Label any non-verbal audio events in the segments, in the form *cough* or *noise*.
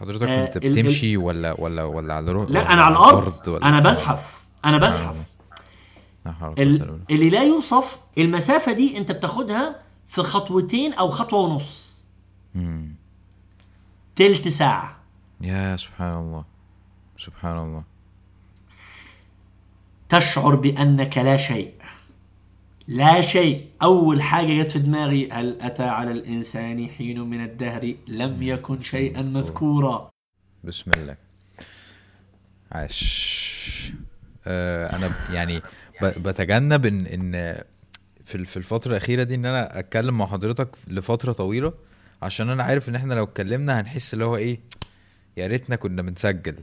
حضرتك آه كنت بتمشي ال... ولا ولا ولا على روح لا أنا على الأرض. ولا أنا بزحف. أنا بزحف. آه. ال... اللي لا يوصف المسافة دي أنت بتاخدها في خطوتين أو خطوة ونص. مم. تلت ساعة. يا سبحان الله. سبحان الله. تشعر بأنك لا شيء. لا شيء. أول حاجة جت في دماغي هل أتى على الإنسان حين من الدهر؟ لم يكن شيئا مذكورا. بسم الله. عاش. آه أنا يعني *laughs* بتجنب إن إن في في الفترة الأخيرة دي إن أنا أتكلم مع حضرتك لفترة طويلة عشان أنا عارف إن إحنا لو اتكلمنا هنحس اللي هو إيه يا ريتنا كنا بنسجل.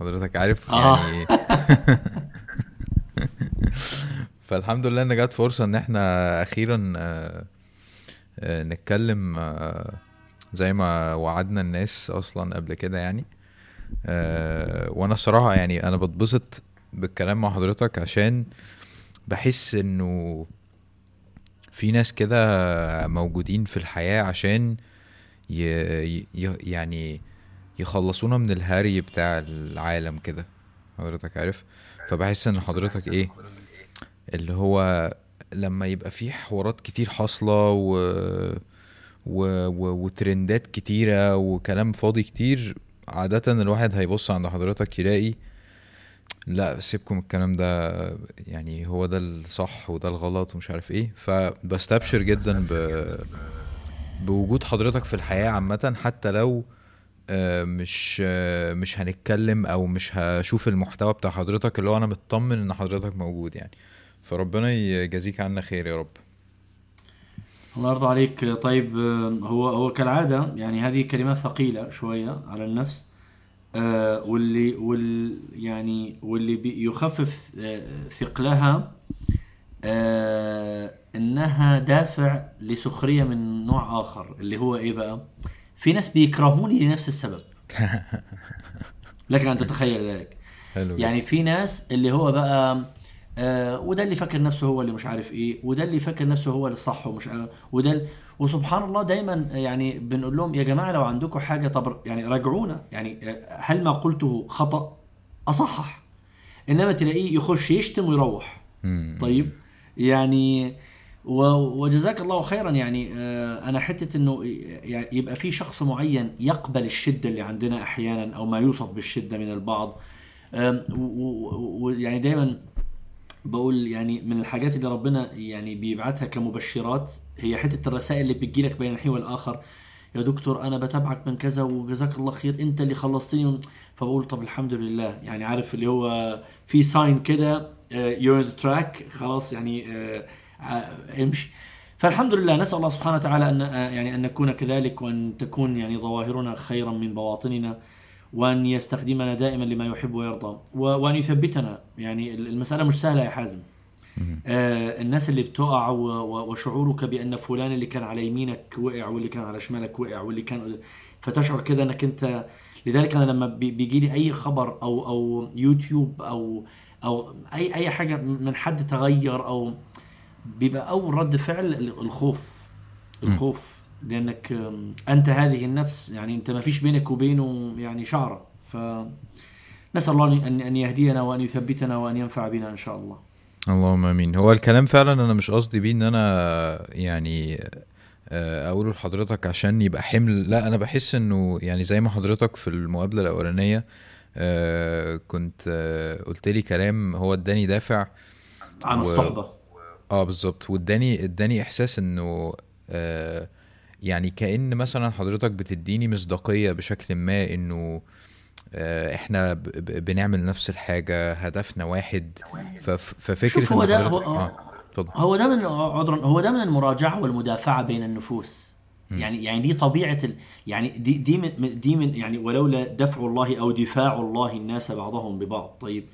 حضرتك عارف آه. يعني *laughs* *laughs* فالحمد لله إن جت فرصة إن إحنا أخيرا آه، آه، نتكلم آه، زي ما وعدنا الناس أصلا قبل كده يعني. وأنا الصراحة يعني أنا بتبسط بالكلام مع حضرتك عشان بحس إنه في ناس كده موجودين في الحياة عشان ي... ي... يعني يخلصونا من الهري بتاع العالم كده. حضرتك عارف؟ فبحس إن حضرتك إيه اللي هو لما يبقى في حوارات كتير حاصلة و... و... و... وترندات كتيرة وكلام فاضي كتير عادة الواحد هيبص عند حضرتك يلاقي لا سيبكم الكلام ده يعني هو ده الصح وده الغلط ومش عارف إيه. فبستبشر جدا ب... بوجود حضرتك في الحياة عامة حتى لو آه، مش آه، مش هنتكلم أو مش هشوف المحتوى بتاع حضرتك اللي هو أنا مطمن إن حضرتك موجود يعني. فربنا يجازيك عنا خير يا رب. الله يرضى عليك. طيب هو هو كالعادة يعني هذه كلمات ثقيلة شوية على النفس آه واللي وال يعني واللي يخفف آه ثقلها آه إنها دافع لسخرية من نوع آخر اللي هو إيه بقى؟ في ناس بيكرهوني لنفس السبب. *laughs* لك أن تتخيل ذلك. يعني في ناس اللي هو بقى آه وده اللي فاكر نفسه هو اللي مش عارف إيه وده اللي فاكر نفسه هو اللي صح ومش عارف وده وسبحان الله دايما يعني بنقول لهم يا جماعة لو عندكم حاجة طب يعني راجعونا يعني آه، هل ما قلته خطأ؟ أصحح. إنما تلاقيه يخش يشتم ويروح. طيب؟ يعني وجزاك الله خيرا يعني آه، أنا حتة إنه يبقى في شخص معين يقبل الشدة اللي عندنا أحيانا أو ما يوصف بالشدة من البعض. ويعني دايما بقول يعني من الحاجات اللي ربنا يعني بيبعتها كمبشرات هي حتة الرسائل اللي بتجيلك بين الحين والآخر. يا دكتور أنا بتابعك من كذا وجزاك الله خير أنت اللي خلصتني فبقول طب الحمد لله. يعني عارف اللي هو في sign كده you're the track خلاص يعني uh, uh, امشي. فالحمد لله نسأل الله سبحانه وتعالى أن يعني أن نكون كذلك وأن تكون يعني ظواهرنا خيرا من بواطننا. وأن يستخدمنا دائما لما يحب ويرضى. وأن يثبتنا. يعني المسألة مش سهلة يا حازم. آه الناس اللي بتقع وشعورك بأن فلان اللي كان على يمينك وقع واللي كان على شمالك وقع واللي كان فتشعر كده أنك أنت لذلك أنا لما بيجي لي أي خبر أو أو يوتيوب أو أو أي أي حاجة من حد تغير أو بيبقى أول رد فعل الخوف. الخوف. لأنك أنت هذه النفس يعني أنت ما فيش بينك وبينه يعني شعرة. ف نسأل الله ان أن يهدينا وأن يثبتنا وأن ينفع بنا إن شاء الله. اللهم آمين. هو الكلام فعلا أنا مش قصدي بيه إن أنا يعني آه، أقوله لحضرتك عشان يبقى حمل. لا أنا بحس إنه يعني زي ما حضرتك في المقابلة الأولانية آه، كنت آه، قلت لي كلام هو اداني دافع عن و... الصحبة. آه بالظبط. واداني اداني إحساس إنه آه يعني كأن مثلا حضرتك بتديني مصداقية بشكل ما إنه آه، إحنا بنعمل نفس الحاجة هدفنا واحد ففكرة شوف هو ده هو, آه. هو ده من عذرا هو ده من المراجعة والمدافعة بين النفوس م. يعني يعني دي طبيعة ال يعني دي دي من دي من يعني ولولا دفع الله أو دفاع الله الناس بعضهم ببعض طيب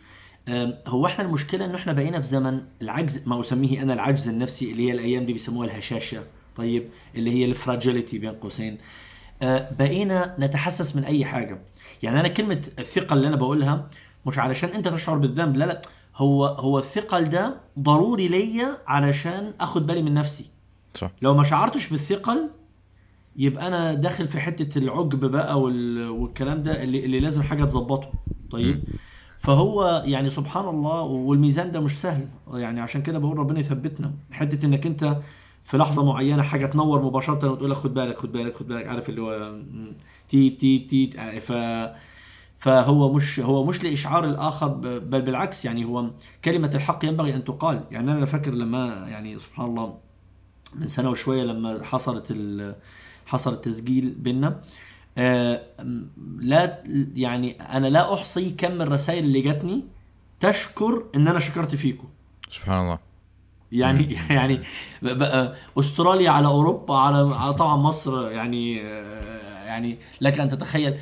هو إحنا المشكلة إنه إحنا بقينا في زمن العجز ما أسميه أنا العجز النفسي اللي هي الأيام دي بيسموها الهشاشة طيب اللي هي الفراجيليتي بين قوسين. آه، بقينا نتحسس من أي حاجة. يعني أنا كلمة الثقه اللي أنا بقولها مش علشان أنت تشعر بالذنب لا لا. هو هو الثقل ده ضروري ليا علشان آخد بالي من نفسي. صح. لو ما شعرتش بالثقل يبقى أنا داخل في حتة العجب بقى وال... والكلام ده اللي, اللي لازم حاجة تظبطه طيب؟ فهو يعني سبحان الله والميزان ده مش سهل. يعني عشان كده بقول ربنا يثبتنا. حتة إنك أنت في لحظة معينة حاجة تنور مباشرة وتقول لك خد بالك خد بالك خد بالك عارف اللي هو تي تي تي ف فهو مش هو مش لإشعار الآخر بل بالعكس يعني هو كلمة الحق ينبغي أن تقال. يعني أنا فاكر لما يعني سبحان الله من سنة وشوية لما حصلت حصل التسجيل بينا آه، لا يعني أنا لا أحصي كم الرسائل اللي جاتني تشكر إن أنا شكرت فيكم. سبحان الله. يعني *laughs* يعني بقى أستراليا على أوروبا على على طبعا مصر يعني آه، يعني لك أن تتخيل.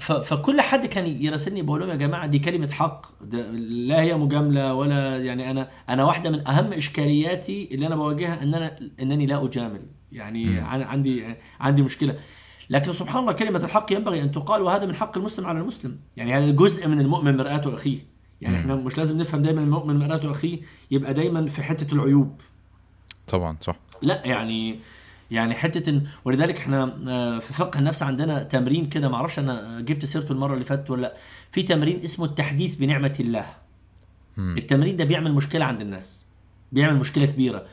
فكل حد كان يراسلني بقول لهم يا جماعة دي كلمة حق لا هي مجاملة ولا يعني أنا أنا واحدة من أهم إشكالياتي اللي أنا بواجهها إن أنا إنني لا أجامل. يعني عن- عندي عندي مشكلة. لكن سبحان الله كلمة الحق ينبغي أن تقال وهذا من حق المسلم على المسلم. يعني هذا جزء من المؤمن مرآة أخيه. يعني إحنا مش لازم نفهم دايما المؤمن مرآة أخيه يبقى دايما في حتة العيوب. طبعا صح. لا يعني يعني حتة إن ولذلك إحنا آه، في فقه النفس عندنا تمرين كده ما أعرفش أنا جبت سيرته المرة اللي فاتت ولا لأ. في تمرين اسمه التحديث بنعمة الله. التمرين ده بيعمل مشكلة عند الناس بيعمل مشكلة كبيرة.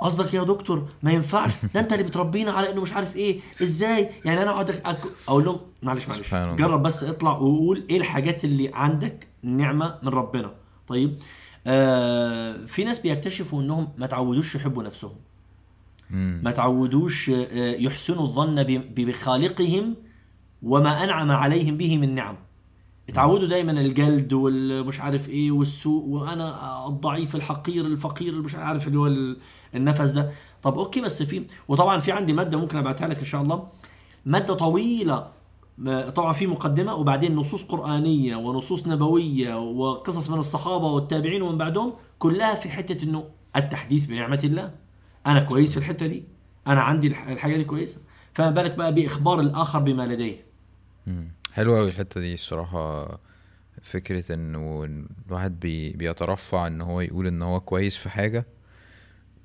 قصدك يا دكتور ما ينفعش. ده انت اللي بتربينا على انه مش عارف إيه. إزاي؟ يعني أنا اقعد أك- أقول لهم معلش معلش. جرب بس اطلع وقول إيه الحاجات اللي عندك نعمة من ربنا. طيب آه في ناس بيكتشفوا انهم ما تعودوش يحبوا نفسهم. ما تعودوش آه، يحسنوا الظن بخالقهم وما أنعم عليهم به من نعم. اتعودوا دايما الجلد والمش عارف إيه والسوء وأنا الضعيف الحقير الفقير اللي مش عارف اللي هو النفس ده. طب أوكي بس في وطبعا في عندي مادة ممكن أبعتها لك إن شاء الله. مادة طويلة ما- طبعا في مقدمة وبعدين نصوص قرآنية ونصوص نبوية وقصص من الصحابة والتابعين ومن بعدهم كلها في حتة إنه التحديث بنعمة الله. أنا كويس في الحتة دي؟ أنا عندي الح- الحاجة دي كويسة؟ فما بالك بقى بإخبار الآخر بما لديه مم. حلوة أوي الحتة دي الصراحة. فكرة إنه الواحد بي بيترفع إن هو يقول إن هو كويس في حاجة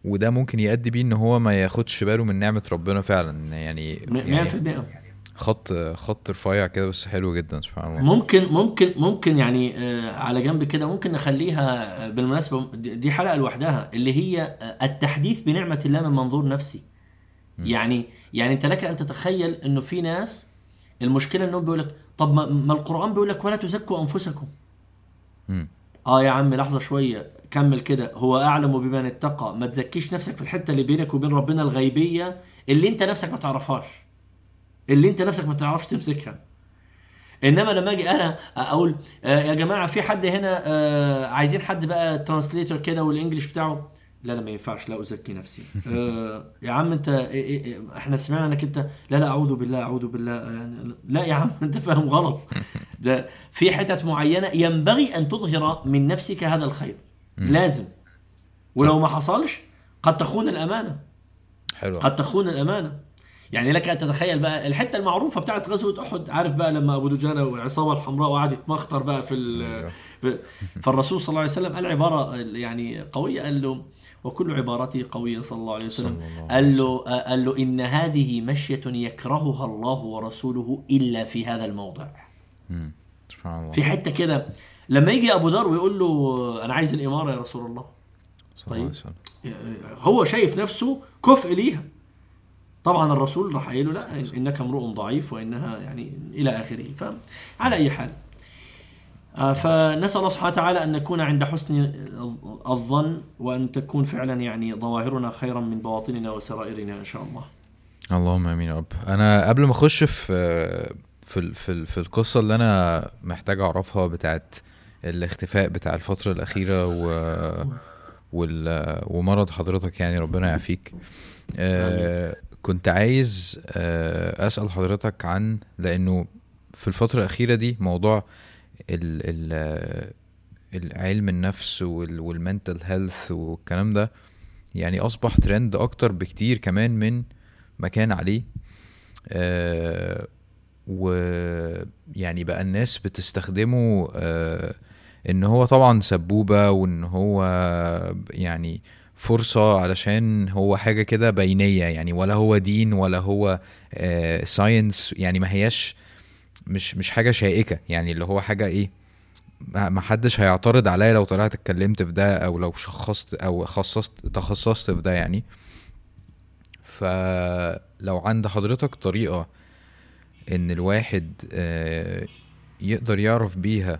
وده ممكن يؤدي بيه إن هو ما ياخدش باله من نعمة ربنا فعلا. يعني, م- يعني 100% خط خط رفيع كده بس حلو جدا سبحان الله. ممكن ممكن ممكن يعني آه، على جنب كده ممكن نخليها آه، بالمناسبة دي حلقة لوحدها اللي هي آه، التحديث بنعمة الله من منظور نفسي. يعني يعني انت لك أن تتخيل إنه في ناس المشكلة إنهم بيقول لك طب ما, القرآن بيقول لك ولا تزكوا أنفسكم؟ مم. آه يا عم لحظة شوية. كمل كده. هو أعلم بمن اتقى. ما تزكيش نفسك في الحتة اللي بينك وبين ربنا الغيبية اللي انت نفسك ما تعرفهاش. اللي انت نفسك ما تعرفش تمسكها. إنما لما أجي أنا أقول آه يا جماعة في حد هنا آه عايزين حد بقى ترانسليتور كده والإنجليش بتاعه؟ لا لا ما ينفعش. لا أزكي نفسي. *laughs* آه يا عم أنت إيه إيه إيه إحنا سمعنا إنك أنت لا لا أعوذ بالله أعوذ بالله يعني لا يا عم أنت فاهم غلط. *laughs* ده في حتت معينة ينبغي أن تظهر من نفسك هذا الخير. لازم. ولو ما حصلش قد تخون الأمانة. حلو. قد تخون الأمانة. يعني لك أن تتخيل بقى الحتة المعروفة بتاعت غزوة أحد عارف بقى لما أبو دجانة والعصابة الحمراء وقعد يتمخطر بقى في ف- *laughs* فالرسول صلى الله عليه وسلم قال عباره يعني قوية قال له وكل عبارته قوية صلى الله عليه وسلم. الله قال له قال له إن هذه مشية يكرهها الله ورسوله إلا في هذا الموضع. سبحان الله. في حتة كده لما يجي أبو ذر ويقول له أنا عايز الإمارة يا رسول الله. وسلم. هو شايف نفسه كفء ليها. طبعا الرسول راح قايل له لا إنك امرؤ ضعيف وإنها يعني إلى آخره. فعلى أي حال. آه، فنسأل الله سبحانه وتعالى أن نكون عند حسن الظن وأن تكون فعلا يعني ظواهرنا خيرا من بواطننا وسرائرنا إن شاء الله. اللهم آمين يا رب. أنا قبل ما أخش في في ال- في, في القصة اللي أنا محتاج أعرفها بتاعت الاختفاء بتاع الفترة الأخيرة و وال ومرض حضرتك يعني ربنا يعافيك. آه كنت عايز آه أسأل حضرتك عن لأنه في الفترة الأخيرة دي موضوع ال ال العلم النفس والمنتل هيلث والكلام ده يعني أصبح ترند أكتر بكتير كمان من ما كان عليه. آه ويعني بقى الناس بتستخدمه آه إن هو طبعا سبوبة وإن هو يعني فرصة علشان هو حاجة كده بينية يعني ولا هو دين ولا هو science يعني ما هياش مش مش حاجة شائكة يعني اللي هو حاجة إيه ما ما حدش هيعترض عليا لو طلعت اتكلمت في ده أو لو شخصت أو خصصت تخصصت في ده يعني. فلو عند حضرتك طريقة إن الواحد آه، يقدر يعرف بيها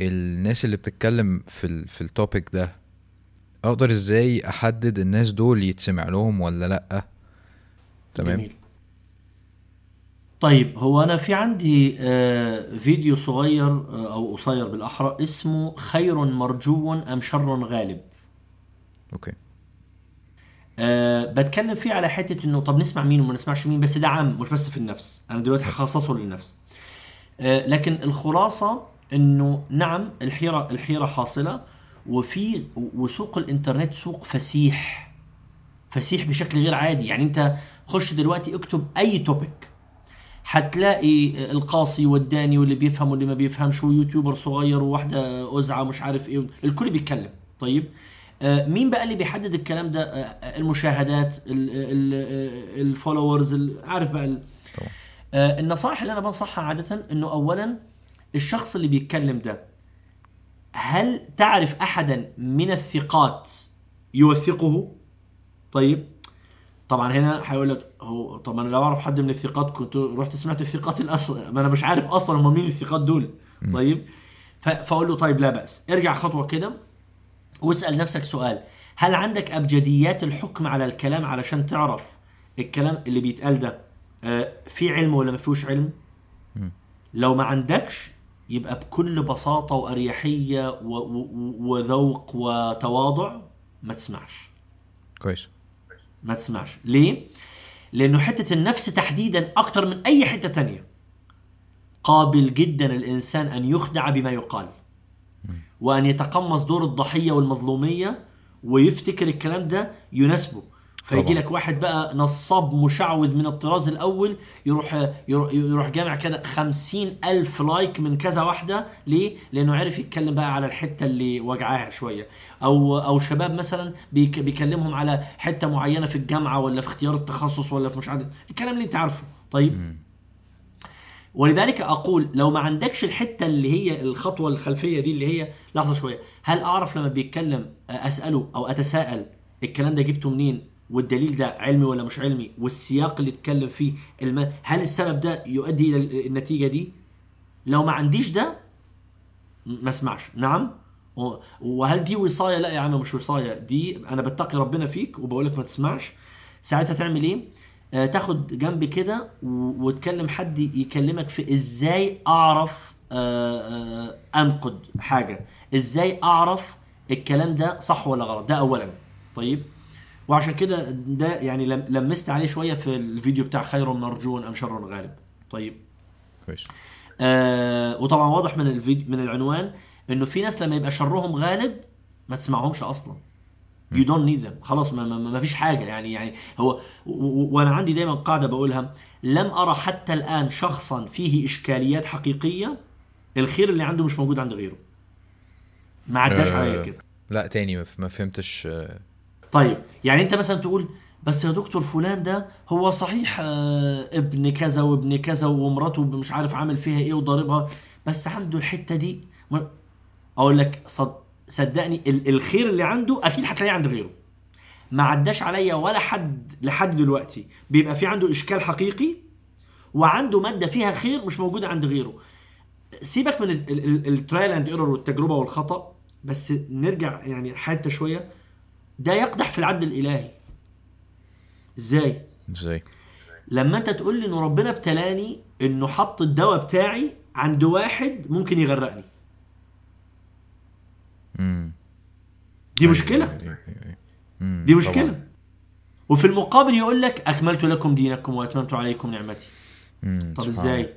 الناس اللي بتتكلم في ال في ال topic ده أقدر إزاي أحدد الناس دول يتسمع لهم ولا لأ؟ تمام؟ جميل. طيب هو أنا في عندي آه، فيديو صغير آه، أو قصير بالأحرى اسمه خير مرجو أم شر غالب. أوكي. أه بتكلم فيه على حتة إنه طب نسمع مين وما نسمعش مين؟ بس ده عام مش بس في النفس. أنا دلوقتي هخصصه للنفس. أه لكن الخلاصة إنه نعم الحيرة الحيرة حاصلة وفي وسوق الإنترنت سوق فسيح فسيح بشكل غير عادي. يعني أنت خش دلوقتي اكتب أي topic هتلاقي القاصي والداني واللي بيفهم واللي ما بيفهمش و YouTuber صغير وواحدة أزعة مش عارف إيه. الكل بيتكلم. طيب آه، مين بقى اللي بيحدد الكلام ده؟ آه، المشاهدات ال followers عارف بقى آه، النصائح اللي أنا بنصحها عادة إنه اولا الشخص اللي بيتكلم ده هل تعرف أحدا من الثقات يوثقه؟ طيب طبعا هنا هيقول لك هو طب أنا لو أعرف حد من الثقات كنت رحت سمعت الثقات الأصل ما أنا مش عارف أصلا هم مين الثقات دول. طيب فأقول له طيب لا بأس. ارجع خطوة كده واسأل نفسك سؤال. هل عندك أبجديات الحكم على الكلام علشان تعرف الكلام اللي بيتقال ده آه، في علم ولا ما فيهوش علم؟ لو ما عندكش يبقى بكل بساطة وأريحية وذوق وتواضع ما تسمعش. كويس. ما تسمعش. ليه؟ لأنه حتة النفس تحديدا أكتر من أي حتة تانية. قابل جدا الإنسان أن يخدع بما يقال. وأن يتقمص دور الضحية والمظلومية ويفتكر الكلام ده يناسبه. فيجي. لك واحد بقى نصاب مشعوذ من الطراز الأول يروح يروح, يروح جامع كده خمسين ألف لايك من كذا واحدة. ليه؟ لأنه عرف يتكلم بقى على الحتة اللي وجعاها شوية. أو أو شباب مثلا بيك بيكلمهم على حتة معينة في الجامعة ولا في اختيار التخصص ولا في مش عارف الكلام اللي أنت عارفه. طيب؟ ولذلك أقول لو ما عندكش الحتة اللي هي الخطوة الخلفية دي اللي هي لحظة شوية هل أعرف لما بيتكلم أسأله أو أتساءل الكلام ده جبته منين؟ والدليل ده علمي ولا مش علمي؟ والسياق اللي اتكلم فيه الم... هل السبب ده يؤدي إلى النتيجة دي؟ لو ما عنديش ده ما اسمعش. نعم؟ وهل دي وصاية؟ لا يا عم مش وصاية. دي أنا بتقي ربنا فيك وبقول لك ما تسمعش. ساعتها تعمل إيه؟ آه تاخد جنب كده وتكلم حد يكلمك في إزاي أعرف آه آه أنقد حاجة. إزاي أعرف الكلام ده صح ولا غلط؟ ده اولا. طيب؟ وعشان كده ده يعني لم- لمست عليه شوية في الفيديو بتاع خير مرجو أم شر غالب. طيب. كويس. آه وطبعا واضح من الفيديو من العنوان إنه في ناس لما يبقى شرهم غالب ما تسمعهمش أصلا. you don't need them. خلاص ما, ما, ما فيش حاجة. يعني يعني هو وأنا عندي دايما قاعدة بقولها لم أرى حتى الآن شخصا فيه إشكاليات حقيقية الخير اللي عنده مش موجود عند غيره. ما عداش آه، عليا كده. لا تاني ما فهمتش آه، طيب يعني انت مثلا تقول بس يا دكتور فلان ده هو صحيح آه، ابن كذا وابن كذا ومراته مش عارف عامل فيها إيه وضاربها بس عنده الحتة دي. أقول لك صد صدقني ال- الخير اللي عنده أكيد هتلاقيه عند غيره. ما عداش عليا ولا حد لحد دلوقتي بيبقى في عنده إشكال حقيقي وعنده مادة فيها خير مش موجودة عند غيره. سيبك من ال trial and error والتجربة والخطأ بس نرجع يعني حتى شوية. ده يقدح في العدل الإلهي. إزاي؟ إزاي؟ لما أنت تقول لي انه ربنا ابتلاني إنه حط الدواء بتاعي عند واحد ممكن يغرقني. امم دي مشكلة. دي مشكلة. وفي المقابل يقول لك أكملت لكم دينكم وأتممت عليكم نعمتي. طب إزاي؟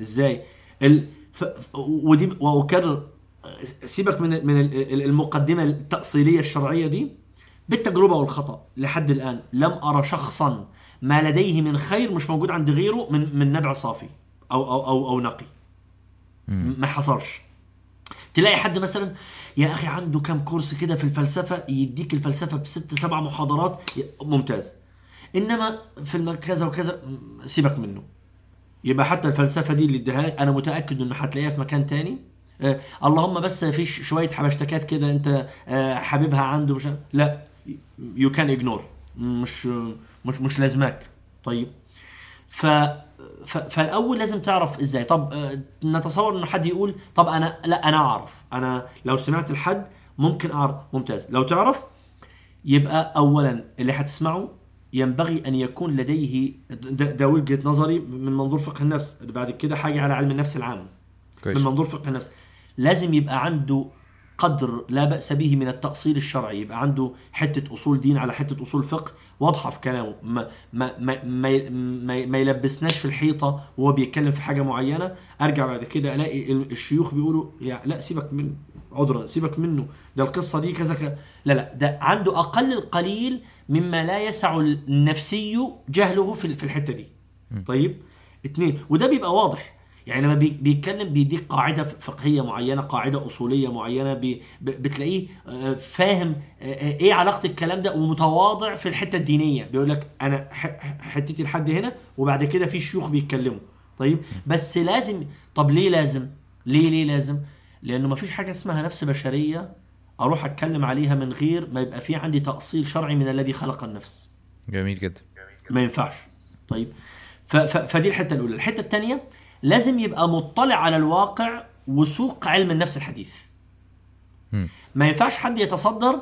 إزاي؟ ال... ف... ودي وأكرر سيبك من من ال- المقدمة التأصيلية الشرعية دي. بالتجربة والخطأ. لحد الآن لم أرى شخصا ما لديه من خير مش موجود عند غيره من من نبع صافي أو أو أو, أو نقي. ما حصلش. تلاقي حد مثلا يا أخي عنده كام كورس كده في الفلسفة يديك الفلسفة بست سبع محاضرات ممتاز. إنما في كذا وكذا سيبك منه. يبقى حتى الفلسفة دي اللي اداها لك، أنا متأكد إنه هتلاقيها في مكان تاني. آه اللهم بس في ش- شوية حبشتكات كده أنت آه حبيبها عنده مش لا. يو كان اجنور مش مش مش لازماك. طيب. ف فالأول لازم تعرف إزاي. طب آه، نتصور إنه حد يقول طب أنا لا أنا أعرف. أنا لو سمعت الحد ممكن أعرف. ممتاز. لو تعرف يبقى اولا اللي هتسمعه ينبغي أن يكون لديه ده, ده وجهة نظري من منظور فقه النفس. بعد كده حاجة على علم النفس العام. كويس. من منظور فقه النفس. لازم يبقى عنده قدر لا بأس به من التأصيل الشرعي. يبقى عنده حتة أصول دين على حتة أصول فقه. واضحة في كلامه. ما, ما, ما, ما, ما, ما يلبسناش في الحيطة وهو بيتكلم في حاجة معينة. أرجع بعد كده ألاقي ال- الشيوخ بيقولوا يا لا سيبك من عذرا سيبك منه. ده القصة دي كذا كذا لا لا ده عنده أقل القليل مما لا يسع النفسي جهله في في الحتة دي. طيب؟ اتنين. وده بيبقى واضح. يعني لما بي- بيتكلم بيديك قاعدة فقهية معينة قاعدة أصولية معينة بتلاقيه آه، فاهم آه، آه، إيه علاقة الكلام ده ومتواضع في الحتة الدينية. بيقول لك أنا حتتي لحد هنا وبعد كده في شيوخ بيتكلموا. طيب بس لازم طب ليه لازم؟ ليه ليه لازم؟ لأنه ما فيش حاجة اسمها نفس بشرية أروح أتكلم عليها من غير ما يبقى في عندي تأصيل شرعي من الذي خلق النفس. جميل جدا. ما ينفعش. طيب ف ف فدي الحتة الأولى. الحتة الثانية لازم يبقى مطلع على الواقع وسوق علم النفس الحديث. ما ينفعش حد يتصدر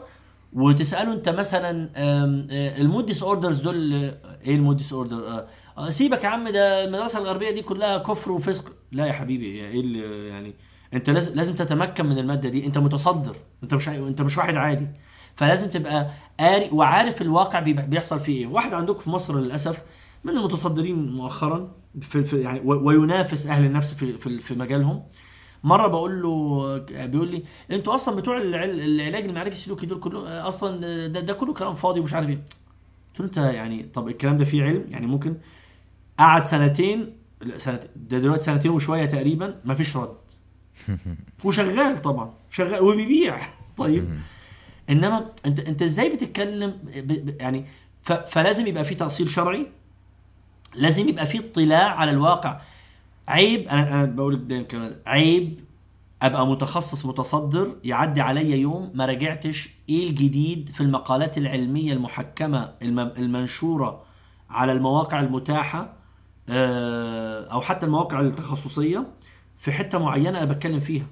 وتسأله انت مثلا آه، ال mood disorders دول آه، إيه ال mood disorder آه، سيبك يا عم ده المدرسة الغربية دي كلها كفر وفسق. لا يا حبيبي إيه اللي يعني؟ انت لازم لازم تتمكن من المادة دي. انت متصدر انت مش انت مش واحد عادي. فلازم تبقى قاري وعارف الواقع بي- بيحصل فيه إيه. واحد عندكم في مصر للأسف من المتصدرين مؤخرا في, في يعني وينافس أهل النفس في في, في مجالهم. مرة بقول له بيقول لي أنتوا أصلا بتوع العل- العلاج المعرفي السلوكي دول كلهم أصلا ده, ده كله كلام فاضي ومش عارف إيه. قلت له أنت يعني طب الكلام ده فيه علم؟ يعني ممكن. قعد سنتين سنة ده دلوقتي سنتين وشوية تقريبا ما فيش رد. *laughs* وشغال طبعا شغال وبيبيع. *laughs* طيب. إنما أنت أنت إزاي بتتكلم. يعني. فلازم يبقى في تأصيل شرعي؟ لازم يبقى في اطلاع على الواقع. عيب أنا أنا بقول لك دايما عيب أبقى متخصص متصدر يعدي عليا يوم ما راجعتش إيه الجديد في المقالات العلمية المحكمة الم... المنشورة على المواقع المتاحة آه، أو حتى المواقع التخصصية في حتة معينة أنا بتكلم فيها.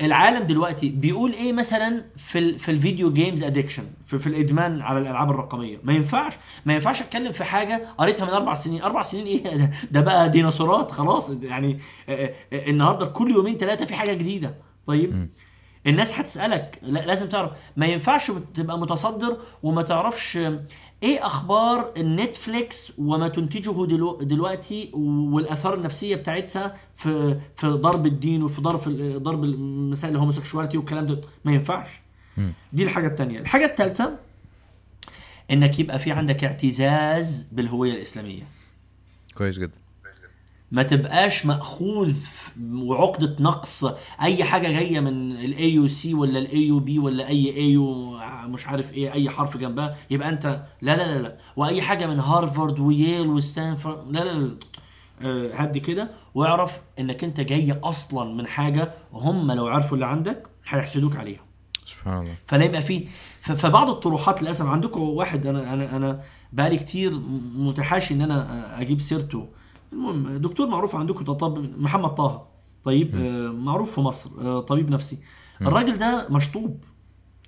العالم دلوقتي بيقول إيه مثلا في في ال video games addiction في, في الإدمان على الألعاب الرقمية. ما ينفعش. ما ينفعش أتكلم في حاجة قريتها من أربع سنين. أربع سنين إيه؟ ده, *laughs* ده بقى ديناصورات خلاص. يعني آه، آه، آه، النهارده كل يومين ثلاثة في حاجة جديدة. طيب؟ الناس هتسألك لا- لازم تعرف. ما ينفعش تبقى متصدر وما تعرفش إيه أخبار النتفليكس وما تنتجه دلو دلوقتي والآثار النفسية بتاعتها في في ضرب الدين وفي ضرب ضرب مسائل ال homosexuality والكلام ده. ما ينفعش. دي الحاجة الثانية الحاجة الثالثه إنك يبقى في عندك اعتزاز بالهوية الإسلامية. كويس جدا. ما تبقاش مأخوذ وعقدة نقص أي حاجة جاية من ال AUC ولا ال AUB ولا أي AU مش عارف إيه أي حرف جنبها يبقى أنت لا لا لا لا. وأي حاجة من هارفارد وييل وستانفورد لا لا لا آه، هدي كده واعرف إنك أنت جاي أصلا من حاجة هم لو عرفوا اللي عندك هيحسدوك عليها. سبحان الله. فلا يبقى فيه ف- فبعض الطروحات للأسف عندكم واحد أنا أنا أنا بقالي كتير متحاشي إن أنا أجيب سيرته. المهم دكتور معروف عندكم طب محمد طه. طيب آه، معروف في مصر آه، طبيب نفسي. الراجل ده مشطوب.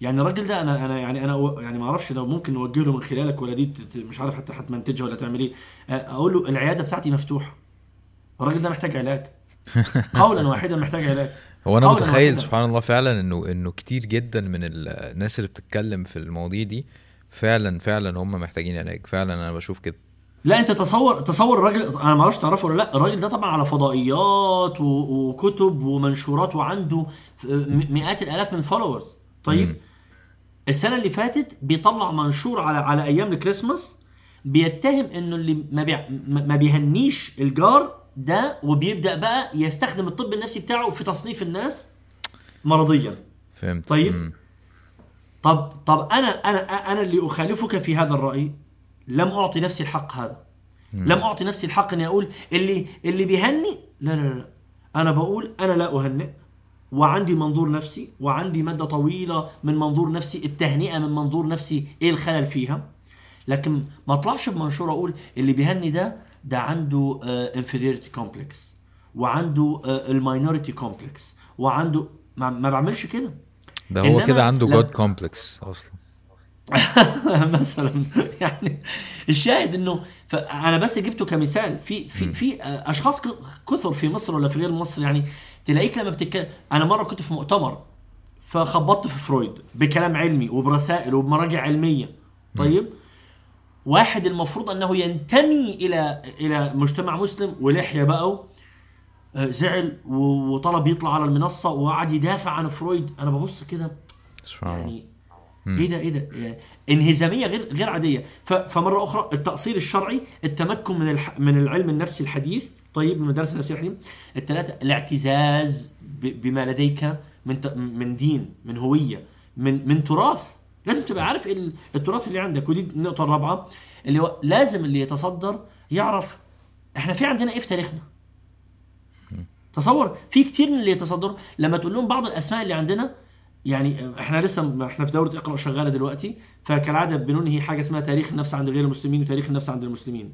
يعني الراجل ده أنا أنا يعني أنا يعني ما أعرفش لو ممكن نوجه له من خلالك ولا دي مش عارف حتى هتمنتجها ولا تعمل إيه. آه، أقول له العيادة بتاعتي مفتوحة. الراجل ده محتاج علاج. *laughs* قولا واحدا محتاج علاج. هو أنا متخيل واحداً. سبحان الله فعلا انه إنه كتير جدا من ال- الناس اللي بتتكلم في المواضيع دي فعلا فعلا هم محتاجين علاج. فعلا أنا بشوف كده. لا انت تصور تصور الراجل أنا ما أعرفش تعرفه ولا لا الراجل ده طبعا على فضائيات و... وكتب ومنشورات وعنده مئات الآلاف من followers طيب مم. السنة اللي فاتت بيطلع منشور على على أيام الكريسماس بيتهم إنه اللي ما, بي... ما ما بيهنيش الجار ده وبيبدأ بقى يستخدم الطب النفسي بتاعه في تصنيف الناس مرضيا فهمت طيب. مم. طب طب أنا أنا أنا اللي أخالفك في هذا الرأي لم أعطي نفسي الحق هذا. لم أعطي نفسي الحق إني أقول اللي اللي بيهني لا لا لا أنا بقول أنا لا أهنئ وعندي منظور نفسي وعندي ماده طويلة من منظور نفسي التهنئة من منظور نفسي إيه الخلل فيها؟ لكن ما أطلعش بمنشور أقول اللي بيهني ده ده عنده inferiority complex وعنده ال minority complex وعنده ما, ما بعملش كده. ده هو كده عنده God complex أصلا. *laughs* مثلا يعني الشاهد إنه أنا بس جبته كمثال في في في أشخاص كثر في مصر ولا في غير مصر يعني تلاقيك لما بتتكلم أنا مرة كنت في مؤتمر فخبطت في فرويد بكلام علمي وبرسائل وبمراجع علمية. طيب؟ واحد المفروض أنه ينتمي إلى إلى مجتمع مسلم ولحية بقى آه، زعل وطلب يطلع على المنصة وقعد يدافع عن فرويد. أنا ببص كده يعني إيه ده إيه ده؟ يعني انهزامية غير غير عادية. فمرة أخرى التاصيل الشرعي التمكن من الح... من العلم النفسي الحديث. طيب من المدارس النفسية الحديث. الثلاثه الاعتزاز ب... بما لديك من ت... من دين من هوية من من تراث. لازم تبقى عارف ال- التراث اللي عندك. ودي النقطة الرابعة اللي هو لازم اللي يتصدر يعرف إحنا في عندنا إيه في تاريخنا. تصور في كتير من اللي يتصدروا لما تقول لهم بعض الأسماء اللي عندنا يعني إحنا لسه إحنا في دورة إقرأ شغالة دلوقتي فكالعادة بننهي حاجة اسمها تاريخ النفس عند غير المسلمين وتاريخ النفس عند المسلمين.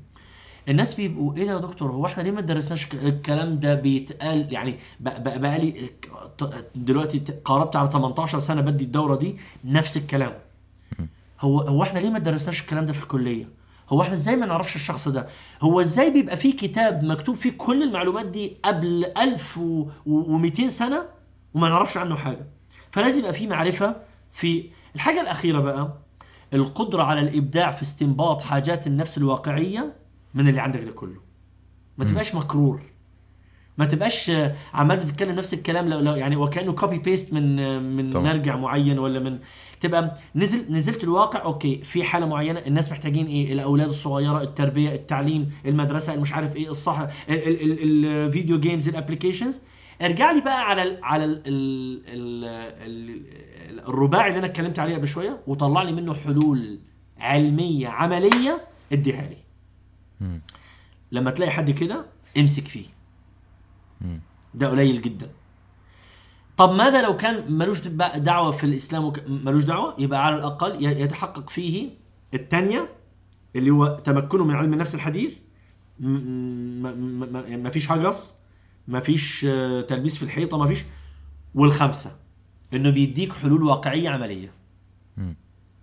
الناس بيبقوا إيه ده يا دكتور؟ هو إحنا ليه ما درسناش الكلام ده بيتقال؟ يعني بقى, لي دلوقتي قاربت على 18 سنة بدي الدورة دي نفس الكلام. هو هو إحنا ليه ما درسناش الكلام ده في الكلية؟ هو إحنا إزاي ما نعرفش الشخص ده؟ هو إزاي بيبقى فيه كتاب مكتوب فيه كل المعلومات دي قبل 1200 سنة وما نعرفش عنه حاجة؟ فلازم يبقى فيه معرفة في الحاجة الأخيرة بقى القدرة على الإبداع في استنباط حاجات النفس الواقعية من اللي عندك ده كله. ما تبقاش مكرور. ما تبقاش آه، عمال بتتكلم نفس الكلام لو لو يعني وكأنه copy paste من آه، من طبعا. مرجع معين ولا من تبقى نزل نزلت الواقع okay في حالة معينة الناس محتاجين إيه؟ الأولاد الصغيرة التربية التعليم المدرسة مش عارف إيه الصح ال- ال- ال- ال video games ال applications ارجع لي بقى على ال على ال ال ال ال الرباعي اللي أنا اتكلمت عليه قبل شوية وطلع لي منه حلول علمية عملية اديها لي. لما تلاقي حد كده امسك فيه. ده قليل جدا. طب ماذا لو كان ملوش دعوة في الإسلام وك... ملوش دعوة؟ يبقى على الأقل يتحقق فيه الثانية اللي هو تمكنه من علم النفس الحديث م- م- م- م- ما فيش هجس. ما فيش آه، تلبيس في الحيطة ما فيش والخمسة إنه بيديك حلول واقعية عملية.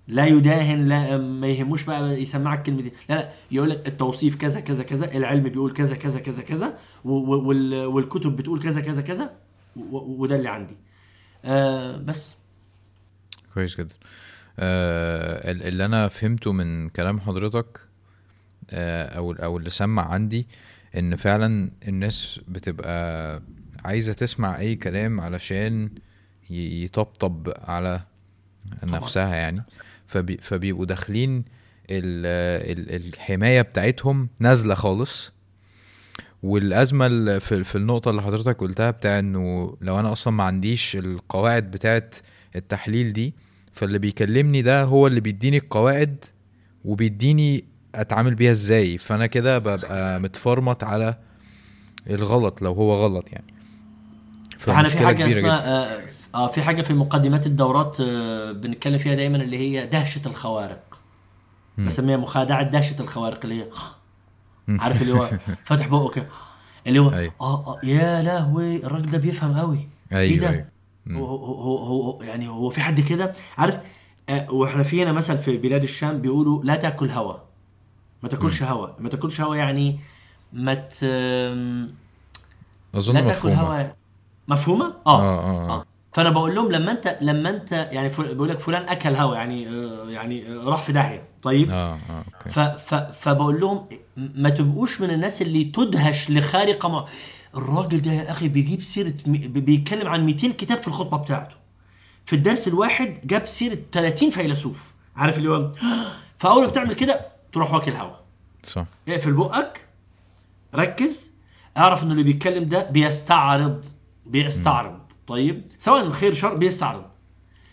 لا يداهن لا ما يهموش بقى يسمعك كلمتين. لا لا يقول لك التوصيف كذا كذا كذا العلم بيقول كذا كذا كذا كذا والكتب بتقول كذا كذا كذا وده اللي عندي. آه بس. كويس جدا. آه ال- اللي أنا فهمته من كلام حضرتك آه أو أو اللي سمع عندي إن فعلا الناس بتبقى عايزة تسمع أي كلام علشان يطبطب على نفسها يعني. فبي فبيبقوا داخلين ال ال الحماية بتاعتهم نازلة خالص. والأزمة في في النقطة اللي حضرتك قلتها بتاع إنه لو أنا أصلا ما عنديش القواعد بتاعت التحليل دي فاللي بيكلمني ده هو اللي بيديني القواعد وبيديني أتعامل بيها إزاي؟ فأنا كده ببقى متفرمط على الغلط لو هو غلط يعني. إحنا في حاجة اسمها آه آه، في حاجة في مقدمات الدورات آه بنتكلم فيها دايما اللي هي دهشة الخوارق. بسميها مخادعة دهشة الخوارق اللي هي *laughs* عارف اللي هو فاتح بقه كده. اللي هو أيوة. آه آه يا لهوي الراجل ده بيفهم قوي إيه أيوه ده؟ أيوه. هو, هو, هو, هو يعني هو في حد كده؟ عارف آه وإحنا في هنا مثل في بلاد الشام بيقولوا لا تأكل هوا. ما تاكلش هوا. ما تاكلش هوا يعني ما ت... أظن لا تاكل مفهومة. هوا. مفهومة؟ آه. آه آه, آه. فأنا بقول لهم لما انت لما انت يعني بيقول لك فلان أكل هوا يعني آه يعني آه راح في داهية. طيب؟ آه آه أوكي. ف ف فبقول لهم ما تبقوش من الناس اللي تدهش لخارقة ما الراجل ده يا أخي بيجيب سيرة بيتكلم عن 200 كتاب في الخطبة بتاعته. في الدرس الواحد جاب سيرة 30 فيلسوف. عارف اللي هو؟ *gasps* فأول ما بتعمل كده تروح واكل هوا صح. اقفل بقك ركز اعرف إنه اللي بيتكلم ده بيستعرض بيستعرض. طيب؟ سواء خير شر بيستعرض.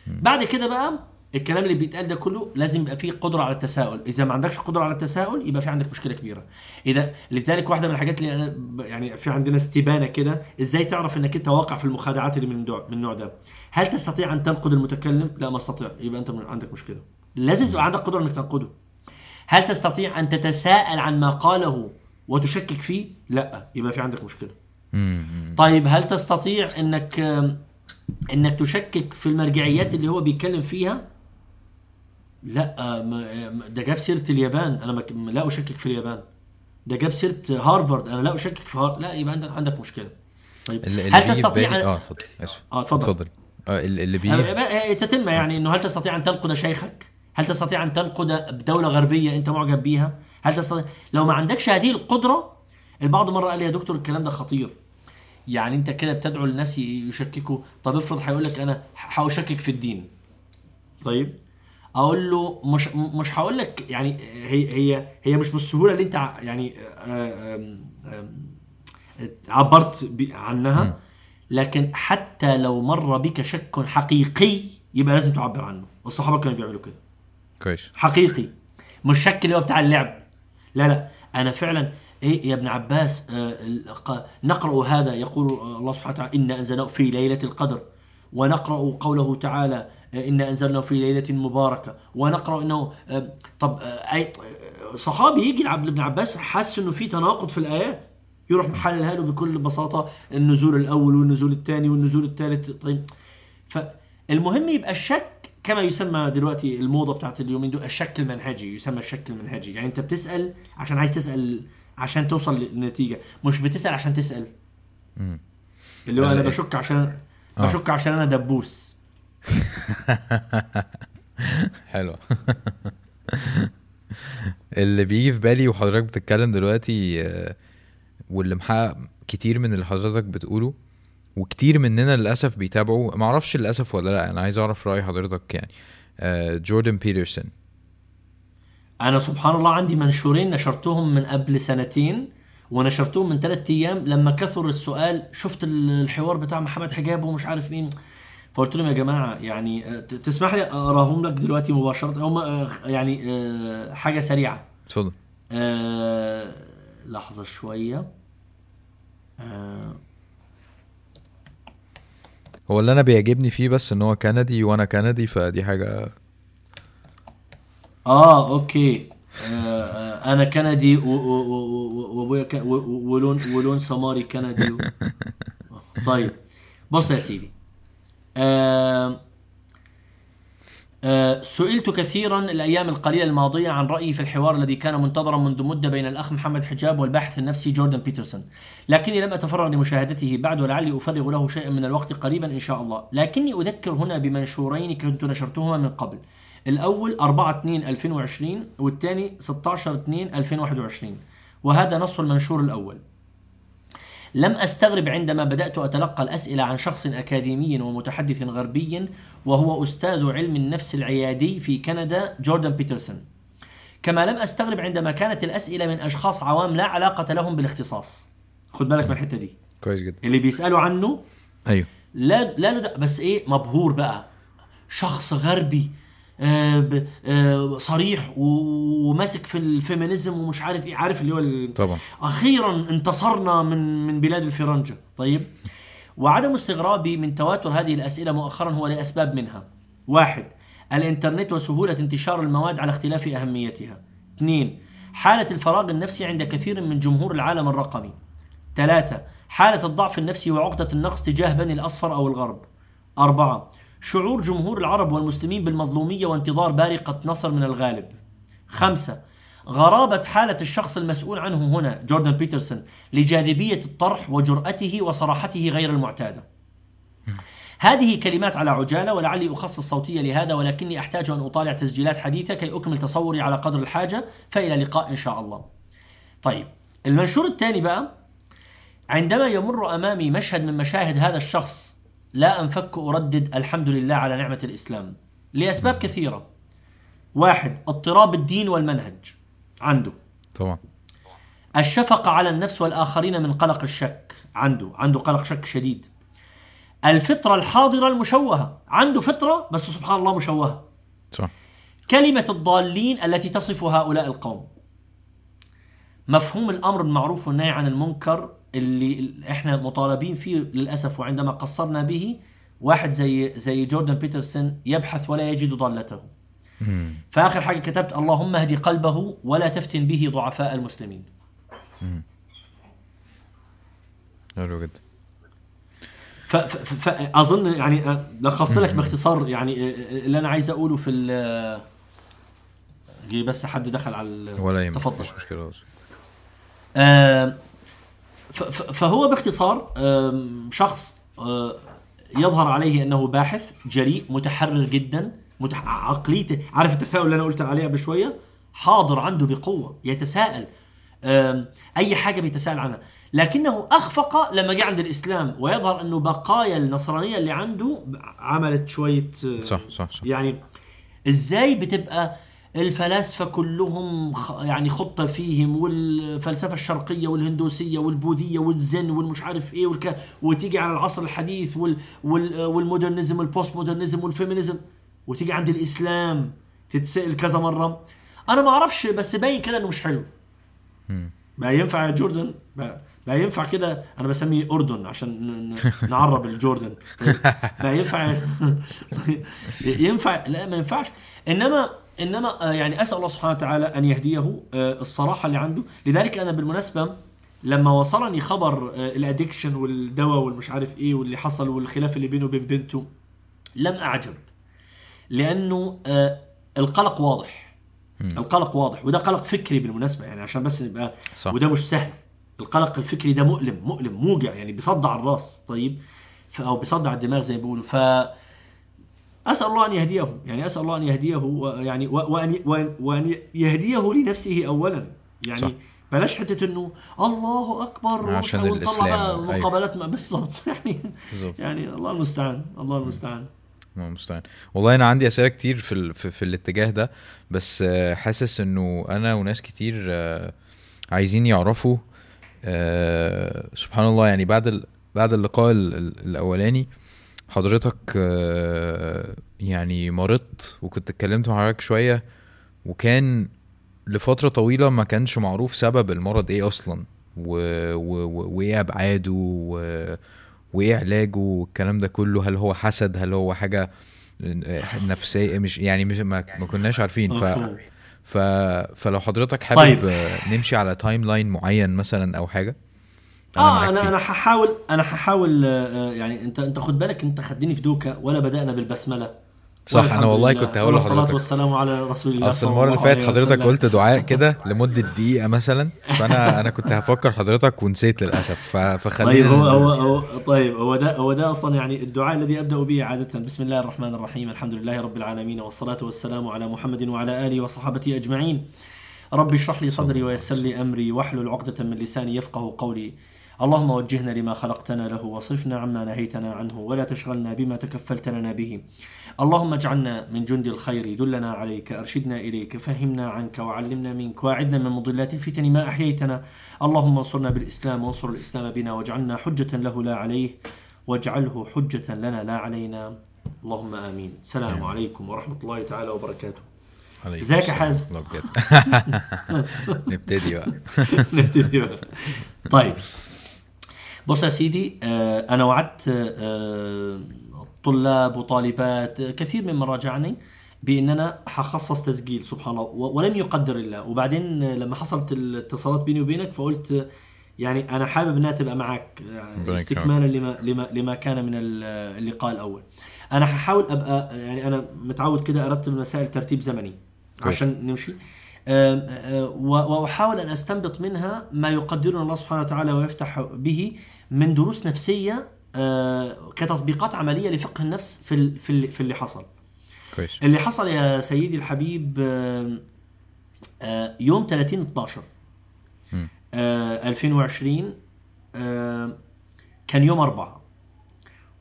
بعد كده بقى الكلام اللي بيتقال ده كله لازم يبقى فيه قدرة على التساؤل. إذا ما عندكش قدرة على التساؤل يبقى في عندك مشكلة كبيرة. إذا لذلك واحدة من الحاجات اللي أنا ب- يعني في عندنا استبانة كده إزاي تعرف إنك أنت واقع في المخادعات اللي من من النوع ده؟ هل تستطيع أن تنقد المتكلم؟ لا ما أستطيع. يبقى أنت عندك مشكلة. لازم تبقى عندك قدرة إنك تنقده. هل تستطيع أن تتساءل عن ما قاله وتشكك فيه؟ لا يبقى في عندك مشكلة. طيب هل تستطيع إنك إنك تشكك في المرجعيات اللي هو بيتكلم فيها؟ لا ده جاب سيرة اليابان. أنا لا أشكك في اليابان. ده جاب سيرة هارفارد. أنا لا أشكك في هارفارد لا يبقى عندك عندك مشكلة. طيب هل تستطيع أن- آه اتفضل آه اتفضل. اتفضل. آه اللي اللي بيجي آه، تتم يعني إنه هل تستطيع أن تنقد شيخك؟ هل تستطيع أن تنقد بدوله غربية أنت معجب بيها؟ هل تستطيع لو ما عندكش هذه القدرة البعض مرة قال لي يا دكتور الكلام ده خطير. يعني أنت كده بتدعو الناس يشككوا. طب افرض هيقول لك أنا هشكك في الدين. طيب أقول له مش مش هقول لك يعني هي هي هي مش بالسهولة اللي أنت يعني آه، عبرت عنها. لكن حتى لو مر بك شك حقيقي يبقى لازم تعبر عنه. الصحابه كانوا بيعملوا كده. كويس. حقيقي. مش شك اللي هو بتاع اللعب. لا لا. أنا فعلا إيه يا ابن عباس آه نقرأ هذا يقول الله سبحانه وتعالى انا انزلناه في ليله القدر. ونقرأ قوله تعالى آه، انا انزلناه في ليله مباركه. ونقرأ إنه آه، طب آه، أي آه، صحابي يجي لعبد ابن عباس حس إنه في تناقض في الآيات. يروح محللها له بكل بساطة النزول الأول والنزول الثاني والنزول الثالث. طيب فالمهم يبقى الشك كما يسمى دلوقتي الموضة بتاعت اليومين دول الشك المنهجي يسمى الشك المنهجي. يعني انت بتسأل عشان عايز تسأل عشان توصل لنتيجه مش بتسأل عشان تسأل. مم. اللي هو أنا بشك عشان آه. بشك عشان أنا دبوس. *laughs* حلو. اللي بيجي في بالي وحضرتك بتتكلم دلوقتي آه، واللي محقق كتير من اللي حضرتك بتقوله وكتير مننا للأسف بيتابعوا. ما أعرفش للأسف ولا لأ أنا عايز أعرف رأي حضرتك يعني. آه، جوردن بيترسون. أنا سبحان الله عندي منشورين نشرتهم من قبل سنتين ونشرتهم من ثلاثة أيام. لما كثر السؤال شفت الحوار بتاع محمد حجاب ومش عارف مين. فقلت لهم يا جماعة يعني آه، تسمح لي اقراهم لك دلوقتي مباشرة؟ هم آه، يعني حاجة سريعة. اتفضل. لحظة شوية. آه هو اللي أنا بيعجبني فيه بس إن هو كندي وأنا كندي فدي حاجة آه okay. آه آه أنا كندي وأبويا ك- ولون ولون سماري كندي و... *laughs* طيب. بص يا سيدي. آه، سئلت كثيرا الأيام القليلة الماضية عن رأيي في الحوار الذي كان منتظرا منذ مدة بين الأخ محمد حجاب والباحث النفسي جوردن بيترسون، لكني لم أتفرغ لمشاهدته بعد ولعلي أفرغ له شيئا من الوقت قريبا إن شاء الله، لكني أذكر هنا بمنشورين كنت نشرتهما من قبل. الأول 4 2 2020 والثاني 16 2 2021 وهذا نص المنشور الأول. لم أستغرب عندما بدأت أتلقى الأسئلة عن شخص أكاديمي ومتحدث غربي وهو أستاذ علم النفس العيادي في كندا جوردن بيترسون. كما لم أستغرب عندما كانت الأسئلة من أشخاص عوام لا علاقة لهم بالاختصاص. خد بالك من الحتة دي. كويس جدا اللي بيسألوا عنه أيوه لا لا بس إيه مبهور بقى شخص غربي صريح و- وماسك في ال feminism ومش عارف إيه. عارف اللي هو ال- طبعا. أخيرا انتصرنا من من بلاد الفرنجة. طيب. وعدم استغرابي من تواتر هذه الأسئلة مؤخرا هو لأسباب منها. واحد الإنترنت وسهولة انتشار المواد على اختلاف أهميتها. اثنين حالة الفراغ النفسي عند كثير من جمهور العالم الرقمي. ثلاثة حالة الضعف النفسي وعقدة النقص تجاه بني الأصفر أو الغرب. أربعة شعور جمهور العرب والمسلمين بالمظلومية وانتظار بارقة نصر من الغالب. خمسة غرابة حالة الشخص المسؤول عنه هنا جوردن بيترسون لجاذبية الطرح وجرأته وصراحته غير المعتادة. هذه كلمات على عجالة ولعلي أخصص صوتية لهذا ولكني أحتاج أن أطالع تسجيلات حديثة كي أكمل تصوري على قدر الحاجة فإلى لقاء إن شاء الله. طيب المنشور الثاني بقى عندما يمر أمامي مشهد من مشاهد هذا الشخص لا أنفك أردد الحمد لله على نعمة الإسلام. لأسباب كثيرة. واحد اضطراب الدين والمنهج. عنده. طبعا. الشفقة على النفس والآخرين من قلق الشك. عنده. عنده قلق شك شديد. الفطرة الحاضرة المشوهة. عنده فطرة بس سبحان الله مشوهة. صح. كلمة الضالين التي تصف هؤلاء القوم. مفهوم الأمر بالمعروف والنهي عن المنكر اللي إحنا مطالبين فيه للأسف وعندما قصرنا به واحد زي زي جوردن بيترسون يبحث ولا يجد ضالته. فآخر حاجة كتبت اللهم اهدي قلبه ولا تفتن به ضعفاء المسلمين. حلو جدا. فاظن يعني لخصت لك باختصار يعني اللي أنا عايز أقوله في ال- بس حد دخل على ولا يهمك تفضل. مش مشكلة. خالص. فهو باختصار شخص آه، يظهر عليه أنه باحث جريء متحرر جدا متح... عقليته عارف التساؤل اللي أنا قلت عليه قبل شوية؟ حاضر عنده بقوة يتساءل أي حاجة بيتساءل عنها. لكنه أخفق لما جاء عند الإسلام ويظهر انه بقايا النصرانية اللي عنده عملت شوية آه، صح صح صح. يعني إزاي بتبقى الفلاسفة كلهم يعني خطه فيهم والفلسفة الشرقية والهندوسية والبوذية والزن والمش عارف إيه والك... وتيجي على العصر الحديث وال... وال... وال modernism وال post modernism وال feminism وتيجي عند الإسلام تتسأل كذا مرة. أنا ما أعرفش بس باين كده إنه مش حلو. بقى ينفع يا جوردن؟ بقى, بقى ينفع كده. أنا بسميه أردن عشان نعرب الجوردن. *laughs* بقى ينفع *laughs* ينفع لا ما ينفعش. إنما إنما آه، يعني أسأل الله سبحانه وتعالى أن يهديه آه، الصراحة اللي عنده. لذلك أنا بالمناسبة لما وصلني خبر آه، الادكشن والدواء والمش عارف إيه واللي حصل والخلاف اللي بينه وبين بنته لم أعجب. لأنه القلق واضح. القلق واضح. وده قلق فكري بالمناسبة يعني عشان بس نبقى صح. وده مش سهل. القلق الفكري ده مؤلم مؤلم موجع يعني بيصدع الراس طيب أو بيصدع الدماغ زي ما بيقولوا. ف أسأل الله أن يهديه يعني أسأل الله أن يهديه يعني وأن وان يهديه لنفسه اولا. يعني صح. بلاش حتة إنه الله أكبر عشان أيوة. مقابلات مع بالظبط *laughs* يعني بالظبط. يعني الله المستعان. الله المستعان. الله المستعان. والله أنا عندي أسئلة كتير في ال... في, في الاتجاه ده بس آه، حاسس إنه أنا وناس كتير آه، عايزين يعرفوا آه، سبحان الله يعني بعد ال... بعد اللقاء ال... ال- الأولاني حضرتك آه، يعني مرضت وكنت اتكلمت مع حضرتك شوية وكان لفترة طويلة ما كانش معروف سبب المرض إيه أصلا. وايه ابعاده و... وايه علاجه والكلام ده كله هل هو حسد هل هو حاجة نفسية مش يعني مش ما, ما كناش عارفين ف... ف... فلو حضرتك حابب. طيب. نمشي على timeline معين مثلا أو حاجة آه أنا. أنا هحاول أنا هحاول آه، يعني انت أنت خد بالك أنت خدني في دوكا ولا بدأنا بالبسملة صح، الحمد والله لله، كنت هقول لحضرتك. والسلام على رسول الله أصل المرة اللي فاتت حضرتك. قلت دعاء *laughs* كده لمدة دقيقة مثلا فانا أنا كنت هفكر حضرتك ونسيت للأسف. فخلينا طيب هو, هو, هو طيب هو ده هو ده أصلا يعني الدعاء الذي أبدأ به عادة بسم الله الرحمن الرحيم الحمد لله رب العالمين والصلاة والسلام على محمد وعلى آله وصحابته أجمعين رب اشرح لي صدري ويسر لي أمري واحلل عقدة من لساني يفقه قولي اللهم وجهنا لما خلقتنا له واصرفنا عما نهيتنا عنه ولا تشغلنا بما تكفلت لنا به. اللهم اجعلنا من جند الخير دلنا عليك أرشدنا إليك فهمنا عنك وعلمنا منك وأعدنا من مضلات الفتن ما أحييتنا. اللهم انصرنا بالإسلام وانصر الإسلام بنا واجعلنا حجة له لا عليه واجعله حجة لنا لا علينا. اللهم آمين. السلام عليكم ورحمة الله تعالى وبركاته. ازيك يا حازم؟ *laughs* نبتدي بقى. *laughs* نبتدي بقى. طيب. بص يا سيدي آه، أنا وعدت آه، طلاب وطالبات آه، كثير ممن راجعني بان أنا حخصص تسجيل سبحان الله ولم يقدر الله. وبعدين لما حصلت الاتصالات بيني وبينك فقلت يعني أنا حابب أنها تبقى معك استكمالا لما لما لما كان من ال- اللقاء الأول. أنا هحاول أبقى يعني أنا متعود كده أرتب المسائل ترتيب زمني. عشان نمشي. وأحاول أن أستنبط منها ما يقدرنا الله سبحانه وتعالى ويفتح به من دروس نفسية آه، كتطبيقات عملية لفقه النفس في في في اللي حصل. كويس. اللي حصل يا سيدي الحبيب آم، آه، يوم 30 12 مم. آه، 2020 آه، كان يوم أربعة.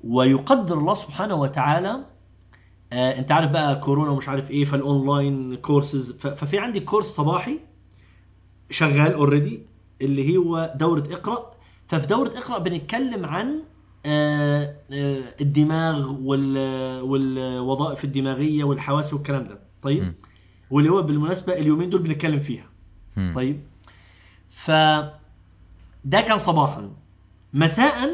ويقدر الله سبحانه وتعالى آه، أنت عارف بقى كورونا ومش عارف إيه فال online courses ففي عندي كورس صباحي شغال اوريدي اللي هو دورة اقرأ. ففي دورة إقرأ بنتكلم عن آه، آه، الدماغ وال- والوظائف الدماغية والحواس والكلام ده. طيب؟ م. واللي هو بالمناسبة اليومين دول بنتكلم فيها. مم. طيب؟ ف ده كان صباحا. مساء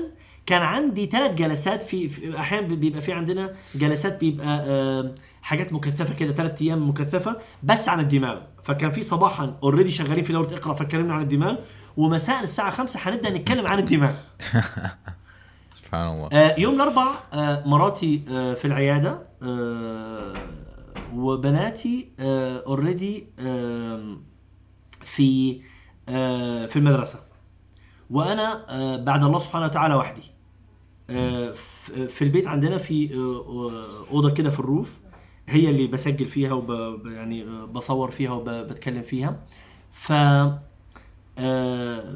كان عندي ثلاث جلسات في, في أحيانا بيبقى في عندنا جلسات بيبقى آه، حاجات مكثفة كده ثلاث أيام مكثفة بس عن الدماغ. فكان في صباحا already شغالين في دورة إقرأ فاتكلمنا عن الدماغ. ومساء الساعة 5 هنبدا نتكلم عن الدماغ. *laughs* سبحان الله. آه، يوم الاربع آه، مراتي آه، في العيادة آه، وبناتي already في آه، في المدرسة. وأنا آه، بعد الله سبحانه وتعالى وحدي. آه، في البيت عندنا في أوضة كده في الروف. هي اللي بسجل فيها وب يعني بصور فيها وبتكلم فيها. ف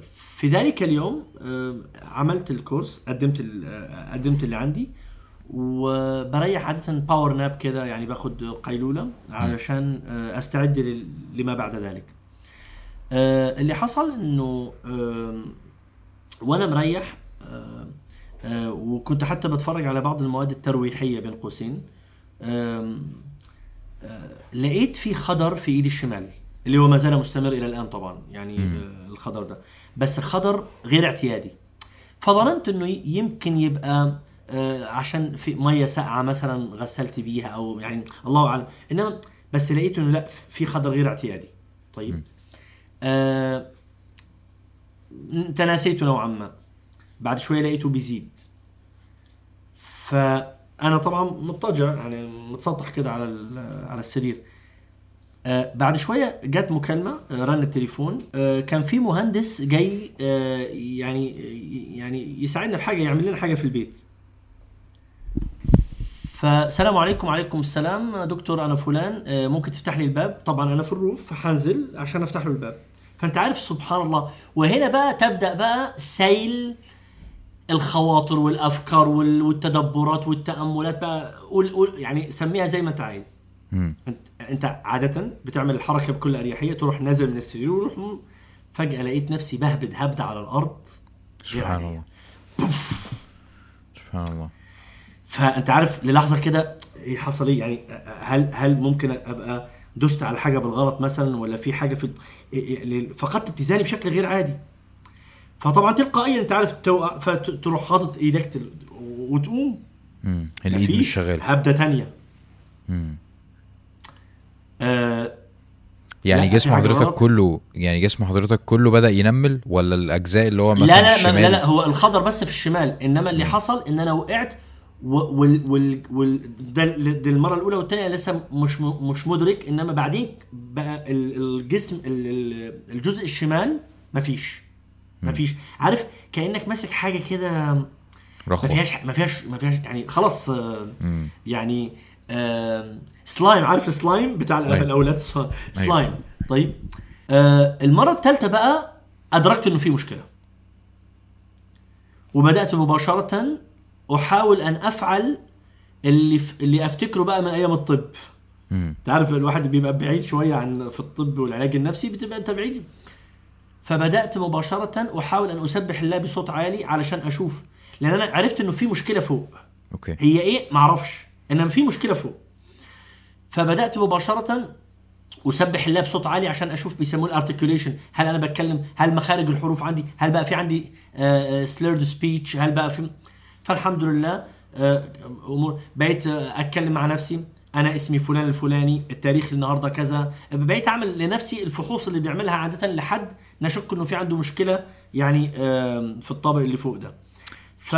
في ذلك اليوم آه، عملت الكورس قدمت آه، قدمت اللي عندي وبريح عادة باور ناب كده يعني باخد قيلولة علشان آه، أستعد لما بعد ذلك. آه، اللي حصل إنه وأنا مريح آه، آه، وكنت حتى بتفرج على بعض المواد الترويحية بين قوسين آه، لقيت في خضر في إيدي الشمال. اللي هو ما زال مستمر إلى الآن طبعا يعني آه، الخضر ده. بس خضر غير اعتيادي. فظننت إنه يمكن يبقى آه، عشان في مية ساقعة مثلا غسلت بيها أو يعني الله أعلم. إنما بس لقيت إنه لا في خضر غير اعتيادي. طيب. آه تناسيته نوعا ما. بعد شوية لقيته بيزيد. فأنا طبعا مضطجع يعني متسطح كده على على السرير. آه بعد شوية جت مكالمة آه رن التليفون. آه كان في مهندس جاي يعني يعني يساعدنا في حاجة يعمل لنا حاجة في البيت. فسلام عليكم وعليكم السلام. دكتور أنا فلان. ممكن تفتح لي الباب؟ طبعا أنا في الروف فحنزل عشان أفتح له الباب. فأنت عارف سبحان الله. وهنا بقى تبدأ بقى سيل الخواطر والأفكار وال- والتدبرات والتأملات بقى قول قول يعني سميها زي ما أنت عايز. انت انت عادة بتعمل الحركة بكل أريحية تروح نازل من السرير وروح فجأة لقيت نفسي بهبد هبدة على الأرض. سبحان عادية. الله. سبحان الله. فأنت عارف للحظة كده إيه حصل إيه؟ يعني هل هل ممكن أبقى دست على حاجة بالغلط مثلا ولا في حاجة في إيه- إيه- فقدت اتزاني بشكل غير عادي. فطبعا تلقائيا أنت عارف توقع فتروح حاطط إيدك وتقوم. مم. الإيد مش شغالة. هبدة تانية. مم. آه يعني جسم حضرتك. كله يعني جسم حضرتك كله بدأ ينمل ولا الأجزاء اللي هو مثلا لا لا الشمال؟ ما لا لا هو الخضر بس في الشمال إنما اللي حصل إن أنا وقعت وال وال وال ده, المرة الأولى والثانيه لسه مش م- مش مدرك إنما بعدين بقى ال- الجسم ال- ال- الجزء الشمال مفيش. مفيش. عارف كأنك ماسك حاجة كده ما فيهاش ما فيهاش ما فيهاش يعني خلاص. يعني سلايم عارف السلايم بتاع أيوة. الاولاد سلايم. طيب. آه، المرة الثالثة بقى أدركت إنه في مشكلة. وبدأت مباشرة أحاول أن أفعل اللي ف... اللي أفتكره بقى من أيام الطب. تعرف الواحد بيبقى بعيد شوية عن في الطب والعلاج النفسي بتبقى أنت بعيد. فبدأت مباشرة أحاول أن أسبح الله بصوت عالي علشان أشوف. لأن أنا عرفت إنه في مشكلة فوق. okay. هي إيه؟ معرفش. انما في مشكلة فوق. فبدأت مباشرة أسبح الله بصوت عالي عشان أشوف بيسموه ال articulation هل أنا بتكلم؟ هل مخارج الحروف عندي؟ هل بقى في عندي سليرد سبيتش هل بقى في؟ فالحمد لله آه، أمور بقيت آه، أتكلم مع نفسي. أنا اسمي فلان الفلاني التاريخ النهارده كذا. بقيت أعمل لنفسي الفحوص اللي بيعملها عادة لحد نشك إنه في عنده مشكلة يعني آه، في الطابق اللي فوق ده. ف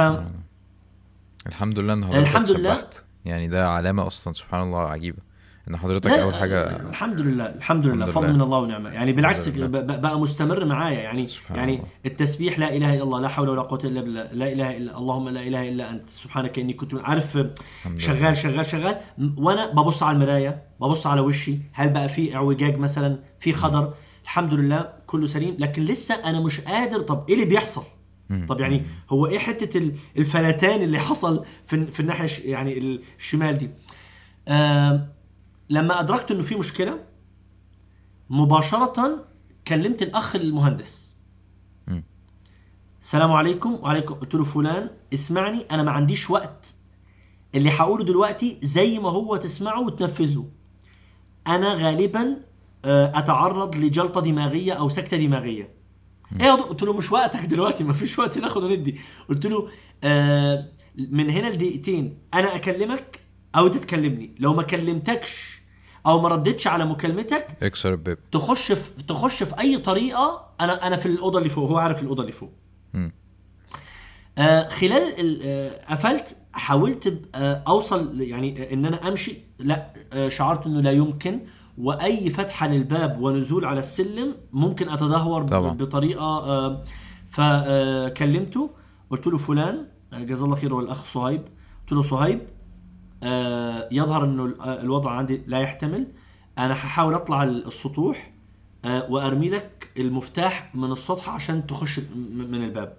الحمد لله ان حضرتك الحمد لله. يعني ده علامة أصلا سبحان الله عجيبة. إن حضرتك لا، أول حاجة الحمد لله الحمد لله. فضل. من الله ونعمة. يعني بالعكس بقى مستمر معايا. يعني يعني الله. التسبيح لا إله إلا الله لا حول ولا قوة إلا بالله لا إله إلا اللهم لا إله إلا أنت سبحانك إني كنت عارف شغال شغال شغال. وأنا ببص على المرايه ببص على وشي. هل بقى في اعوجاج مثلا؟ في خضر الحمد لله كله سليم. لكن لسه أنا مش قادر. طب إيه اللي بيحصل. طب يعني هو إيه حتة ال- الفلتان اللي حصل في في الناحية يعني الشمال دي؟ آم، لما أدركت إنه في مشكلة مباشرة كلمت الأخ المهندس. السلام عليكم وعليكم قلت له فلان اسمعني أنا ما عنديش وقت. اللي هقوله دلوقتي زي ما هو تسمعه وتنفذه. أنا غالبا آه، أتعرض لجلطة دماغية أو سكتة دماغية. إيه يا دكتور؟ قلت له مش وقتك دلوقتي ما فيش وقت ناخد وندي. قلت له آه من هنا لدقيقتين أنا أكلمك أو أنت تكلمني. لو ما كلمتكش أو ما ردتش على مكالمتك اكسر الباب. تخش في تخش في أي طريقة أنا أنا في الأوضة اللي فوق هو عارف الأوضة اللي فوق. آه خلال ال- آه قفلت حاولت آه أوصل يعني آه، إن أنا أمشي. لا آه شعرت إنه لا يمكن. وأي فتحه للباب ونزول على السلم ممكن أتدهور طبعا. بطريقة آه فكلمته قلت له فلان آه، جزاه الله خير هو الأخ صهيب. قلت له صهيب آه، يظهر إنه ال- آه، الوضع عندي لا يحتمل. أنا هحاول أطلع ال- السطوح آه، وأرمي لك المفتاح من السطح عشان تخش من الباب.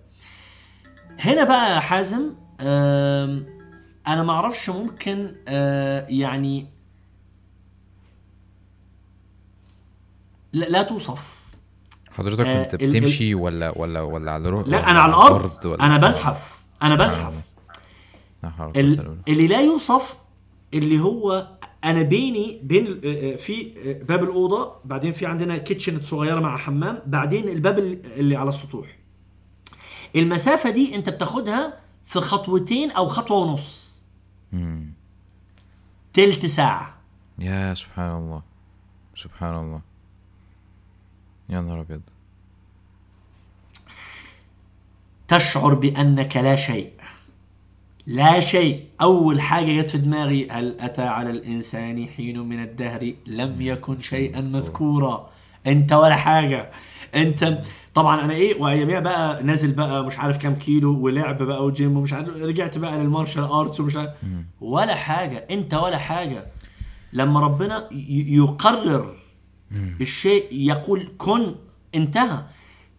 هنا بقى يا حازم أنا ما أعرفش ممكن آه، يعني لا, لا توصف. حضرتك آه، كنت بتمشي ولا ولا ولا على روح لا أنا على الأرض. ولا أنا بزحف. أنا بزحف. ال- بالله. اللي لا يوصف اللي هو أنا بيني بين آه، آه، في آه، باب الأوضة بعدين في عندنا كيتشن صغيره مع حمام بعدين الباب ال- اللي على السطوح. المسافة دي أنت بتاخدها في خطوتين أو خطوة ونص. مم. تلت ساعة. يا سبحان الله. سبحان الله. يا نهار أبيض. تشعر بأنك لا شيء. لا شيء. أول حاجة جت في دماغي هل أتى على الإنسان حين من الدهر؟ لم يكن شيئا مذكورا. أنت ولا حاجة. أنت طبعا أنا إيه واياميها بقى نازل بقى مش عارف كام كيلو ولعب بقى وجيم ومش عارف رجعت بقى لل martial arts ومش عارف. ولا حاجة. أنت ولا حاجة. لما ربنا ي- يقرر الشيء يقول كن انتهى.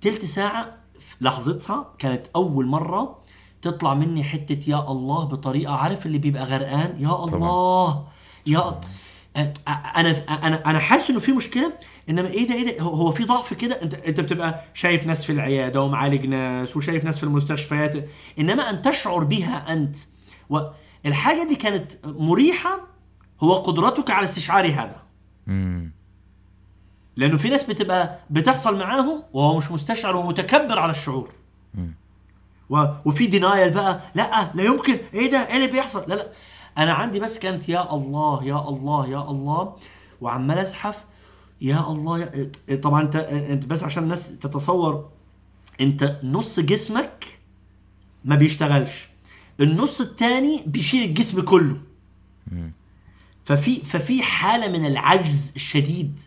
تلت ساعة لحظتها كانت أول مرة تطلع مني حتة يا الله بطريقة عارف اللي بيبقى غرقان؟ يا الله! يا أ- أنا أنا أنا حاسس إنه في مشكلة إنما إيه ده إيه ده؟ هو في ضعف كده؟ أنت أنت بتبقى شايف ناس في العيادة ومعالج ناس وشايف ناس في المستشفيات إنما أن تشعر بها أنت. والحاجة اللي كانت مريحة هو قدرتك على استشعار هذا. مم. لأنه في ناس بتبقى بتحصل معاهم وهو مش مستشعر ومتكبر على الشعور. و... وفي دينايل بقى لا لا يمكن. إيه ده؟ إيه اللي بيحصل؟ لا لا. أنا عندي بس كانت يا الله يا الله يا الله وعمال أزحف يا الله يا... طبعا أنت أنت بس عشان الناس تتصور أنت نص جسمك ما بيشتغلش. النص التاني بيشيل الجسم كله. ففي ففي حالة من العجز الشديد.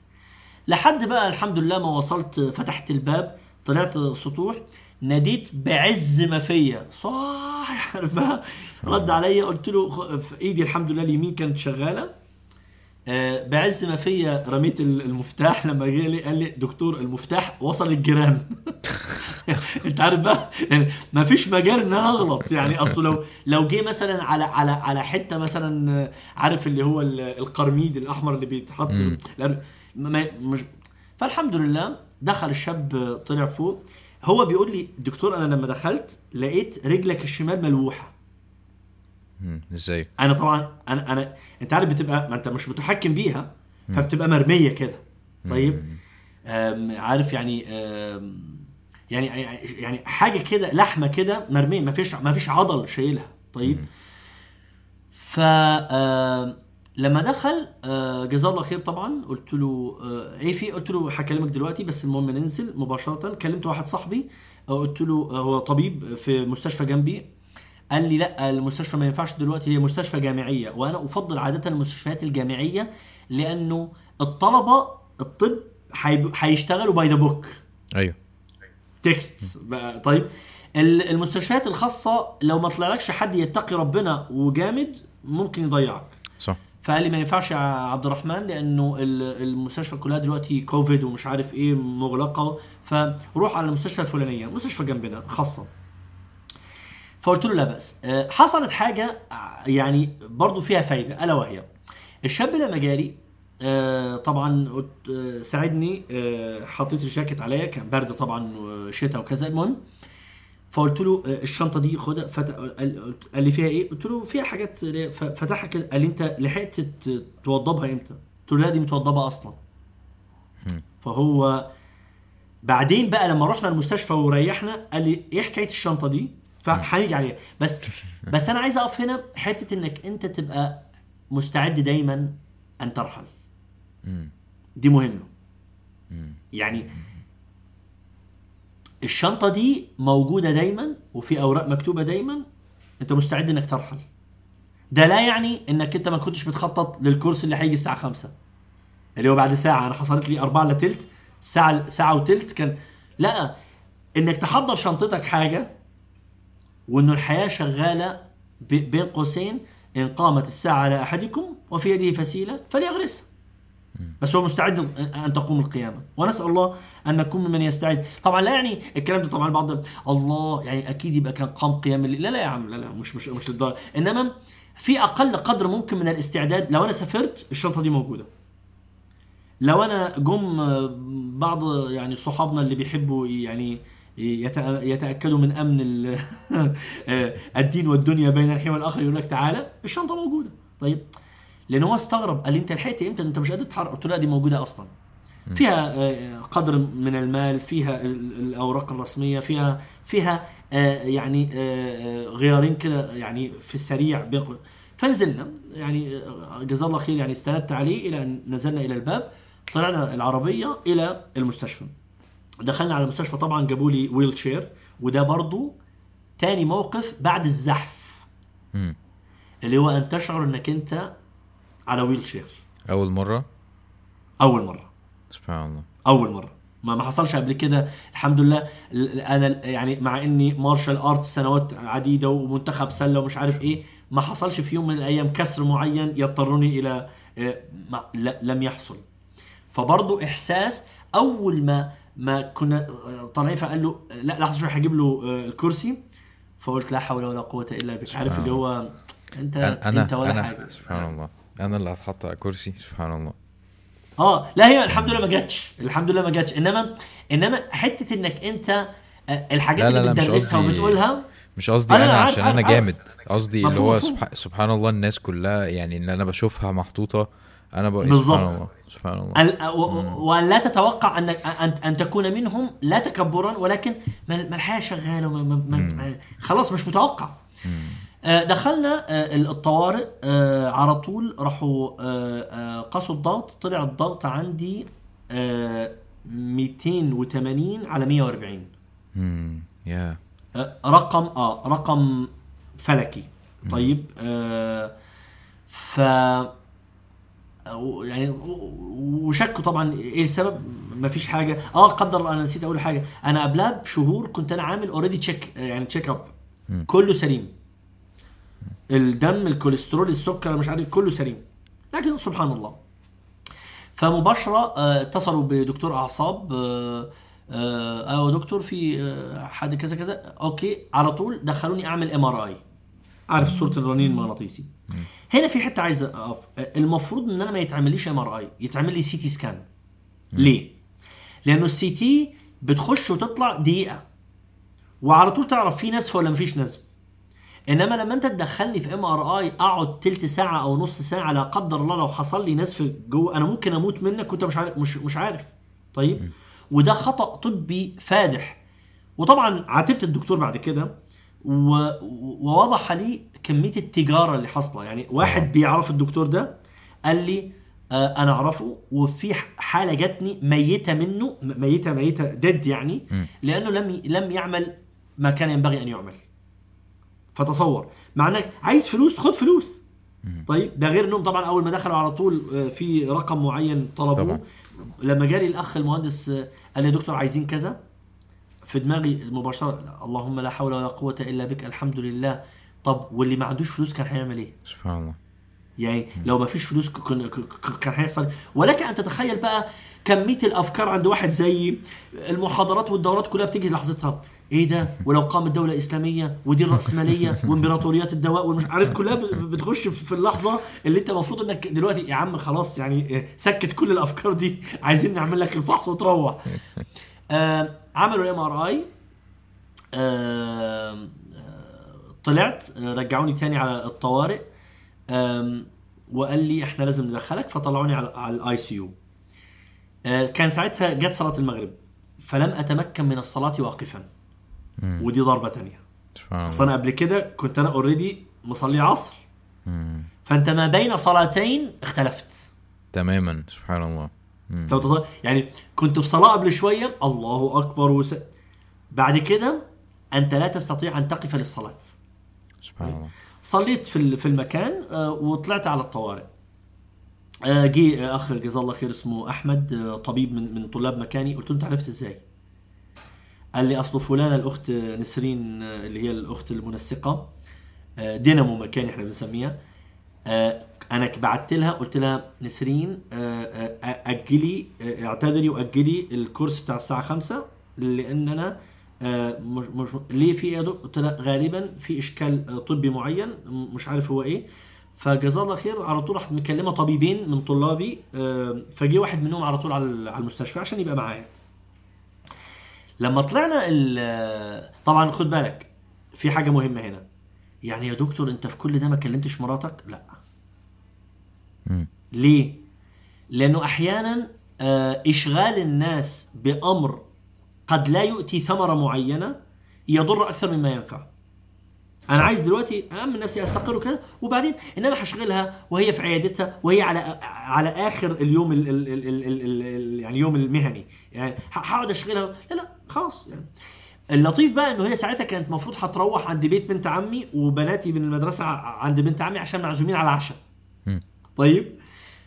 لحد بقى الحمد لله ما وصلت فتحت الباب طلعت سطوح ناديت بعز ما فيا. صاح عارف بقى رد عليا قلت له في إيدي الحمد لله اليمين كانت شغالة. آه، بعز ما فيا رميت ال- المفتاح. *laughs* لما جه لي قال لي دكتور المفتاح وصل الجيران. *laughs* أنت عارف بقى؟ يعني ما فيش مجال إن أنا أغلط. يعني اصله لو لو جه مثلا على على على حتة مثلا عارف اللي هو ال- القرميد الأحمر اللي بيتحط مم. مش فالحمد لله دخل الشاب طلع فوق. هو بيقول لي دكتور أنا لما دخلت لقيت رجلك الشمال ملوحة. إزاي؟ أنا طبعا أنا أنا أنت عارف بتبقى ما أنت مش متحكم بيها فبتبقى مرمية كده. طيب عارف يعني يعني يعني حاجة كده لحمة كده مرمية ما فيش ما فيش عضل شايلها. طيب ف لما دخل آه، جزاه الله خير طبعا. قلت له آه، إيه في؟ قلت له هكلمك دلوقتي بس المهم ننزل مباشرة. كلمت واحد صاحبي آه، قلت له هو طبيب في مستشفى جنبي. قال لي لا المستشفى ما ينفعش دلوقتي هي مستشفى جامعية. وأنا أفضل عادة المستشفيات الجامعية لأنه الطلبة الطب هيشتغلوا by the book أيوه. text طيب ال- المستشفيات الخاصة لو ما طلعلكش حد يتقي ربنا وجامد ممكن يضيعك. فقال لي ما ينفعش يا عبد الرحمن لأنه ال- المستشفى كلها دلوقتي كوفيد ومش عارف إيه مغلقة. فروح على المستشفى الفلانية مستشفى جنبنا خاصة. فقلت له لا بأس. آه، حصلت حاجة آه، يعني برضو فيها فايدة ألا وهي. الشاب لما جالي آه، طبعا ساعدني حطيت الجاكيت عليا كان برد طبعا وشتاء وكذا. المهم فقلت له آه، الشنطة دي خدها فت... قال لي فيها إيه؟ قلت له فيها حاجات فتحها كده قال لي أنت لحقت توضبها إمتى؟ قلت له لا دي متوضبة أصلا. فهو بعدين بقى لما رحنا المستشفى وريحنا قال لي إيه حكاية الشنطة دي؟ فهنيجي عليها. بس *laughs* بس أنا عايز أقف هنا حتة إنك أنت تبقى مستعد دايما أن ترحل. دي مهمة. يعني الشنطة دي موجودة دايما وفي أوراق مكتوبة دايما. أنت مستعد إنك ترحل. ده لا يعني إنك أنت ما كنتش بتخطط للكورس اللي هيجي الساعة 5 اللي هو بعد ساعة. أنا حصلت لي 4 إلا ساعة ساعة وتلت كان لا إنك تحضر شنطتك حاجة وإنه الحياة شغالة بين قوسين. إن قامت الساعة على أحدكم وفي يده فسيلة فليغرسها بس هو مستعد أن تقوم القيامة. ونسأل الله أن نكون ممن يستعد. طبعا لا يعني الكلام ده طبعا بعض الله يعني أكيد يبقى كان قام قيام الليل لا لا يا عم لا لا مش مش مش للدرجة. إنما في أقل قدر ممكن من الاستعداد. لو أنا سافرت الشنطة دي موجودة. لو أنا جم بعض يعني صحابنا اللي بيحبوا يعني يتأكدوا من أمن ال- *laughs* الدين والدنيا بين الحين والآخر يقول لك تعالى الشنطة موجودة. طيب لأن هو استغرب قال لي أنت لحقت إمتى؟ أنت مش قادر تتحرك قلت له دي موجودة أصلا. فيها آه، قدر من المال فيها ال- الأوراق الرسمية فيها فيها آه، يعني آه، غيارين كده يعني في السريع. فنزلنا. يعني جزاه الله خير يعني استندت عليه إلى أن نزلنا إلى الباب. طلعنا العربية إلى المستشفى. دخلنا على المستشفى طبعا جابوا لي wheelchair وده برضو تاني موقف بعد الزحف. اللي هو أن تشعر إنك أنت على wheelchair أول مرة؟ أول مرة. سبحان الله. أول مرة. ما ما حصلش قبل كده. الحمد لله. أنا يعني مع إني martial arts سنوات عديدة ومنتخب سلة ومش عارف إيه ما حصلش في يوم من الأيام كسر معين يضطرني إلى آه، ما لم يحصل. فبرضه إحساس أول ما ما كنا آه، طالعين فقال له لا لحظه شوية هجيب له آه، الكرسي. فقلت لا حول ولا قوة إلا بك عارف اللي هو انت أنا أنت ولا أنا حاجة. سبحان الله. أنا اللي هتحط على كرسي سبحان الله. آه لا هي الحمد لله ما جاتش. الحمد لله ما جاتش. إنما إنما حتة إنك أنت آه، الحاجات لا، لا، اللي بتدرسها وبتقولها. مش قصدي أنا أنا عارف- عشان عارف- أنا. جامد. قصدي اللي هو مفهوم. سبحان الله الناس كلها يعني اللي أنا بشوفها محطوطة أنا بقول بالظبط. سبحان الله سبحان الله. ال- و- وان لا تتوقع ان ان تكون منهم لا تكبرا ولكن ما الحياة شغالة خلاص مش متوقع. آه، دخلنا آه، الطوارئ آه، على طول راحوا آه، آه، قاسوا الضغط. طلع الضغط عندي آه، 280 على 140 امم يا آه، رقم آه رقم فلكي. طيب آه ف يعني وشكوا طبعا إيه السبب؟ مفيش حاجة. آه قدر أنا نسيت أقول حاجة. أنا قبلها بشهور كنت أنا عامل already check يعني check up كله سليم. الدم الكوليسترول السكر مش عارف كله سليم. لكن سبحان الله. فمباشرة آه، اتصلوا بدكتور أعصاب أيوه دكتور في آه، حد كذا كذا. okay على طول دخلوني أعمل MRI عارف صورة الرنين المغناطيسي. هنا في حتة عايز اقف المفروض إن أنا ما يتعمليش MRI يتعمل لي CT scan ليه؟ لأنه ال CT بتخش وتطلع دقيقة. وعلى طول تعرف في نزف ولا مفيش نزف. إنما لما أنت تدخلني في MRI أقعد تلت ساعة أو نص ساعة لا قدر الله لو حصل لي نزف جوه أنا ممكن أموت منك وأنت مش عارف مش مش عارف. طيب؟ وده خطأ طبي فادح. وطبعا عاتبت الدكتور بعد كده. ووضح لي كمية التجارة اللي حاصلة. يعني واحد. بيعرف الدكتور ده قال لي آه أنا أعرفه وفي حالة جاتني ميتة منه ميته ميتة dead يعني لأنه لم لم يعمل ما كان ينبغي أن يعمل. فتصور. مع إنك عايز فلوس خد فلوس. طيب ده غير إنهم طبعا أول ما دخلوا على طول آه، في رقم معين طلبوه. طبعا. لما جالي الأخ المهندس آه، قال لي يا دكتور عايزين كذا. في دماغي مباشرة اللهم لا حول ولا قوة إلا بك الحمد لله. طب واللي ما عندوش فلوس كان هيعمل إيه؟ سبحان الله. يعني لو ما فيش فلوس كان هيحصل. ولك أن تتخيل بقى كمية الأفكار عند واحد زي المحاضرات والدورات كلها بتيجي لحظتها. إيه ده؟ ولو قامت دولة إسلامية ودي الراسماليه *laughs* وإمبراطوريات الدواء والمش عارف كلها بتخش في اللحظة اللي أنت المفروض إنك دلوقتي يا عم خلاص يعني سكت كل الأفكار دي. *laughs* عايزين نعمل لك الفحص وتروح. *laughs* آه عملوا ال MRI آه، طلعت آه، رجعوني تاني على الطوارئ. وقال لي إحنا لازم ندخلك فطلعوني على على ال ICU كان ساعتها جت صلاة المغرب فلم أتمكن من الصلاة واقفا. مم. ودي ضربة تانية. سبحان أصل أنا قبل كده كنت أنا already مصلي عصر. مم. فأنت ما بين صلاتين اختلفت. تماما. سبحان الله. مم. يعني كنت في صلاة قبل شوية الله أكبر وس... بعد كده أنت لا تستطيع أن تقف للصلاة. سبحان الله. صليت في في المكان آه، وطلعت على الطوارئ. آه، جه اخ جزاه الله خير اسمه أحمد آه، طبيب من من طلاب مكاني. قلت له أنت عرفت إزاي؟ قال لي أصله فلانه الأخت نسرين اللي هي الأخت المنسقة. آه، دينامو مكاني إحنا بنسميها. آه، أنا بعت لها قلت لها نسرين آه، أجلي اعتذري وأجلي الكورس بتاع الساعة 5 لأن أنا مش مش ليه في إيه؟ قلت لها غالبا في إشكال طبي معين مش عارف هو إيه. فجزاه الله خير على طول راح مكلمة طبيبين من طلابي فجي واحد منهم على طول على المستشفى عشان يبقى معايا. لما طلعنا ال- طبعا خد بالك في حاجة مهمة هنا. يعني يا دكتور أنت في كل ده ما كلمتش مراتك؟ لا. ليه؟ لأنه أحيانا آه، إشغال الناس بأمر قد لا يؤتي ثمرة معينة يضر أكثر مما ينفع. أنا عايز دلوقتي امن نفسي أستقر وكده وبعدين إنما هشغلها وهي في عيادتها وهي على على آخر اليوم ال ال ال ال ال ال ال يعني اليوم المهني. يعني هقعد أشغلها؟ لا لا. خلاص يعني. اللطيف بقى إنه هي ساعتها كانت المفروض هتروح عند بيت بنت عمي وبناتي من المدرسة عند بنت عمي عشان معزومين على عشاء. طيب؟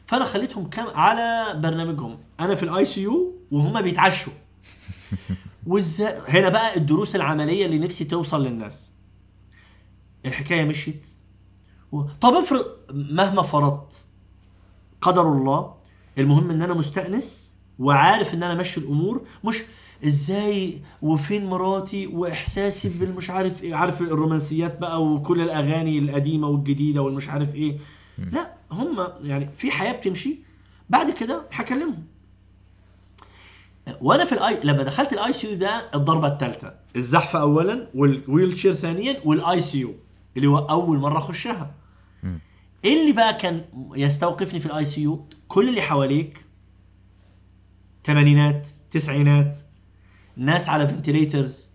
فأنا خليتهم كام على برنامجهم. أنا في ال ICU وهم بيتعشوا. *laughs* وازاي هنا بقى الدروس العملية اللي نفسي توصل للناس. الحكاية مشيت. و... طب افرض مهما فرضت قدر الله المهم إن أنا مستأنس وعارف إن أنا ماشي الأمور مش إزاي وفين مراتي وإحساسي بالمش عارف إيه؟ عارف الرومانسيات بقى وكل الأغاني القديمة والجديدة والمش عارف إيه؟ لا هم يعني في حياة بتمشي بعد كده هكلمهم. وأنا في الاي لما دخلت الاي سي يو ده الضربة الثالثه الزحف اولا وال wheelchair ثانيا وال ICU اللي هو أول مرة أخشها. إيه اللي بقى كان يستوقفني في ال ICU كل اللي حواليك ثمانينات تسعينات ناس على ventilators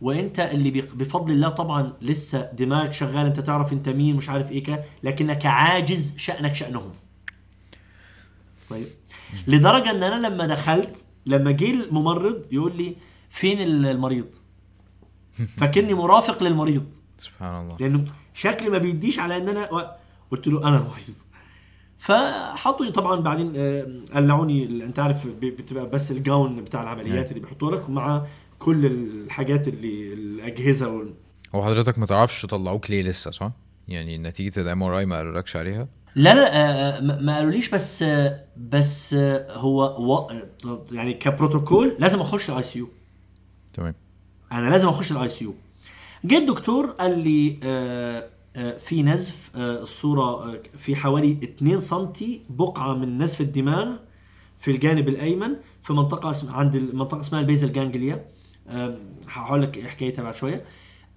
وانت اللي بفضل الله طبعا لسه دماغك شغال انت تعرف انت مين مش عارف إيه كده لكنك عاجز شأنك شأنهم. طيب. لدرجة ان أنا لما دخلت لما جه الممرض يقول لي فين المريض؟ فاكرني مرافق للمريض. سبحان الله. لأنه شكلي ما بيديش على ان أنا قلت له أنا المريض. فحطوني طبعا بعدين آه، قلعوني أنت عارف بتبقى بس الجاون بتاع العمليات اللي بيحطوه لك ومع كل الحاجات اللي الأجهزة وال... هو حضرتك ما تعرفش طلعوك ليه لسه صح؟ يعني نتيجة ال MRI ما قالولكش عليها؟ لا لا آه، ما ما قالوليش بس آه، بس آه، هو و... آه، يعني كبروتوكول لازم أخش ال ICU تمام أنا لازم أخش ال ICU جه الدكتور قال لي آه، آه، في نزف آه، الصورة آه، في حوالي 2 سم بقعة من نزف الدماغ في الجانب الأيمن في منطقة اسم عند المنطقة اسمها ال basal ganglia آه، هقول لك حكايتها بعد شوية.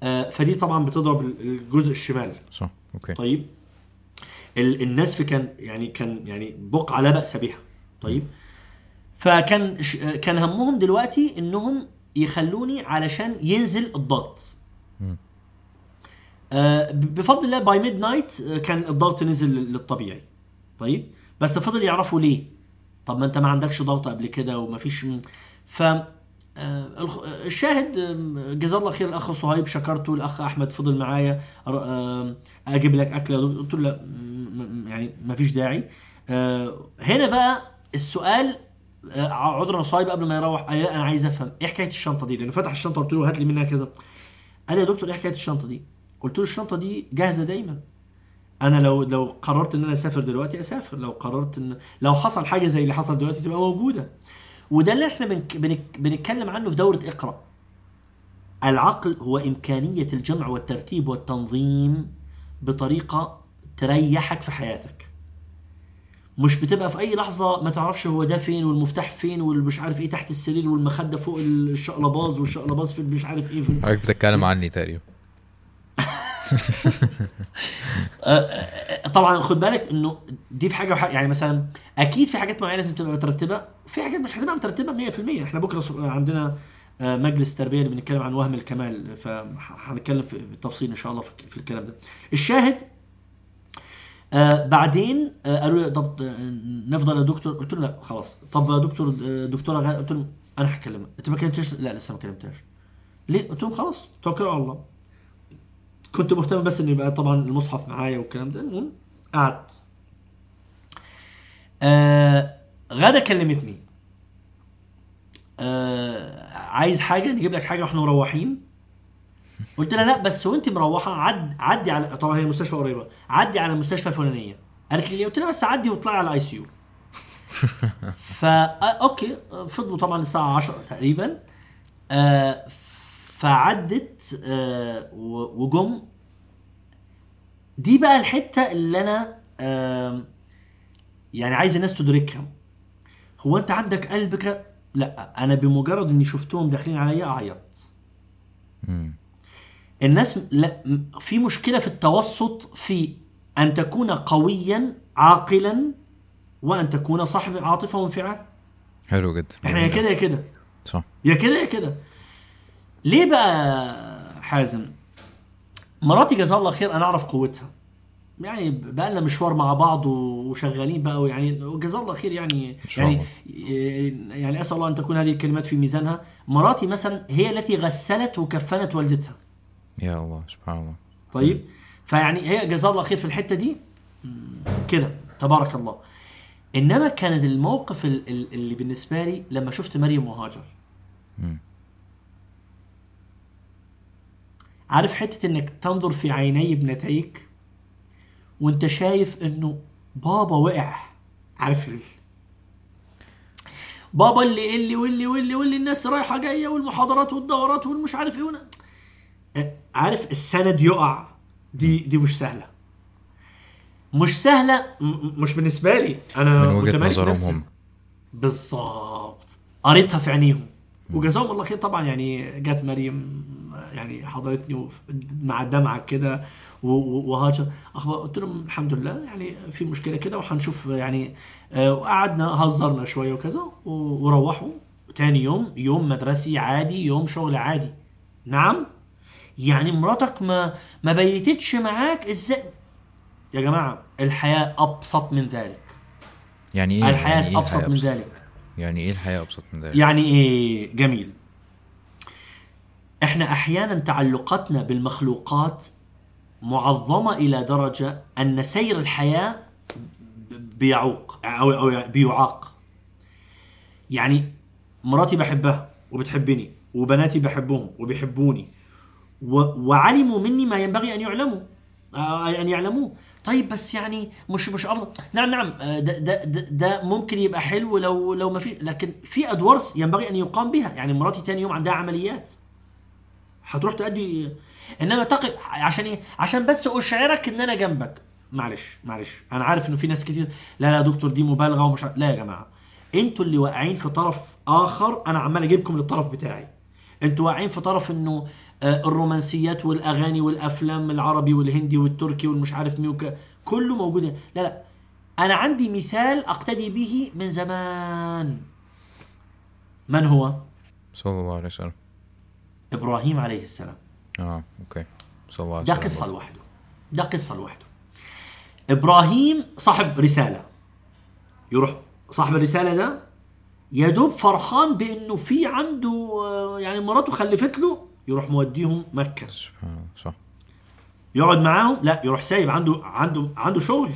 آه، فدي طبعا بتضرب الجزء الشمال. صح okay. طيب. ال- النزف كان يعني كان يعني بقعة لا بأس بها. طيب. فكان كان همهم دلوقتي إنهم يخلوني علشان ينزل الضغط. بفضل الله by midnight كان الضغط نزل لل- للطبيعي. طيب؟ بس فضل يعرفوا ليه؟ طب ما انت ما عندكش ضغط قبل كده وما فيش ف آه، آه، الشاهد جزاه الله خير الأخ صهيب شكرته الأخ أحمد فضل معايا أجيب لك أكل. يا دكتور؟ قلت له لا يعني ما فيش داعي. آه، هنا بقى السؤال آه، عذرا صهيب قبل ما يروح قال لا أنا عايز أفهم إيه حكاية الشنطة دي؟ لأنه فتح الشنطة قلت له هات لي منها كذا. قال لي يا دكتور إيه حكاية الشنطة دي؟ قلت له الشنطة دي جاهزة دايما. أنا لو لو قررت إن أنا أسافر دلوقتي أسافر. لو قررت ان لو حصل حاجة زي اللي حصل دلوقتي تبقى موجودة. وده اللي إحنا بنك... بنك... بنتكلم عنه في دورة إقرأ. العقل هو إمكانية الجمع والترتيب والتنظيم بطريقة تريحك في حياتك. مش بتبقى في أي لحظة ما تعرفش هو ده فين والمفتاح فين والمش عارف إيه تحت السرير والمخدة فوق الشقلباز والشقلباز في مش عارف إيه في حضرتك بتتكلم عني تقريبا. *laughs* طبعا خد بالك إنه دي في حاجة يعني مثلا أكيد في حاجات معينة لازم تبقى مترتبة في حاجات مش هتبقى مترتبة 100% إحنا بكرة عندنا آه، مجلس تربية اللي بنتكلم عن وهم الكمال فهنتكلم في بالتفصيل إن شاء الله في الكلام ده. الشاهد آه بعدين آه قالوا لي طب آه، نفضل يا دكتور. قلت له لا خلاص. طب يا دكتور آه، دكتورة غ- قلت له أنا هكلمها أنت ما كلمتش لا لسه ما كلمتهاش. ليه؟ قلت لهم خلاص توكلوا على الله. كنت مهتم بس ان يبقى طبعا المصحف معايا والكلام ده المهم قعدت. آه غدا كلمتني. آه عايز حاجة؟ نجيب لك حاجة وإحنا مروحين. قلت لها لا بس وأنت مروحة عد عدي على طبعا هي المستشفى قريبة. عدي على المستشفى الفلانية. قالت لي؟ قلت لها بس عدي واطلعي على ال ICU ف okay. فضلوا طبعا الساعة 10 تقريبا. آه فعدت آه وجم. دي بقى الحتة اللي أنا يعني عايز الناس تدركها. هو أنت عندك قلب ك... لأ أنا بمجرد إني شفتهم داخلين عليا مم. الناس لأ في مشكلة في التوسط في أن تكون قويا عاقلا وأن تكون صاحب عاطفة وانفعال. حلو جدا. إحنا يا كده يا كده. صح. يا كده يا كده. ليه بقى حازم؟ مراتي جزاها الله خير أنا أعرف قوتها. يعني بقى لنا مشوار مع بعض وشغالين بقى يعني جزاها الله خير يعني يعني يعني أسأل الله أن تكون هذه الكلمات في ميزانها. مراتي مثلا هي التي غسلت وكفنت والدتها. يا الله سبحان الله. طيب؟ فيعني هي جزاها الله خير في الحتة دي؟ كده. تبارك الله. إنما كان الموقف ال- ال- اللي بالنسبة لي لما شفت مريم وهاجر. مم. عارف حتة إنك تنظر في عيني ابنتيك وأنت شايف إنه بابا وقع. عارف ال- بابا اللي اللي واللي واللي واللي الناس رايحة جاية والمحاضرات والدورات والمش عارف إيه عارف السند يقع؟ دي دي مش سهلة. مش سهلة مش بالنسبة لي. أنا من وجهة متمالك نظرهم. هم. بالظبط. قريتها في عينيهم. وجزاهم الله خير طبعا يعني جت مريم يعني حضرتني مع دمعة كده وهاجر. أخبار قلت لهم الحمد لله يعني في مشكلة كده وهنشوف يعني آه، وقعدنا هزرنا شوية وكذا وروحوا. تاني يوم يوم مدرسي عادي يوم شغل عادي. نعم يعني مراتك ما ما بيتتش معاك إزاي؟ يا جماعة الحياة أبسط من ذلك. يعني إيه؟ الحياة يعني إيه أبسط الحياة من أبسط؟ ذلك. يعني إيه الحياة أبسط من ذلك؟ يعني إيه؟ جميل. إحنا أحيانا تعلقاتنا بالمخلوقات معظمة إلى درجة أن سير الحياة بيعوق أو أو بيعاق. يعني مراتي بحبها وبتحبني وبناتي بحبهم وبيحبوني. وعلموا مني ما ينبغي أن يعلموا آه، أن يعلموه. طيب بس يعني مش مش أفضل. نعم نعم آه، ده ده, ده ممكن يبقى حلو لو لو ما فيش لكن في ادوار ينبغي أن يقام بها. يعني مراتي تاني يوم عندها عمليات. هتروح تأدي إنما تقف عشان إيه؟ عشان بس أشعرك إن أنا جنبك. معلش معلش. أنا عارف إنه في ناس كتير لا لا دكتور دي مبالغة ومش لا يا جماعة. أنتوا اللي واقعين في طرف آخر أنا عمال أجيبكم للطرف بتاعي. أنتوا واقعين في طرف إنه آه، الرومانسيات والأغاني والأفلام العربي والهندي والتركي والمش عارف مين كله موجود. لا لا. أنا عندي مثال أقتدي به من زمان. من هو؟ صلى الله عليه وسلم. إبراهيم عليه السلام. آه أوكي. صلى الله عليه ده وسلم قصة لوحده. ده قصة لوحده. إبراهيم صاحب رسالة. يروح صاحب الرسالة ده يا دوب فرحان بإنه في عنده آه، يعني مراته خلفت له يروح موديهم مكة. سبحان صح. يقعد معاهم لا يروح سايب عنده عنده عنده شغل.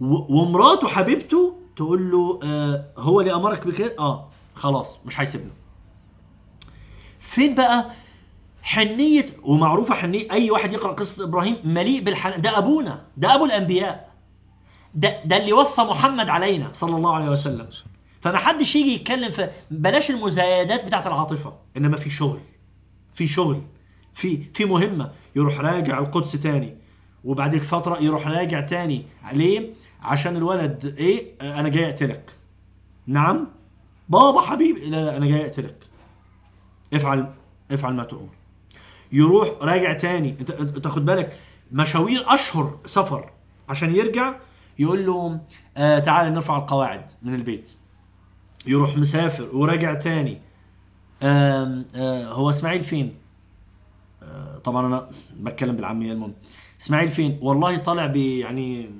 و- ومراته حبيبته تقول له آه هو اللي أمرك بكده؟ آه خلاص مش هيسيبنا. فين بقى؟ حنية ومعروفة حنية أي واحد يقرأ قصة إبراهيم مليء بالحنان. ده أبونا ده أبو الأنبياء. ده ده اللي وصى محمد علينا صلى الله عليه وسلم. فما حدش يجي يتكلم في بلاش المزايدات بتاعت العاطفة إنما في شغل في شغل في في مهمة. يروح راجع القدس تاني وبعد فترة يروح راجع تاني. ليه؟ عشان الولد إيه؟ أنا جاي أقتلك. نعم؟ بابا حبيبي لا لا أنا جاي أقتلك. افعل افعل ما تؤمر. يروح راجع تاني. انت انت تاخد بالك مشاوير أشهر سفر عشان يرجع يقول له آه تعال نرفع القواعد من البيت. يروح مسافر وراجع تاني. آم آه هو إسماعيل فين؟ آه طبعا أنا بتكلم بالعامية المهم. إسماعيل فين؟ والله طالع يعني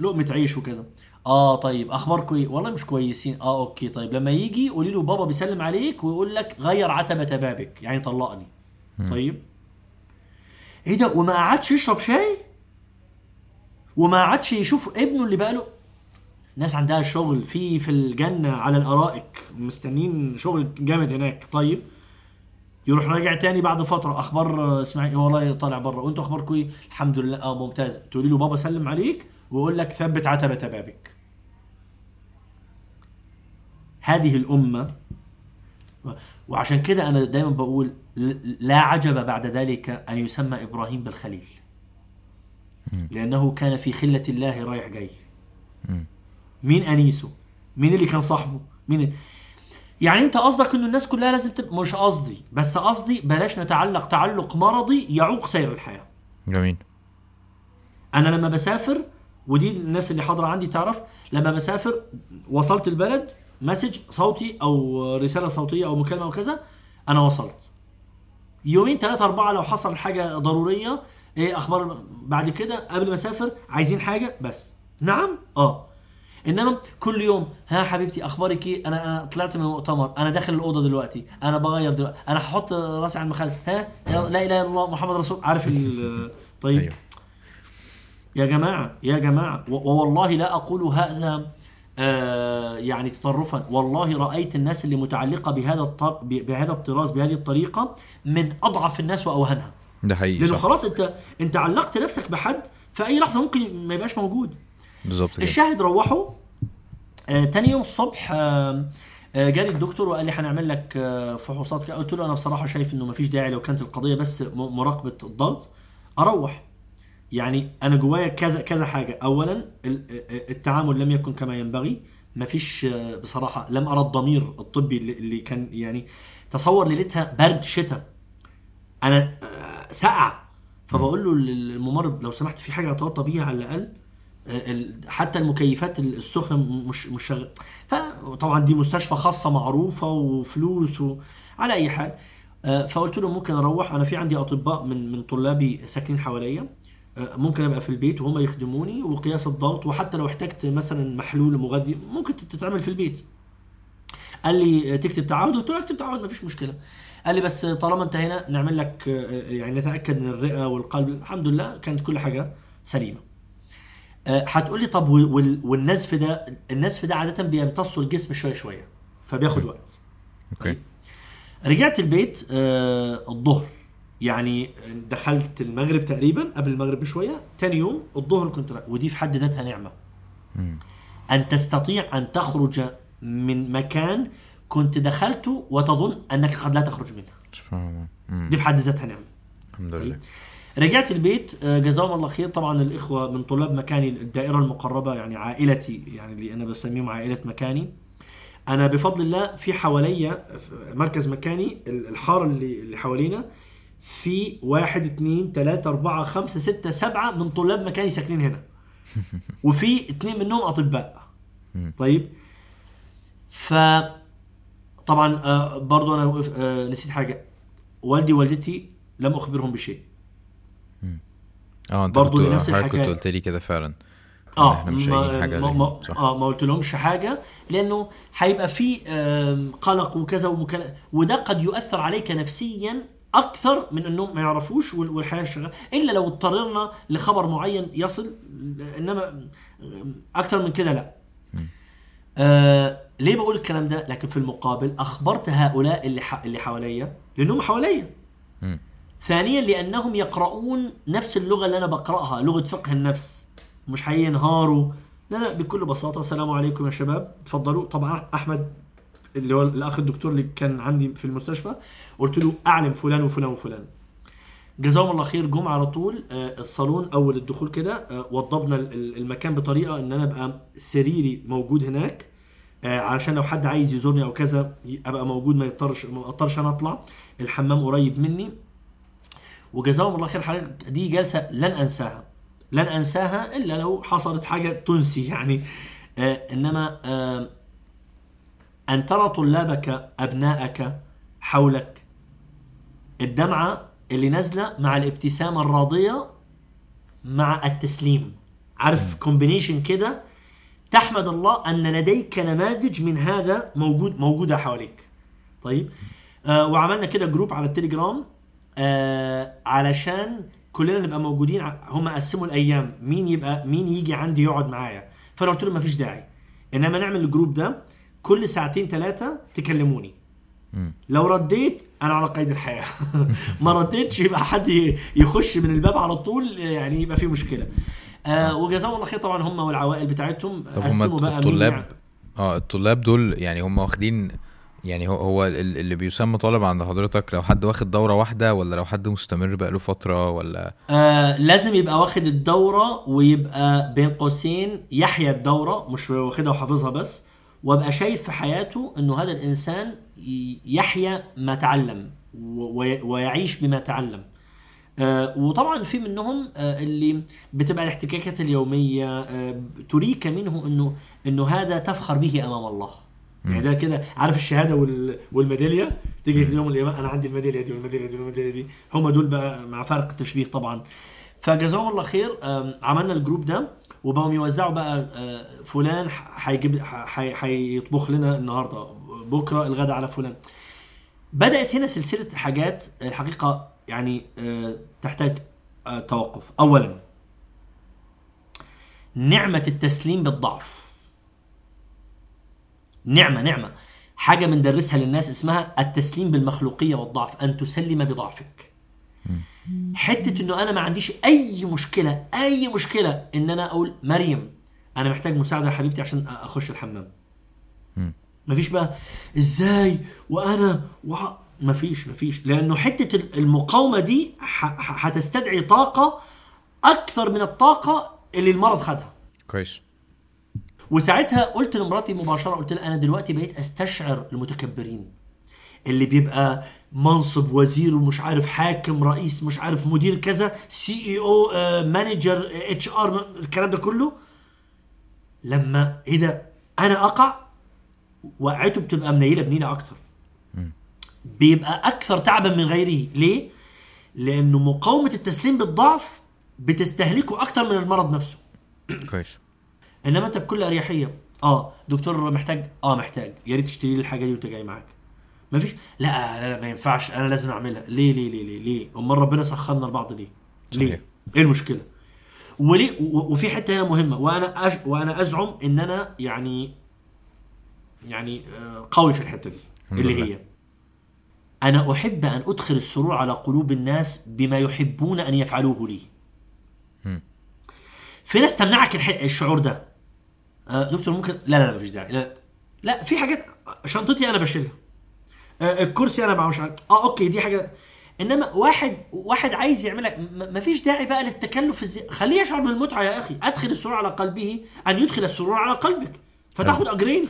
لقمة عيش وكذا. آه طيب. اخباركم إيه والله مش كويسين. آه أوكي. طيب. لما يجي قولي له بابا بيسلم عليك ويقول لك غير عتبة بابك. يعني طلقني. طيب. إيه ده؟ وما قعدش يشرب شاي؟ وما قعدش يشوف ابنه اللي بقاله ناس عندها شغل في في الجنة على الأرائك. مستنين شغل جامد هناك. طيب. يروح راجع تاني بعد فترة. أخبار إسماعيل والله طالع بره. وانتوا اخباركم إيه الحمد لله. آه ممتاز. تقولي له بابا سلم عليك ويقول لك ثبت عتبة بابك. هذه الأمة. وعشان كده أنا دايما بقول لا عجب بعد ذلك أن يسمى إبراهيم بالخليل. لأنه كان في خلة الله رايح جاي. مين أنيسه؟ مين اللي كان صاحبه؟ مين يعني أنت قصدك ان الناس كلها لازم تبقى مش قصدي بس قصدي بلاش نتعلق تعلق مرضي يعوق سير الحياة. جميل. أنا لما بسافر ودي الناس اللي حاضرة عندي تعرف لما بسافر وصلت البلد مسج صوتي أو رسالة صوتية أو مكالمة أو كذا أنا وصلت. يومين ثلاثة أربعة لو حصل حاجة ضرورية إيه أخبار بعد كده قبل ما أسافر عايزين حاجة؟ بس. نعم؟ أه. إنما كل يوم ها حبيبتي أخبارك إيه؟ أنا أنا طلعت من المؤتمر أنا داخل الأوضة دلوقتي أنا بغير دلوقتي أنا هحط رأسي على المخدة ها؟ لا إله إلا الله محمد رسول عارف ال- طيب. أيوه. يا جماعة يا جماعة و- ووالله لا أقول هذا يعني تطرفا. والله رأيت الناس اللي متعلقة بهذا الطر... بهذا الطراز بهذه الطريقة من أضعف الناس وأوهنها. ده حقيقي لأنه خلاص أنت أنت علقت نفسك بحد في أي لحظة ممكن ما يبقاش موجود. بالظبط الشاهد روحوا آه تاني يوم الصبح آه آه جالي الدكتور وقال لي هنعمل لك آه فحوصات. قلت له أنا بصراحة شايف إنه مفيش داعي لو كانت القضية بس مراقبة الضغط. أروح. يعني أنا جوايا كذا كذا حاجة. اولا ال- التعامل لم يكن كما ينبغي. مفيش آه، بصراحة لم أرى الضمير الطبي اللي- كان يعني تصور ليلتها برد شتاء. أنا آه، سقع فبقول له للممرض لو سمحت في حاجة اتوضى بيها على الأقل آه، حتى المكيفات السخنة مش مش شغال فطبعا دي مستشفى خاصة معروفة وفلوس و... على أي حال. فقلت له ممكن أروح. أنا في عندي أطباء من من طلابي ساكنين حواليا. ممكن أبقى في البيت وهم يخدموني وقياس الضغط وحتى لو احتجت مثلا محلول مغذي ممكن تتعمل في البيت. قال لي تكتب تعهد قلت له اكتب تعهد مفيش مشكلة. قال لي بس طالما انتهينا نعمل لك آه، يعني نتأكد من الرئة والقلب. الحمد لله كانت كل حاجة سليمة. آه، هتقول لي طب وال- والنزف ده النزف ده عادة بيمتصوا الجسم شوية شوية فبياخد وقت. أوكي. رجعت البيت آه الظهر. يعني دخلت المغرب تقريبا قبل المغرب بشوية. تاني يوم الظهر كنت رايح ودي في حد ذاتها نعمة. أن تستطيع أن تخرج من مكان كنت دخلته وتظن أنك قد لا تخرج منه. سبحان الله. دي في حد ذاتها نعمة. الحمد لله. رجعت البيت آه، جزاهم الله خير. طبعا الإخوة من طلاب مكاني الدائرة المقربة يعني عائلتي يعني اللي أنا بسميهم عائلة مكاني. أنا بفضل الله في حواليا مركز مكاني ال- الحارة اللي اللي حوالينا. في واحد اثنين ثلاثة أربعة خمسة ستة سبعة من طلاب مكاني ساكنين هنا. *laughs* وفي اثنين منهم أطباء. طيب. ف طبعا آه، برضو أنا آه، نسيت حاجة. والدي ووالدتي لم أخبرهم بشيء. آه أنت برضو لنفس حضرتك كنت. قلت لي كده فعلا. آه إحنا مش ما حاجة ما آه ما قلت لهمش حاجة لأنه هيبقى في قلق وكذا ومكلا وده قد يؤثر عليك نفسيا أكثر من إنهم ما يعرفوش وال- والحياة شغالة. إلا لو اضطررنا لخبر معين يصل إنما أكثر من كده لا. آه ليه بقول الكلام ده؟ لكن في المقابل أخبرت هؤلاء اللي ح... اللي حواليا لأنهم حواليا. ثانيا لأنهم يقرؤون نفس اللغة اللي أنا بقرأها لغة فقه النفس. مش هينهاروا لا لا بكل بساطة السلام عليكم يا شباب. اتفضلوا طبعا أحمد اللي هو الأخ الدكتور اللي كان عندي في المستشفى قلت له أعلم فلان وفلان وفلان. جزاهم الله خير جم على طول آه، الصالون أول الدخول كده آه، وضبنا ال- ال- المكان بطريقة إن أنا أبقى سريري موجود هناك آه، علشان لو حد عايز يزورني أو كذا أبقى موجود ما يضطرش ما أضطرش أنا أطلع. الحمام قريب مني. وجزاهم الله خير حضرتك دي جلسة لن أنساها. لن أنساها إلا لو حصلت حاجة تنسي يعني. إنما أن ترى طلابك ابنائك حولك. الدمعة اللي نازلة مع الابتسامة الراضية مع التسليم. عارف كومبينيشن كده؟ تحمد الله أن لديك نماذج من هذا موجود موجودة حواليك. طيب؟ آه وعملنا كده group على التليجرام آه علشان كلنا نبقى موجودين. هم قسموا الأيام. مين يبقى مين يجي عندي يقعد معايا؟ فأنا قلت لهم مفيش داعي. إنما نعمل ال group ده كل ساعتين ثلاثة تكلموني. لو رديت أنا على قيد الحياة. *laughs* ما رديتش يبقى حد يخش من الباب على طول يعني يبقى في مشكلة. آه وجزاهم الله خير طبعا هم والعوائل بتاعتهم. طب هم قسموا بقى الطلاب؟ يع- آه الطلاب دول يعني هم واخدين يعني هو هو ال- اللي بيسمى طالب عند حضرتك لو حد واخد دورة واحدة ولا لو حد مستمر بقاله فترة ولا؟ آه لازم يبقى واخد الدورة ويبقى بين قوسين يحيا الدورة مش واخدها وحافظها بس. وابقى شايف في حياته إنه هذا الإنسان يحيا ما تعلم ويعيش بما تعلم. آه وطبعا في منهم آه اللي بتبقى الاحتكاكات اليومية آه تريك منه انه إنه هذا تفخر به أمام الله. يعني ده كده عارف الشهادة وال- والميدالية؟ تيجي في يوم القيامة أنا عندي الميدالية دي والميدالية دي والميدالية دي. هم دول بقى مع فرق التشبيه طبعا. فجزاهم الله خير عملنا الجروب ده. وبقوا يوزعوا بقى آه، فلان هيجيب هيطبخ لنا النهارده بكرة الغداء على فلان. بدأت هنا سلسلة حاجات الحقيقة يعني آه، تحتاج آه، توقف. اولا نعمة التسليم بالضعف. نعمة نعمة. حاجة بندرسها للناس اسمها التسليم بالمخلوقية والضعف أن تسلم بضعفك. حتة إنه أنا ما عنديش أي مشكلة أي مشكلة إن أنا أقول مريم أنا محتاج مساعدة حبيبتي عشان أخش الحمام. مفيش بقى إزاي؟ وأنا وع... مفيش مفيش لأنه حتة المقاومة دي ح- هتستدعي طاقة أكثر من الطاقة اللي المرض خدها. كويس. وساعتها قلت لمراتي مباشرة قلت لها أنا دلوقتي بقيت أستشعر المتكبرين اللي بيبقى منصب وزير ومش عارف حاكم رئيس مش عارف مدير كذا CEO manager HR الكلام ده كله. لما إيه ده؟ أنا أقع وقعته بتبقى منيلة بنيلة أكتر. بيبقى أكثر تعبا من غيره. ليه؟ لأنه مقاومة التسليم بالضعف بتستهلكه أكتر من المرض نفسه. *coughs* كويس. إنما أنت بكل أريحية آه دكتور محتاج؟ آه محتاج. يا ريت تشتري لي الحاجة دي وأنت جاي معاك. مفيش لا لا, لا ما ينفعش. أنا لازم أعملها. ليه ليه ليه ليه ليه؟ أمال ربنا سخرنا لبعض ليه؟ ليه؟ صحيح. إيه المشكلة؟ وليه؟ وفي حتة هنا مهمة. وأنا أج... وأنا أزعم إن أنا يعني يعني آه، قوي في الحتة دي اللي. هي أنا أحب أن أدخل السرور على قلوب الناس بما يحبون أن يفعلوه لي. في ناس تمنعك الح... الشعور ده. آه دكتور ممكن لا لا لا مفيش داعي. لا لا في حاجات شنطتي أنا بشيلها. الكرسي أنا مش عارف. آه أوكي دي حاجة. إنما واحد واحد عايز يعملها م- مفيش داعي بقى للتكلف الزي... خليه يشعر بالمتعة يا أخي. أدخل السرور على قلبه أن يدخل السرور على قلبك. فتاخد أجرين.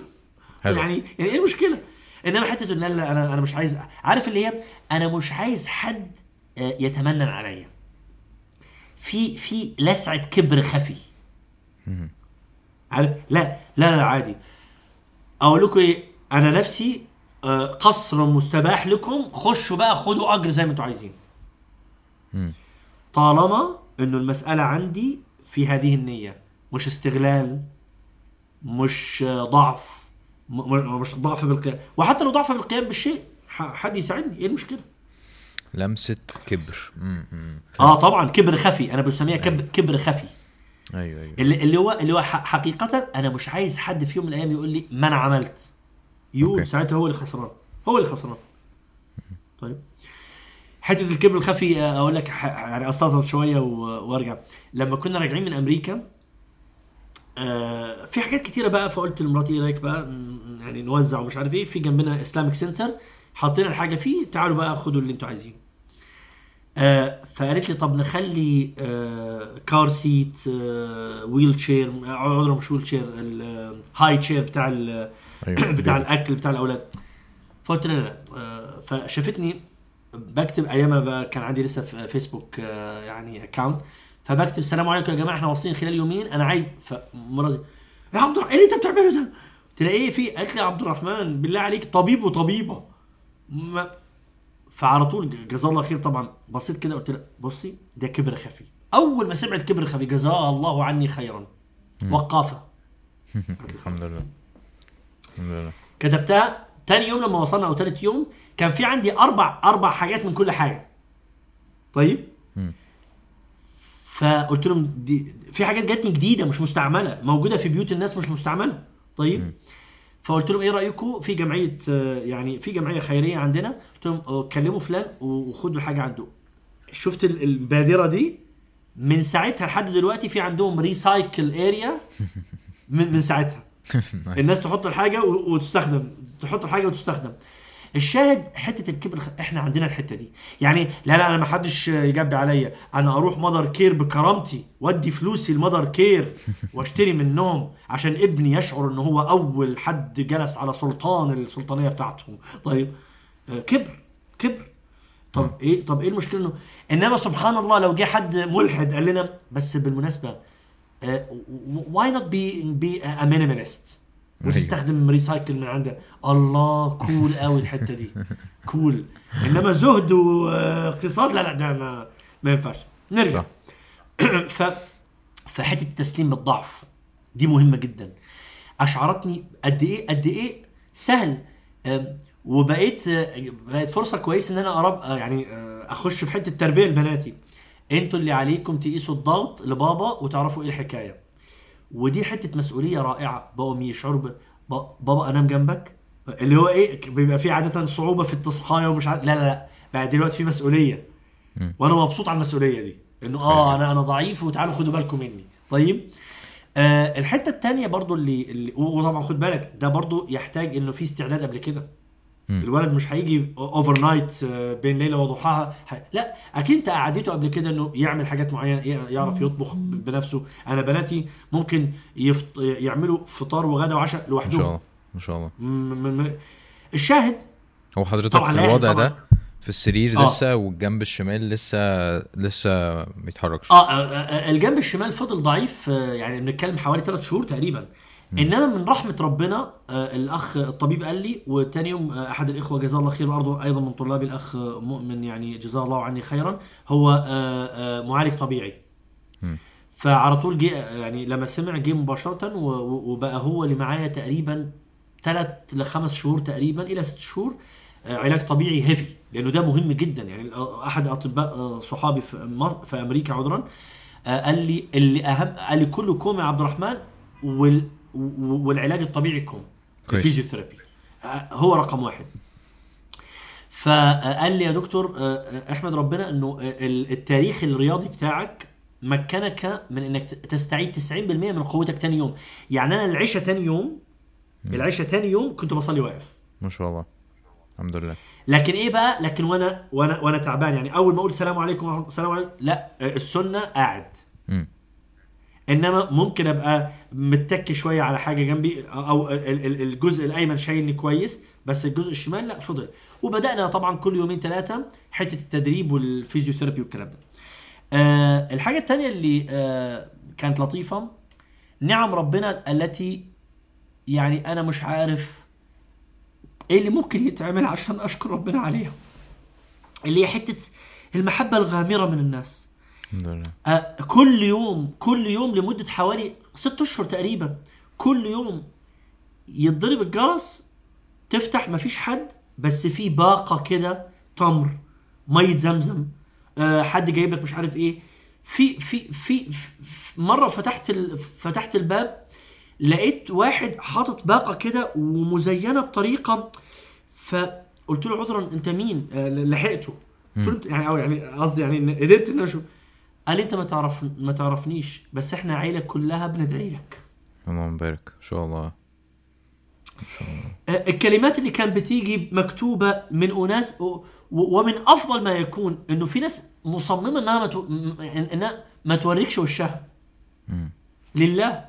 حلو. يعني يعني إيه المشكلة؟ إنما حتة ان لا لا أنا أنا مش عايز عارف اللي هي؟ أنا مش عايز حد آه، يتمنن عليا. في في لسعة كبر خفي. عارف؟ لا لا لا عادي. أقول لكم إيه؟ أنا نفسي آه، قصر مستباح لكم خشوا بقى خدوا أجر زي ما أنتوا عايزين. طالما إنه المسألة عندي في هذه النية مش استغلال مش ضعف مش ضعف بالقيام وحتى لو ضعف بالقيام بالشيء حد يساعدني إيه المشكلة؟ لمسة كبر. مم،. آه طبعا كبر خفي أنا بسميها كب- كبر خفي. أيوه أيوه. اللي, اللي هو اللي هو ح- حقيقة أنا مش عايز حد في يوم من الأيام يقول لي ما أنا عملت. يقول okay. ساعتها هو اللي خسران. هو اللي خسران. طيب. حتة الكبر الخفي آه، أقول لك يعني أستطرد شوية و- وأرجع. لما كنا راجعين من أمريكا آه، في حاجات كتيرة بقى فقلت لمراتي إيه رأيك بقى؟ يعني نوزع ومش عارف إيه. في جنبنا Islamic center حاطين الحاجة فيه تعالوا بقى خدوا اللي أنتوا عايزينه. آه فقالت لي طب نخلي آه car seat آه wheelchair عذرا مش wheelchair ال high chair بتاع ال- أيوة. *coughs* بتاع الأكل بتاع الأولاد. فقلت لها لا آه، فشافتني بكتب ايامها كان عندي لسه في فيسبوك آه، يعني اكونت فبكتب السلام عليكم يا جماعة إحنا واصلين خلال يومين أنا عايز فمرة يا عبد الرحمن إيه اللي أنت بتعمله ده؟ قلت لها إيه في؟ قالت لي يا عبد الرحمن بالله عليك طبيب وطبيبة. ما فعلى طول جزاه الله خير طبعا. بصيت كده قلت لها بصي ده كبر خفي. أول ما سمعت كبر خفي جزاها الله عني خيرا. وقافة. *laughs* الحمد لله. كتبتها تاني يوم لما وصلنا أو تالت يوم كان في عندي أربع أربع حاجات من كل حاجة. طيب. فقلت لهم دي في حاجات جاتني جديدة مش مستعملة موجودة في بيوت الناس مش مستعملة. طيب؟ فقلت لهم إيه رأيكم؟ في جمعية يعني في جمعية خيرية عندنا. قلت لهم آه، كلموا فلان وخدوا الحاجة عنده. شفت ال- البادرة دي؟ من ساعتها لحد دلوقتي في عندهم recycle area *laughs* من من ساعتها. *laughs* الناس تحط الحاجة وتستخدم تحط الحاجة وتستخدم. الشاهد حتة الكبر إحنا عندنا الحتة دي. يعني لا لا أنا ما حدش يجبي عليا. أنا أروح Mothercare بكرامتي وأدي فلوسي ل Mothercare *laughs* وأشتري منهم عشان ابني يشعر إن هو أول حد جلس على سلطان السلطانية بتاعته. طيب آه، كبر كبر. طب إيه طب إيه المشكلة إنه؟ إنما سبحان الله لو جه حد ملحد قال لنا بس بالمناسبة why not be be a minimalist وتستخدم recycle من عندك. الله cool قوي الحتة دي. cool إنما زهد واقتصاد لا لا ده ما ما ينفعش. نرجع. *coughs* ف فحتة التسليم بالضعف دي مهمة جدا. أشعرتني قد إيه قد إيه سهل. وبقيت آه، بقت فرصة كويسة إن أنا أرب آه، يعني آه، أخش في حتة تربية لبناتي. أنتوا اللي عليكم تقيسوا الضغط لبابا وتعرفوا إيه الحكاية. ودي حتة مسؤولية رائعة. بقوا يشعروا ب... بابا انام جنبك؟ اللي هو إيه بيبقى في عادة صعوبة في التصحاية ومش عارف لا لا لا. بقى دلوقتي في مسؤولية. وأنا مبسوط على المسؤولية دي. انه آه أنا أنا ضعيف وتعالوا خدوا بالكم مني. طيب؟ آه الحتة الثانية برضو اللي, اللي وطبعا خد بالك ده برضو يحتاج انه في استعداد قبل كده. الولد مش هيجي overnight بين ليلة وضحاها. ح- لا أكيد أنت قعدته قبل كده إنه يعمل حاجات معينة يعرف يطبخ بنفسه. أنا بناتي ممكن يفط... يعملوا فطار وغدا وعشاء لوحدهم. شاء الله ما شاء الله. م- م- م- الشاهد. هو حضرتك في الوضع طبعاً. ده في السرير آه. لسه والجنب الشمال لسه لسه ما بيتحركش آه آه، آه، الجنب الشمال فضل ضعيف آه، يعني بنتكلم حوالي ثلاث شهور تقريبا. إنما من رحمة ربنا آه، الأخ الطبيب قال لي وتاني يوم آه، أحد الإخوة جزاه الله خير برضه أيضا من طلابي الأخ مؤمن يعني جزاه الله عني خيرا هو آه، معالج طبيعي. فعلى طول جه يعني لما سمع جه مباشرة وبقى هو اللي معايا تقريبا ثلاث لخمس شهور تقريبا إلى ست شهور علاج طبيعي هيفي لأنه ده مهم جدا. يعني أحد أطباء صحابي في في أمريكا عذرا قال لي اللي أهم قال لي كله كوم يا عبد الرحمن وال والعلاج الطبيعي كويس. ال physiotherapy آه، هو رقم واحد. فقال لي يا دكتور آه، أحمد ربنا إنه ال- التاريخ الرياضي بتاعك مكنك من إنك تستعيد 90% من قوتك تاني يوم. يعني أنا العشاء تاني يوم العشاء تاني يوم كنت بصلي واقف. ما شاء الله. الحمد لله. لكن إيه بقى؟ لكن وأنا وأنا وأنا تعبان. يعني أول ما أقول السلام عليكم السلام عليكم لا آه، السنة قاعد. إنما ممكن أبقى متكي شوية على حاجة جنبي أو ال- ال- الجزء الأيمن شايلني كويس بس الجزء الشمال لا فضل. وبدأنا طبعا كل يومين ثلاثة حتة التدريب والفيزيوثيرابي والكلام ده. آه الحاجة الثانية اللي آه كانت لطيفة نعم ربنا التي يعني أنا مش عارف إيه اللي ممكن يتعمل عشان أشكر ربنا عليها. اللي هي حتة المحبة الغامرة من الناس. كل يوم كل يوم لمدة حوالي ست أشهر تقريبا كل يوم يتضرب الجرس تفتح مفيش حد بس في باقة كده تمر مية زمزم. آه، حد جايب لك مش عارف إيه. في في في, في مرة فتحت ال فتحت الباب لقيت واحد حاطط باقة كده ومزينة بطريقة فقلت له عذرا أنت مين؟ آه، لحقته. قلت له يعني أو يعني قصدي يعني قدرت إن أنا أشوف. قال انت ما تعرف ما تعرفنيش بس إحنا عيلة كلها بندعي لك. اللهم بارك إن شاء الله. آه، الكلمات اللي كانت بتيجي مكتوبة من أناس ومن أفضل ما يكون إنه في ناس مصممة إنها ما تو... إنها ما توريكش وشها. لله.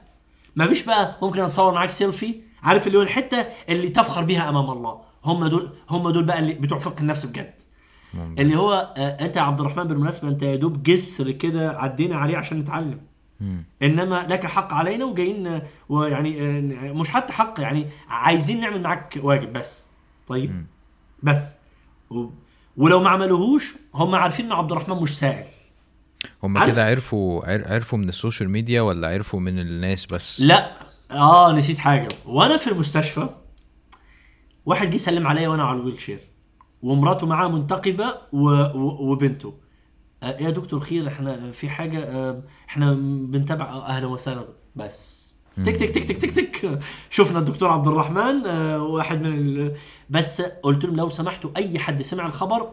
ما فيش بقى ممكن أتصور معاك سيلفي عارف اللي هو الحتة اللي تفخر بيها أمام الله. هم دول هم دول بقى اللي بتوع فقه النفس بجد. مم. اللي هو آه، أنت يا عبد الرحمن بالمناسبة أنت يا دوب جسر كده عدينا عليه عشان نتعلم. مم. إنما لك حق علينا وجايين آه، ويعني آه، مش حتى حق يعني عايزين نعمل معاك واجب بس. طيب؟ مم. بس. و... ولو ما عملوهوش هم عارفين إن عبد الرحمن مش سائل. هم عارف- كده عرفوا عر- عرفوا من ال social media ولا عرفوا من الناس بس؟ لا. آه نسيت حاجة. وأنا في المستشفى واحد جه سلم عليا وأنا على ال wheelchair. ومراته معاه منتقبة. وبنته. آه يا دكتور خير إحنا في حاجة آه إحنا بنتابع أهلا وسهلا. بس. تك تك تك تك تك تك. شفنا الدكتور عبد الرحمن آه واحد من ال... بس قلت لهم لو سمحتوا أي حد سمع الخبر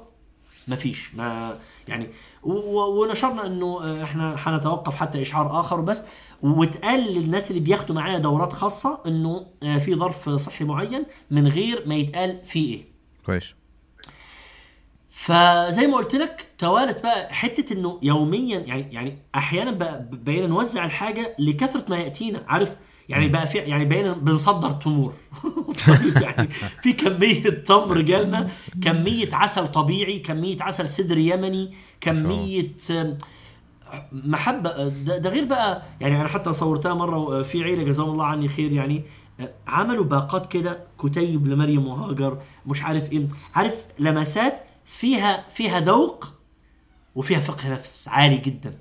مفيش ما يعني ونشرنا إنه إحنا حنتوقف حتى إشعار آخر بس. واتقال للناس اللي بياخدوا معايا دورات خاصة إنه في ظرف صحي معين من غير ما يتقال فيه إيه. كويس. فزي ما قلت لك توالت بقى حتة إنه يوميا يعني يعني أحيانا بقى بقينا نوزع الحاجة لكثرة ما يأتينا عارف؟ يعني بقى في يعني بقينا بنصدر تمور. *laughs* يعني في كمية تمر جالنا كمية عسل طبيعي كمية عسل سدر يمني كمية محبة. ده غير بقى يعني أنا حتى صورتها مرة في عيلة جزاهم الله عني خير يعني عملوا باقات كده كتيب لمريم وهاجر مش عارف إيه. عارف لمسات فيها فيها ذوق وفيها فقه نفس عالي جدا.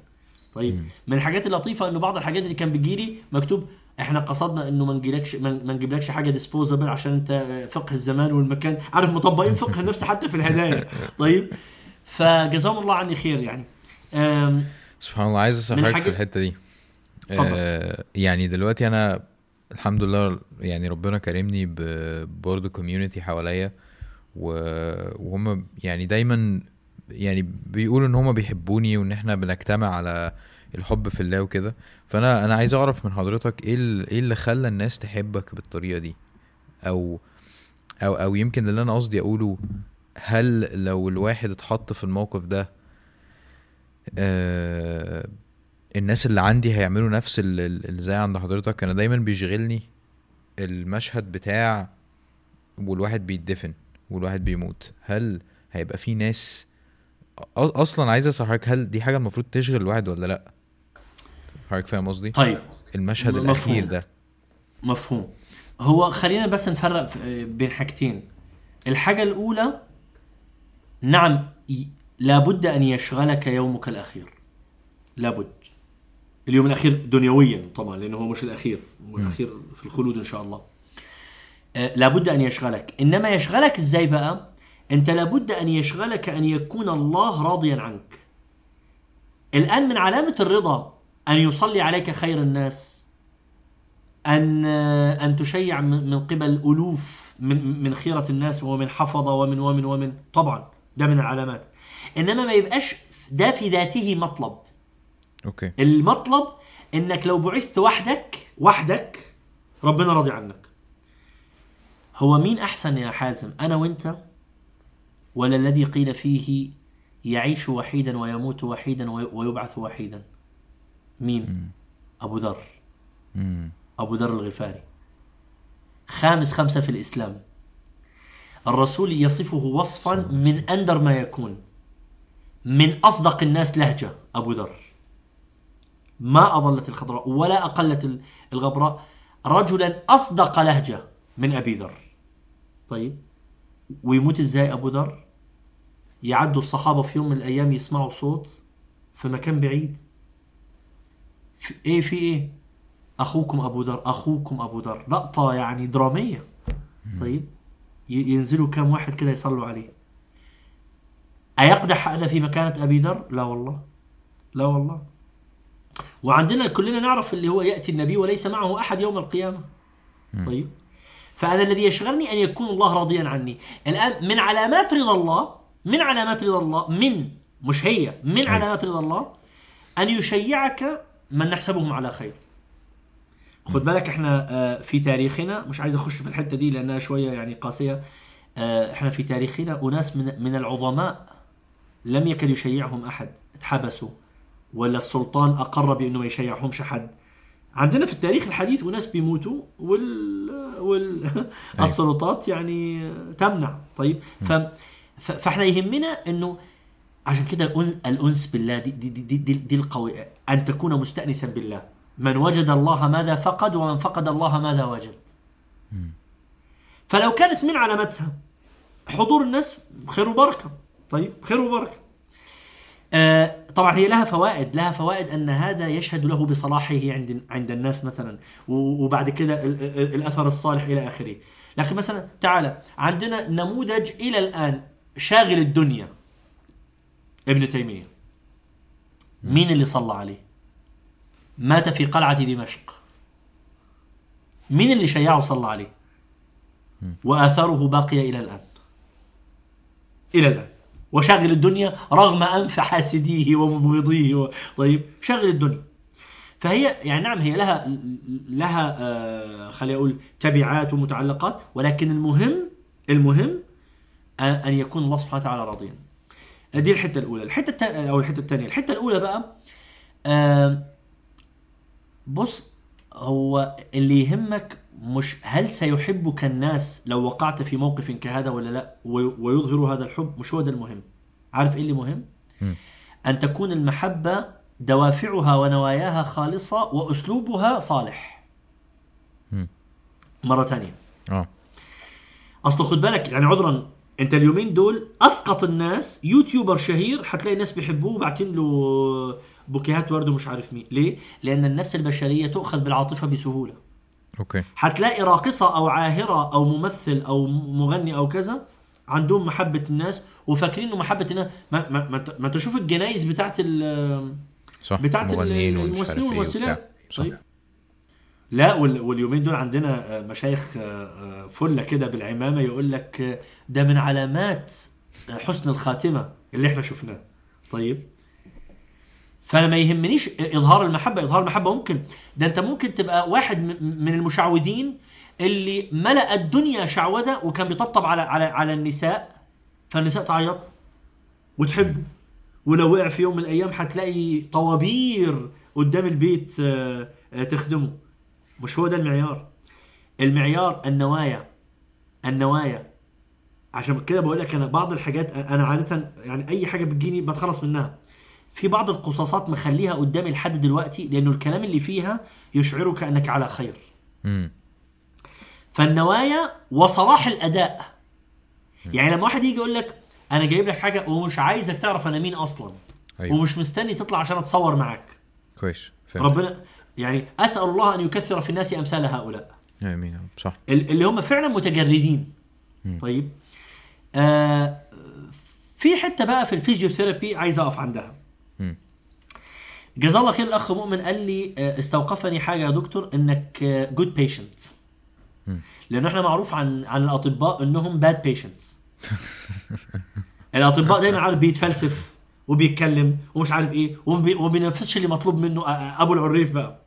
طيب من الحاجات اللطيفة إنه بعض الحاجات اللي كان بيجيلي مكتوب إحنا قصدنا إنه ما نجيلكش ما نجيبلكش حاجة disposable عشان أنت فقه الزمان والمكان. عارف مطبقين فقه النفس حتى في الهدايا. *laughs* طيب فجزاهم الله عني خير يعني. سبحان الله عايز حضرتك في الحتة دي. آه يعني دلوقتي أنا الحمد لله يعني ربنا كرمني ببرضه community حواليا. و- وهم يعني دايما يعني بيقولوا إن هم بيحبوني وإن إحنا بنجتمع على الحب في الله وكده. فأنا أنا عايز أعرف من حضرتك إيه إيه اللي خلى الناس تحبك بالطريقة دي؟ أو أو أو يمكن اللي أنا قصدي أقوله هل لو الواحد اتحط في الموقف ده آه الناس اللي عندي هيعملوا نفس ال- ال- اللي زي عند حضرتك؟ أنا دايما بيشغلني المشهد بتاع والواحد بيتدفن والواحد بيموت. هل هيبقى في ناس أصلا عايز اسال حضرتك هل دي حاجة المفروض تشغل الواحد ولا لأ؟ حضرتك فاهم قصدي؟ طيب. المشهد م- الأخير مفهوم. ده. مفهوم. هو خلينا بس نفرق بين حاجتين. الحاجة الأولى نعم لابد أن يشغلك يومك الأخير. لابد. اليوم الأخير دنيويا طبعا لأنه هو مش الأخير. هو الأخير في الخلود إن شاء الله. لابد أن يشغلك. إنما يشغلك إزاي بقى؟ أنت لابد أن يشغلك أن يكون الله راضيا عنك. الآن من علامة الرضا أن يصلي عليك خير الناس أن أن تشيع من قبل ألوف من من خيرة الناس ومن حفظة ومن ومن ومن. طبعا ده من العلامات. إنما ما يبقاش ده في ذاته مطلب. Okay. المطلب إنك لو بعثت وحدك وحدك ربنا راضي عنك. هو مين أحسن يا حازم أنا وأنت؟ ولا الذي قيل فيه يعيش وحيدا ويموت وحيدا وي- ويبعث وحيدا؟ مين؟ أبو ذر. أبو ذر الغفاري. خامس خمسة في الإسلام. الرسول يصفه وصفا من أندر ما يكون. من أصدق الناس لهجة أبو ذر. ما أضلت الخضراء ولا أقلت ال- الغبراء. رجلا أصدق لهجة من أبي ذر. طيب. ويموت إزاي أبو ذر؟ يعدوا الصحابة في يوم من الأيام يسمعوا صوت في مكان بعيد. في إيه في إيه؟ أخوكم أبو ذر أخوكم أبو ذر. لقطة يعني درامية. طيب. ينزلوا كم واحد كده يصلوا عليه. أيقدح هذا في مكانة أبي ذر؟ لا والله. لا والله. وعندنا كلنا نعرف اللي هو يأتي النبي وليس معه أحد يوم القيامة. طيب. فانا الذي يشغلني أن يكون الله راضيا عني. الآن من علامات رضا الله من علامات رضا الله من مش هي من علامات رضا الله أن يشيعك من نحسبهم على خير. خد بالك إحنا آه، في تاريخنا مش عايز أخش في الحتة دي لأنها شوية يعني قاسية آه، إحنا في تاريخنا أناس من من العظماء لم يكد يشيعهم أحد. اتحبسوا ولا السلطان أقر بأنه ما يشيعهمش حد عندنا في التاريخ الحديث وناس بيموتوا وال, *laughs* وال... السلطات يعني تمنع. طيب ف... ف... فإحنا يهمنا إنه عشان كده الأنس بالله دي دي دي, دي, دي القوي أن تكون مستانسا بالله. من وجد الله ماذا فقد ومن فقد الله ماذا وجد. فلو كانت من علاماتها حضور الناس خير وبركة. طيب خير وبركة. طبعا هي لها فوائد لها فوائد أن هذا يشهد له بصلاحه عند عند الناس مثلا وبعد كده ال- ال- الأثر الصالح إلى آخره. لكن مثلا تعالى عندنا نموذج إلى الآن شاغل الدنيا ابن تيمية. مين اللي صلى عليه؟ مات في قلعة دمشق. مين اللي شيعه وصلى عليه؟ وآثاره باقية إلى الآن. إلى الآن. وشاغل الدنيا رغم أنف حاسديه ومبغضيه و... طيب شاغل الدنيا. فهي يعني نعم هي لها لها آه خليني أقول تبعات ومتعلقات ولكن المهم المهم آه أن يكون الله سبحانه وتعالى راضيا. دي الحتة الأولى. الحتة أو الحتة الثانية الحتة الأولى بقى آه بص هو اللي يهمك مش هل سيحبك الناس لو وقعت في موقف كهذا ولا لا؟ وي- ويظهر هذا الحب. مش هو ده المهم. عارف إيه اللي مهم؟ مم. أن تكون المحبة دوافعها ونواياها خالصة وأسلوبها صالح. مم. مرة ثانية آه. اصله خد بالك يعني عذرا أنت اليومين دول أسقط الناس YouTuber شهير حتلاقي الناس بيحبوه وبعتين له بوكيهات ورد ومش عارف مين. ليه؟ لأن النفس البشرية تؤخذ بالعاطفة بسهولة. Okay. هتلاقي راقصة أو عاهرة أو ممثل أو مغني أو كذا عندهم محبة الناس وفاكرين إنه محبة الناس. ما ما ما, ما تشوف الجنايز بتاعت ال صح بتاعت ال- مغنيين والمش عارف الممثلين إيه والممثلات. صح. طيب. لا وال- واليومين دول عندنا آه، مشايخ آه، آه، فلة كده بالعمامة يقول لك ده من علامات حسن الخاتمة اللي إحنا شفناه. طيب. فأنا ما يهمنيش إظهار المحبة. إظهار المحبة ممكن. ده أنت ممكن تبقى واحد من المشعوذين اللي ملأ الدنيا شعوذة وكان بيطبطب على على على النساء فالنساء تعيط وتحبه. ولو وقع في يوم من الأيام هتلاقي طوابير قدام البيت آه، آه، تخدمه. مش هو ده المعيار. المعيار النوايا. النوايا. عشان كده بقول لك أنا بعض الحاجات أنا عادة يعني أي حاجة بتجيني بتخلص منها. في بعض القصاصات مخليها قدامي لحد دلوقتي لأنه الكلام اللي فيها يشعرك أنك على خير. فالنوايا وصلاح الأداء. يعني لما واحد يجي يقول لك أنا جايب لك حاجة ومش عايزك تعرف أنا مين أصلا أيوه. ومش مستني تطلع عشان أتصور معاك. كويس فهمت. ربنا يعني أسأل الله أن يكثر في الناس أمثال هؤلاء. آمين. صح. ال- اللي هم فعلا متجردين. طيب. آه في حتة بقى في الفيزيوثيرابي عايز أقف عندها. مم. جزاه الله خير الأخ مؤمن قال لي آه، استوقفني حاجة يا دكتور إنك good patient لأنه إحنا معروف عن عن الأطباء إنهم bad patients *laughs* الأطباء دايما عارف بيتفلسف وبيتكلم ومش عارف إيه وما بينفذش اللي مطلوب منه آه، آه، أبو العريف بقى.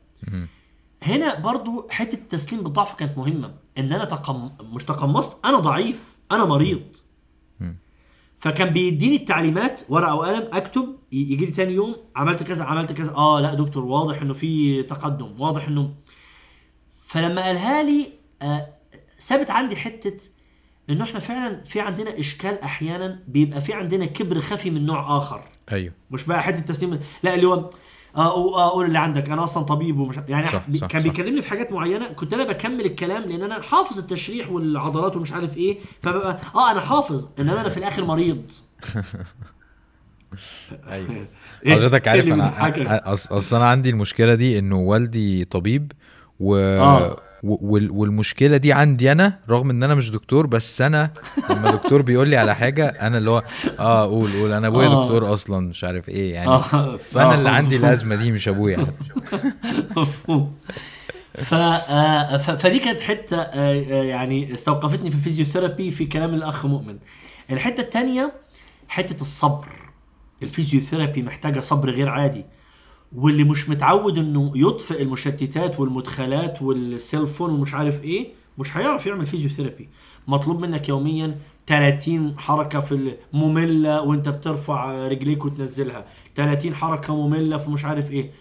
هنا برضو حتة التسليم بالضعف كانت مهمة. إن أنا تقم... مش تقمصت أنا ضعيف أنا مريض. فكان بيديني التعليمات ورقة وقلم أكتب يجي لي تاني يوم عملت كذا عملت كذا. آه لأ دكتور واضح إنه في تقدم واضح إنه فلما قالها لي آه ثابت عندي حتة إنه إحنا فعلا في عندنا إشكال أحيانا بيبقى في عندنا كبر خفي من نوع آخر. أيوه. مش بقى حتة تسليم لأ اللي هو آه أو- آه، قول اللي عندك أنا أصلا طبيب ومش يعني صح، صح، كان. بيكلمني في حاجات معينة كنت أنا بكمل الكلام لأن أنا حافظ التشريح والعضلات ومش عارف إيه فببقى آه أنا حافظ إنما أنا في الآخر مريض *laughs* أيوه *laughs* إيه؟ حضرتك إيه عارف اللي أنا أصل أنا عندي المشكلة دي إنه والدي طبيب و... آه. والمشكلة دي عندي أنا رغم إن أنا مش دكتور بس أنا لما دكتور بيقول لي على حاجة أنا اللي هو آه قول قول. أنا أبويا آه. دكتور أصلا مش عارف إيه يعني. آه، فأنا آه، اللي عندي. الأزمة دي مش أبويا. *laughs* ف... آه، ف... فدي كانت حتة آه، آه، يعني استوقفتني في ال physiotherapy في كلام الأخ مؤمن. الحتة الثانية حتة الصبر. ال physiotherapy محتاجة صبر غير عادي. واللي مش متعود إنه يطفئ المشتتات والمدخلات وال cell phone ومش عارف إيه مش هيعرف يعمل physiotherapy مطلوب منك يوميا 30 حركة في مملة وأنت بترفع رجليك وتنزلها. 30 حركة مملة في مش عارف إيه.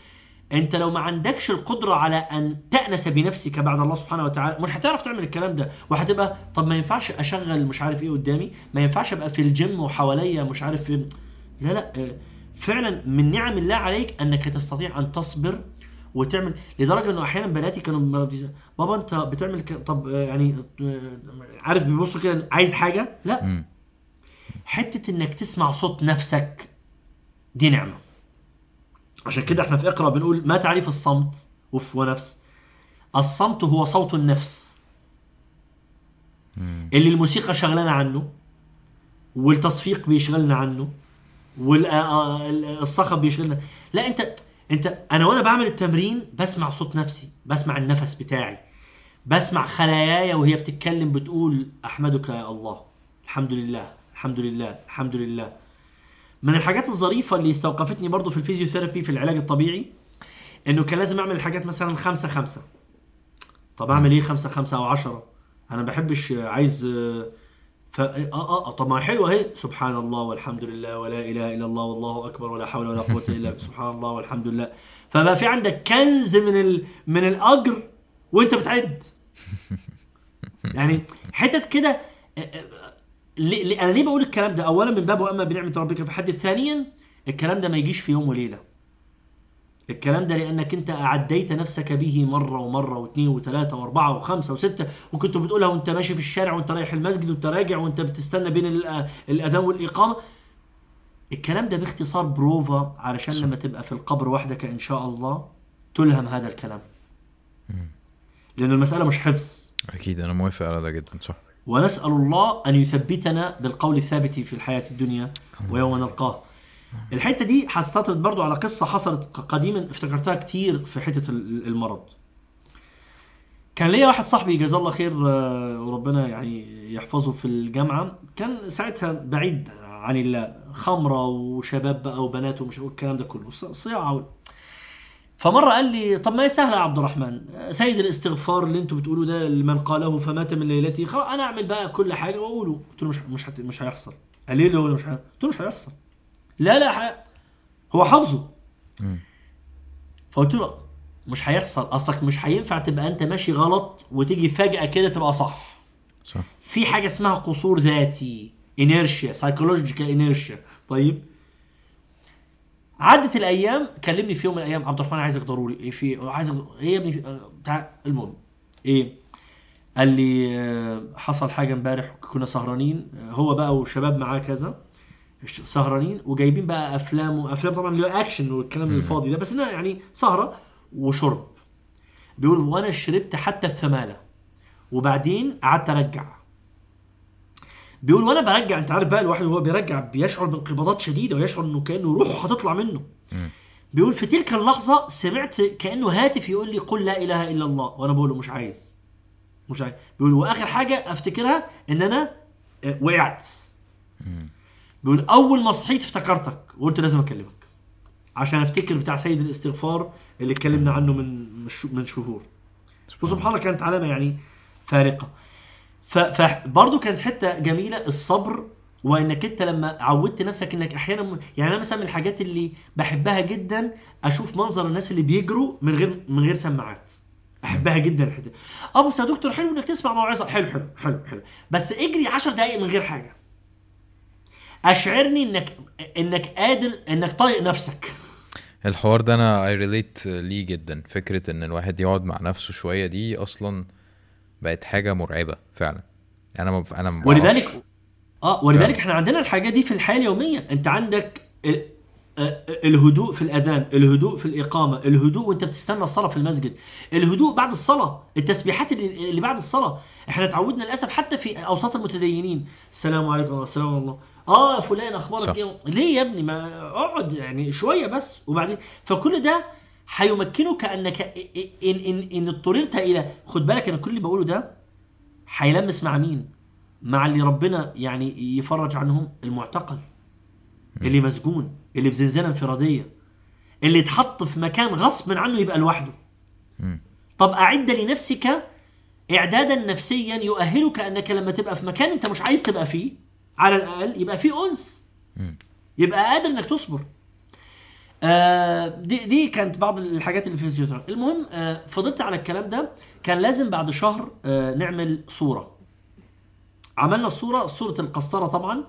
أنت لو ما عندكش القدرة على أن تأنس بنفسك بعد الله سبحانه وتعالى مش هتعرف تعمل الكلام ده. وهتبقى طب ما ينفعش أشغل مش عارف إيه قدامي؟ ما ينفعش أبقى في الجيم وحواليا مش عارف إيه؟ لا لا آه، فعلا من نعم الله عليك أنك تستطيع أن تصبر وتعمل. لدرجة أنه أحيانا بناتي كانوا بابا أنت بتعمل ك... طب آه، يعني آه، عارف بيبصوا كده عايز حاجة؟ لا. حتة إنك تسمع صوت نفسك دي نعمة. عشان كده إحنا في اقرأ بنقول ما تعريف الصمت وف ونفس الصمت هو صوت النفس. اللي الموسيقى شغلانه عنه والتصفيق بيشغلنا عنه والصخب بيشغلنا لا انت انت أنا وأنا بعمل التمرين بسمع صوت نفسي بسمع النفس بتاعي بسمع خلاياي وهي بتتكلم بتقول أحمدك يا الله الحمد لله الحمد لله الحمد لله. من الحاجات الظريفة اللي استوقفتني برضو في الفيزيوثيرابي في العلاج الطبيعي إنه كان لازم أعمل الحاجات مثلا خمسة خمسة. طب أعمل إيه خمسة خمسة أو عشرة؟ أنا ما بحبش عايز آه، ف آه آه آه، طب ما حلوة اهي سبحان الله والحمد لله ولا إله إلا الله والله أكبر ولا حول ولا قوة إلا بالله. سبحان الله والحمد لله فبقى في عندك كنز من ال... من الأجر وأنت بتعد. يعني حتت كده آه، آه، أنا ليه بقول الكلام ده؟ اولا من باب وأما بنعمة ربك فحدث ثانيا الكلام ده ما يجيش في يوم وليلة. الكلام ده لأنك أنت أعديت نفسك به مرة ومرة واثنين وثلاثة وأربعة وخمسة وستة وكنت بتقولها وأنت ماشي في الشارع وأنت رايح المسجد وأنت راجع وأنت بتستنى بين الأذان والإقامة. الكلام ده باختصار بروفا علشان لما تبقى في القبر وحدك إن شاء الله تلهم هذا الكلام. لأن المسألة مش حفظ. أكيد أنا موافق على ده جدا صح. ونسأل الله أن يثبتنا بالقول الثابت في الحياة الدنيا ويوم نلقاه. الحتة دي حسطت برضو على قصة حصلت قديما افتكرتها كتير في ال- المرض. كان ليا واحد صاحبي جزاه الله خير آه، وربنا يعني يحفظه في الجامعة. كان ساعتها بعيد عن الله خمرة وشباب بقى وبنات ومش الكلام ده كله ص- صياعة و- فمرة قال لي طب ما هي سهلة يا عبد الرحمن سيد الاستغفار اللي أنتوا بتقولوا ده لمن قاله فمات من ليلته خلاص أنا أعمل بقى كل حاجة وأقوله. قلت له مش مش. مش هيحصل. قال لي له مش ه... قلت له مش هيحصل. لا لا ح... هو حافظه. فقلت له مش هيحصل أصلك مش هينفع تبقى أنت ماشي غلط وتيجي فجأة كده تبقى صح. صح. في حاجة اسمها قصور ذاتي inertia psychological inertia طيب. عدت الأيام كلمني في يوم من الأيام عبد الرحمن عايزك ضروري إيه في عايز إيه يا ابني بتاع المهم إيه؟ قال لي آه، حصل حاجة امبارح كنا سهرانين آه، هو بقى وشباب معاه كذا. سهرانين وجايبين بقى أفلام وافلام طبعا اللي هو اكشن والكلام الفاضي ده بس إنها يعني سهرة وشرب. بيقول وأنا شربت حتى الثمالة وبعدين قعدت أرجع. بيقول وأنا برجع أنت عارف بقى الواحد وهو بيرجع بيشعر بانقباضات شديدة ويشعر إنه كأنه روحه هتطلع منه. بيقول في تلك اللحظة سمعت كأنه هاتف يقول لي قل لا إله إلا الله وأنا بقول له مش عايز. مش عايز. بيقول وآخر حاجة أفتكرها إن أنا آه، وقعت. بيقول أول ما صحيت افتكرتك وقلت لازم أكلمك. عشان أفتكر بتاع سيد الاستغفار اللي اتكلمنا عنه من من شهور. وسبحان الله كانت علامه يعني فارقة. فبرضه كانت حتة جميلة الصبر وإنك أنت لما عودت نفسك إنك أحيانا يعني أنا مثلا من الحاجات اللي بحبها جدا أشوف منظر الناس اللي بيجروا من غير من غير سماعات. احبها جدا الحتة آه بس يا دكتور حلو إنك تسمع موعظة. حلو حلو حلو حلو. بس اجري 10 دقائق من غير حاجة. أشعرني انك إنك قادر إنك طايق نفسك. الحوار ده أنا اي ريليت ليه جدا. فكرة إن الواحد يقعد مع نفسه شوية دي أصلا بقت حاجة مرعبة فعلا. أنا ما أنا ما. ولذلك آه ولذلك إحنا عندنا الحاجة دي في الحياة اليومية. أنت عندك ال- آه، الهدوء في الأذان الهدوء في الإقامة الهدوء وأنت بتستنى الصلاة في المسجد. الهدوء بعد الصلاة التسبيحات اللي بعد الصلاة. إحنا اتعودنا للأسف حتى في أوساط المتدينين. السلام عليكم ورحمة الله. آه فلان. أخبارك إيه ليه يا ابني ما أقعد يعني شوية بس وبعدين فكل ده هيمكنك انك ان ان إن اضطررت إلى خد بالك أنا كل اللي بقوله ده هيلمس مع مين؟ مع اللي ربنا يعني يفرج عنهم المعتقل اللي مسجون اللي في زنزانة انفرادية اللي اتحط في مكان غصب عنه يبقى لوحده. طب أعد لنفسك إعدادا نفسيا يؤهلك أنك لما تبقى في مكان أنت مش عايز تبقى فيه على الأقل يبقى فيه انس يبقى قادر إنك تصبر. آه دي دي كانت بعض الحاجات اللي في الفيزيوثيرابي المهم آه فضلت على الكلام ده. كان لازم بعد شهر آه نعمل صورة. عملنا الصورة صورة القسطرة طبعا.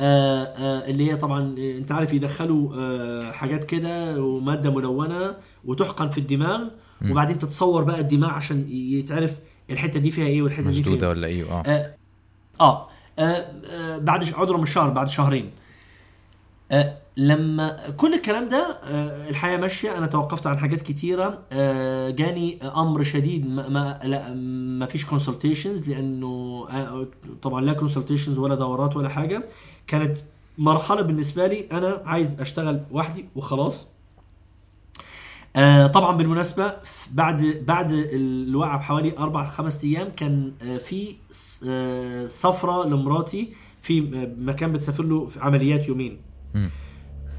آه آه اللي هي طبعا أنت عارف يدخلوا آه حاجات كده ومادة ملونة وتحقن في الدماغ. وبعدين تتصور بقى الدماغ عشان يتعرف الحتة دي فيها إيه والحتة دي فيها إيه. ولا إيه؟ آه. آه, آه. بعد ش- عذرا من شهر بعد شهرين. آه لما كل الكلام ده آه الحياة ماشية. أنا توقفت عن حاجات كتيرة. آه جاني أمر شديد. ما, ما لا ما فيش كونسلتيشنز لأنه آه طبعا لا كونسلتيشنز ولا دورات ولا حاجة. كانت مرحلة بالنسبة لي أنا عايز أشتغل وحدي وخلاص. آه طبعا بالمناسبة بعد بعد الوقعه بحوالي أربع خمس أيام كان آه في آه سفرة لمراتي في مكان بتسافر له في عمليات يومين.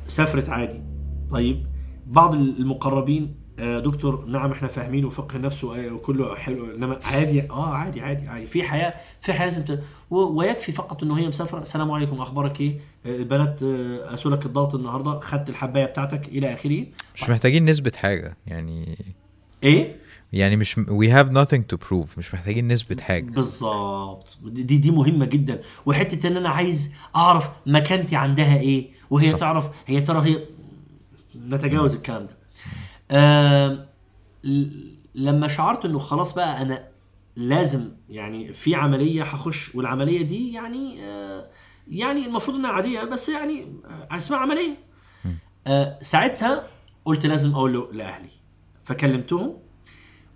سافرت عادي طيب بعض المقربين دكتور نعم إحنا فاهمين وفقه النفس وكله حلو إنما عادي آه عادي عادي عادي. في حياة في حياة لازم ويكفي فقط إنه هي مسافرة. السلام عليكم. أخبارك إيه؟ آه، البنات آه، قاسوا لك الضغط النهارده. خدت الحباية بتاعتك إلى آخره. مش محتاجين نثبت حاجة يعني إيه؟ يعني مش we have nothing to prove. مش محتاجين نثبت حاجة. بالظبط دي دي مهمة جدا. وحتة إن أنا عايز أعرف مكانتي عندها إيه؟ وهي صح. تعرف هي ترى هي نتجاوز الكلام ده. آه لما شعرت إنه خلاص بقى أنا لازم يعني في عملية هخش والعملية دي يعني آه يعني المفروض إنها عادية بس يعني اسمها عملية. آه ساعتها قلت لازم أقول له لأهلي. فكلمتهم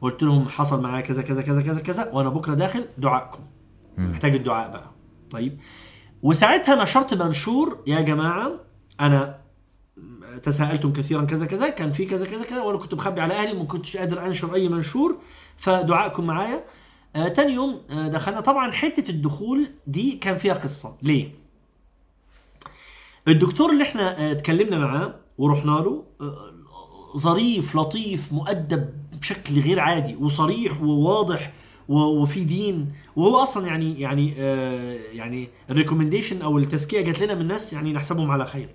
قلت لهم حصل معايا كذا كذا كذا كذا كذا وأنا بكرة داخل دعائكم. محتاج الدعاء بقى. طيب. وساعتها نشرت منشور يا جماعة أنا تساءلتم كثيرا كذا كذا كان في كذا كذا كذا وأنا كنت مخبي على أهلي ما كنتش قادر أنشر أي منشور فدعائكم معايا آه تاني يوم آه دخلنا طبعا حتة الدخول دي كان فيها قصة ليه؟ الدكتور اللي إحنا آه اتكلمنا معاه ورحنا له آه ظريف لطيف مؤدب بشكل غير عادي وصريح وواضح وفي دين وهو أصلا يعني يعني آه يعني الريكومنديشن أو التزكية جات لنا من ناس يعني نحسبهم على خير.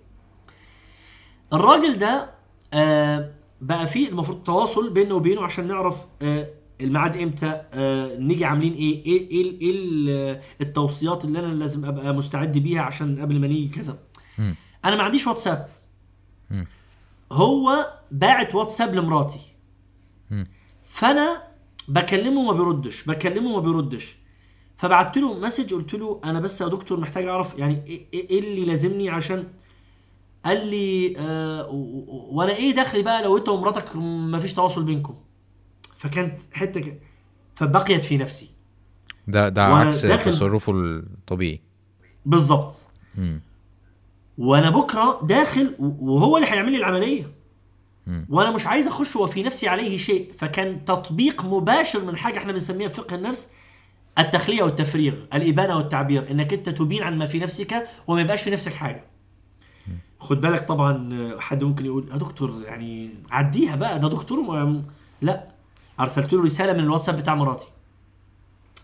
الراجل ده آه بقى فيه المفروض تواصل بينه وبينه عشان نعرف آه الميعاد إمتى آه نيجي عاملين إيه إيه إيه, إيه ال- التوصيات اللي أنا لازم أبقى مستعد بيها عشان قبل ما نيجي كذا. أنا ما عنديش واتساب. هو باعت واتساب لمراتي. فأنا بكلمه ما بيردش بكلمه ما بيردش فبعت له مسج قلت له أنا بس يا دكتور محتاج أعرف يعني إيه إيه اللي لازمني عشان قال لي آه وأنا إيه دخلي بقى لو انت ومراتك ما فيش تواصل بينكم؟ فكانت حتة ك- فبقيت في نفسي. ده ده عكس داخل- تصرفه الطبيعي. بالظبط. وأنا بكرة داخل وهو اللي هيعمل لي العملية. وأنا مش عايز اخش وفي نفسي عليه شيء. فكان تطبيق مباشر من حاجة إحنا بنسميها فقه النفس التخلية والتفريغ الإبانة والتعبير. إنك أنت تبين عن ما في نفسك وما يبقاش في نفسك حاجة. خد بالك طبعا حد ممكن يقول يا دكتور يعني عديها بقى ده دكتور م- لا أرسلت له رسالة من الواتساب بتاع مراتي.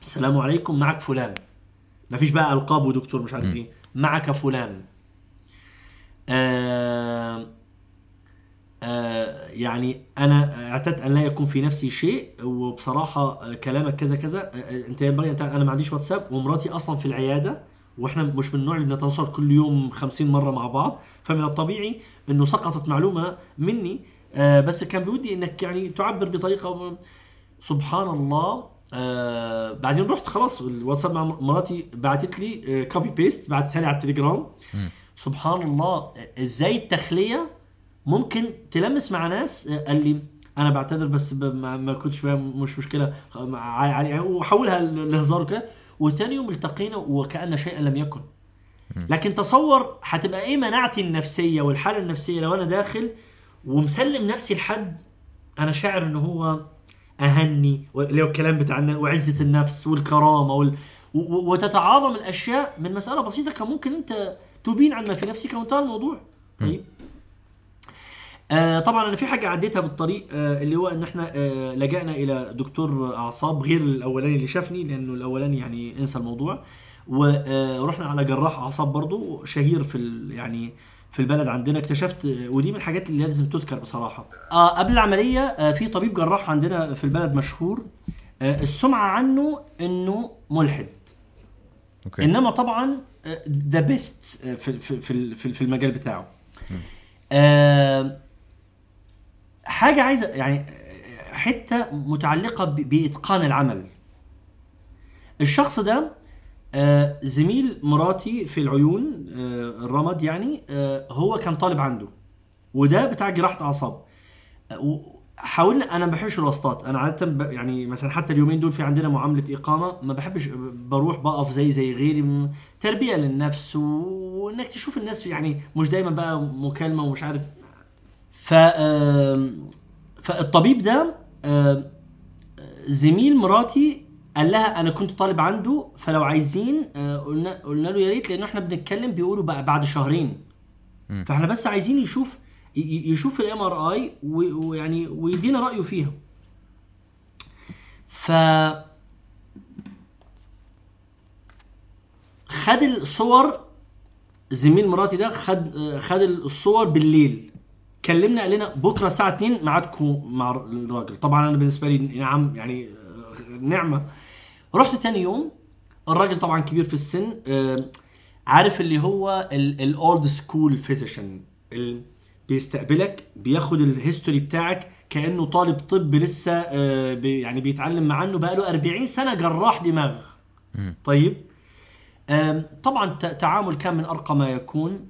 السلام عليكم معك فلان. مفيش بقى ألقاب ودكتور مش عارف إيه. معك فلان. آه آه يعني أنا اعتدت أن لا يكون في نفسي شيء وبصراحة آه، كلامك كذا كذا آه، آه، أنت ينبغي أنت أنا ما عنديش واتساب ومراتي أصلا في العيادة. وإحنا مش من النوع اللي بنتواصل كل يوم 50 مرة مع بعض فمن الطبيعي إنه سقطت معلومة مني. آه بس كان بودي إنك يعني تعبر بطريقة سبحان الله. آه بعدين رحت خلاص الواتساب مع مراتي بعتت لي آه copy paste بعتها لي على التليجرام. سبحان الله إزاي التخلية ممكن تلمس مع ناس؟ آه، قال لي أنا بعتذر بس ما, كنتش فاهم مش مشكلة. يعني وحولها ل- لهزار وكده. وتاني يوم التقينا وكأن شيئا لم يكن. لكن تصور هتبقى إيه مناعتي النفسية والحالة النفسية لو أنا داخل ومسلم نفسي لحد أنا شاعر ان هو أهني اللي هو الكلام بتاع وعزة النفس والكرامة وال... وتتعاظم الأشياء من مسألة بسيطة كان ممكن أنت تبين عن ما في نفسك وانتهى الموضوع. طيب؟ آه طبعا أنا في حاجة عديتها بالطريق آه اللي هو إن إحنا آه لجأنا إلى دكتور أعصاب غير الأولاني اللي شافني لأنه الأولاني يعني انسى الموضوع. ورحنا على جراح أعصاب برضو شهير في ال- يعني في البلد عندنا. اكتشفت آه، ودي من الحاجات اللي لازم تذكر بصراحة. آه قبل العملية آه في طبيب جراح عندنا في البلد مشهور. آه السمعة عنه إنه ملحد. أوكي. إنما طبعا the best في في في في- في المجال بتاعه. آه، حاجة عايزه يعني حتة متعلقة بإتقان العمل. الشخص ده آه، زميل مراتي في العيون آه، الرمد يعني آه، هو كان طالب عنده وده بتاع جراحة أعصاب. حاولنا أنا ما بحبش الواسطات. أنا عادة يعني مثلا حتى اليومين دول في عندنا معاملة إقامة ما بحبش بروح بقف زي زي غيري. تربية للنفس وإنك تشوف الناس يعني مش دايما بقى مكالمة ومش عارف ف فالطبيب ده زميل مراتي قال لها أنا كنت طالب عنده فلو عايزين آه، قلنا قلنا له يا ريت لأن إحنا بنتكلم بيقولوا بقى بعد شهرين. فإحنا بس عايزين يشوف يشوف ال MRI ويعني ويدينا رأيه فيها. ف خد الصور زميل مراتي ده خد آه، خد الصور بالليل. كلمنا قال لنا بكرة الساعة 2 ميعادكم مع الراجل. طبعا أنا بالنسبة لي نعم يعني آه، نعمة. رحت تاني يوم الراجل طبعا كبير في السن آه، عارف اللي هو ال old school physician بيستقبلك بياخد ال history بتاعك كأنه طالب طب لسه آه، يعني بيتعلم عنه بقاله 40 سنة جراح دماغ. طيب؟ طبعا تعامل كان من أرقى ما يكون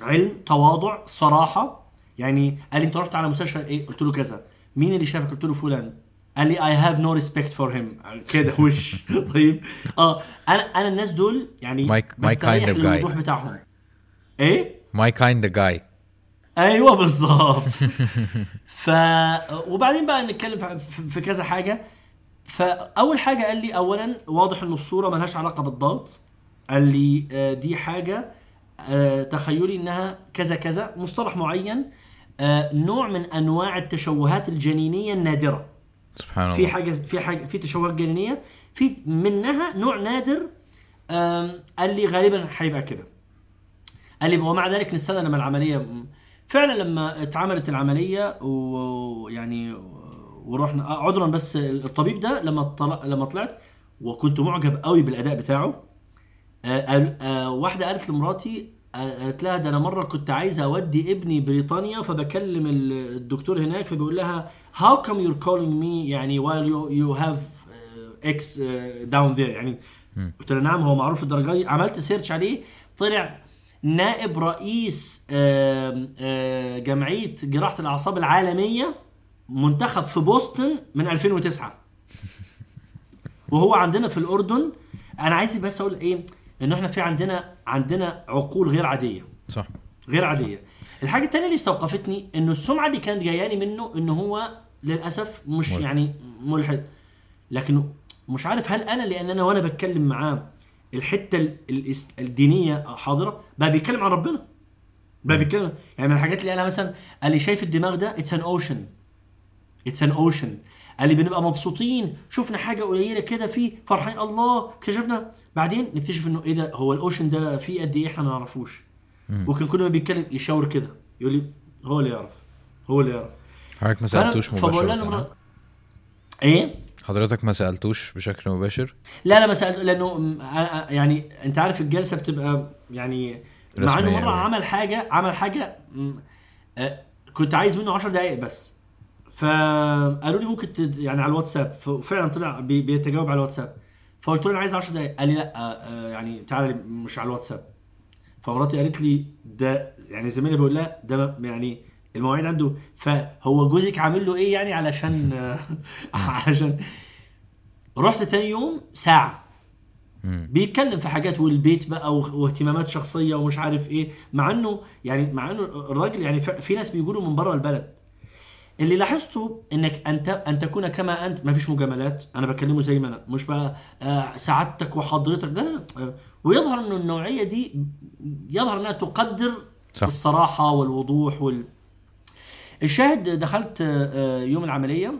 علم تواضع صراحة. يعني قال لي أنت رحت على مستشفى إيه؟ قلت له كذا. مين اللي شافك؟ قلت له فلان. قال لي I have no respect for him كده *laughs* وش؟ طيب. آه أنا أنا الناس دول يعني بستريح kind of guy. للوضوح بتاعهم. إيه؟ my kind guy أيوه بالظبط. *laughs* ف وبعدين بقى نتكلم في- كذا حاجة. فاول حاجة قال لي اولا واضح إن الصورة ملهاش علاقة بالضغط قال لي آه، دي حاجة آه، تخيلي إنها كذا كذا مصطلح معين. نوع من أنواع التشوهات الجنينية النادرة. سبحان في الله. حاجة في حاجة في تشوهات جنينية في منها نوع نادر قال لي غالبا هيبقى كده. قال لي ومع ذلك نستنى لما العملية فعلا لما اتعملت العملية ويعني ورحنا آه، عذرا بس الطبيب ده لما طلع لما طلعت وكنت معجب قوي بالأداء بتاعه آه، آه، واحدة قالت لمراتي آه، قالت لها ده أنا مرة كنت عايزه أودي ابني بريطانيا فبكلم ال- الدكتور هناك فبيقول لها how come you're calling me يعني you have uh, x uh, down there يعني قلت لها نعم هو معروف الدرجة دي. عملت سيرش عليه طلع نائب رئيس آه، جمعية جراحة الأعصاب العالمية منتخب في بوسطن من 2009 *laughs* وهو عندنا في الأردن. أنا عايز بس أقول إيه ان إحنا في عندنا عندنا عقول غير عادية. صح. غير عادية. الحاجة الثانية اللي استوقفتني إنه السمعة اللي كانت جاياني منه إنه هو للأسف مش ملحد. يعني ملحد. لكن مش عارف هل أنا لأن أنا وأنا بتكلم معاه الحتة الدينية حاضرة بقى بيتكلم عن ربنا. بقى بيتكلم. يعني من الحاجات اللي قالها مثلا قال لي شايف الدماغ ده؟ it's an ocean it's an ocean قال لي بنبقى مبسوطين. شفنا حاجة قليلة كده فيه فرحين الله. اكتشفنا. بعدين نكتشف إنه إيه ده؟ هو ال ocean ده فيه قد إيه إحنا ما نعرفوش. وكان كل ما بيتكلم يشاور كده. يقول لي هو اللي يعرف. هو اللي يعرف. حضرتك ما سألتوش مباشرة لمرا- إيه؟ حضرتك ما سألتوش بشكل مباشر؟ لا لا ما سألت لأنه يعني أنت عارف الجلسة بتبقى يعني مع إنه مرة أوي. عمل حاجة عمل حاجة كنت عايز منه 10 دقائق بس. فقالوا لي ممكن تد... يعني على الواتساب. ففعلا طلع بي... بيتجاوب على الواتساب. فقلت له أنا عايز 10 دقائق قال لي لأ آه، آه، يعني تعالى مش على الواتساب. فمراتي قالت لي ده يعني زميلي بيقول لها ده يعني المواعيد عنده. فهو جوزك عامل له إيه يعني علشان *laughs* علشان رحت تاني يوم ساعة. بيتكلم في حاجات والبيت بقى واهتمامات شخصية ومش عارف إيه. مع إنه يعني مع إنه الراجل يعني في ناس بيقولوا من بره البلد. اللي لاحظته إنك انت أن تكون كما أنت. ما فيش مجاملات. أنا بكلمه زي ما أنا. مش بقى آه، سعادتك وحضرتك. آه، ويظهر انه النوعية دي يظهر إنها تقدر صح. الصراحة والوضوح وال الشاهد دخلت آه، آه، يوم العملية.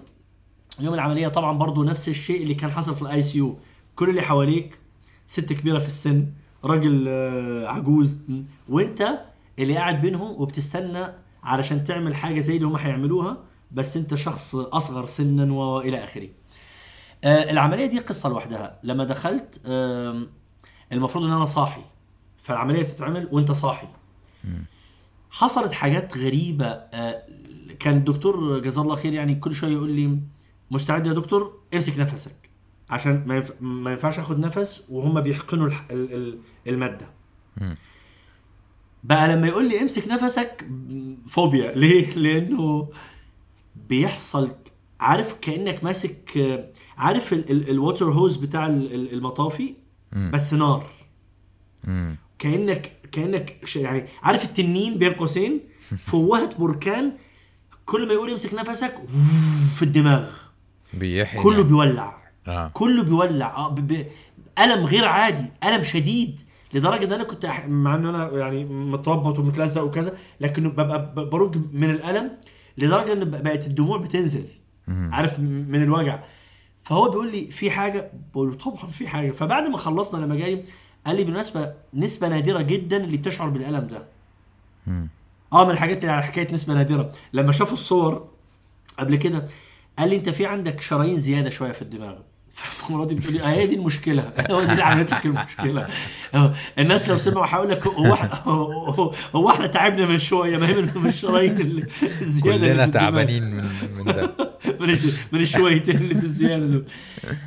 يوم العملية طبعا برضو نفس الشيء اللي كان حصل في ال ICU كل اللي حواليك ست كبيرة في السن راجل عجوز. وأنت اللي قاعد بينهم وبتستنى علشان تعمل حاجة زي اللي هم هيعملوها بس انت شخص أصغر سنا والى آخره. آه، العملية دي قصة لوحدها. لما دخلت آم، المفروض إن أنا صاحي. فالعملية تتعمل وأنت صاحي. حصلت حاجات غريبة. آه، كان الدكتور جزاه الله خير يعني كل شوية يقول لي مستعد يا دكتور؟ امسك نفسك. عشان ما, ينف... ما ينفعش آخد نفس وهم بيحقنوا. المادة. بقى لما يقول لي امسك نفسك فوبيا ليه لأنه بيحصل عارف كأنك ماسك آه، عارف ال... ال... ال water hose بتاع ال- ال- المطافي. بس نار. كأنك كأنك يعني عارف التنين بين قوسين *laughs* فوهة بركان كل ما يقول يمسك نفسك في الدماغ بيحيي كله. بيولع آه كله بيولع ب... ب... الم غير عادي الم شديد لدرجة إن أنا كنت أح... مع إن أنا يعني متربط ومتلزق وكذا لكن ببقى ب- برج من الألم لدرجة إن بقت الدموع بتنزل. عارف؟ من الوجع. فهو بيقول لي في حاجة بقول له طبعا في حاجة. فبعد ما خلصنا لما جاي قال لي بالمناسبة نسبة نادرة جدا اللي بتشعر بالألم ده. آه من الحاجات اللي على حكاية نسبة نادرة. لما شافوا الصور قبل كده قال لي أنت في عندك شرايين زيادة شوية في الدماغ. فمراتي بتقول لي آه هي دي المشكلة. *laughs* هو دي اللي عملت لك المشكلة. *laughs* آه، الناس لو سمعوا هيقول لك هو إحنا- هو إحنا تعبنا من شوية ما هي من الشرايين الزيادة كلنا. تعبانين من من ده. *laughs* من الش- من الشويتين اللي في الزيادة دول.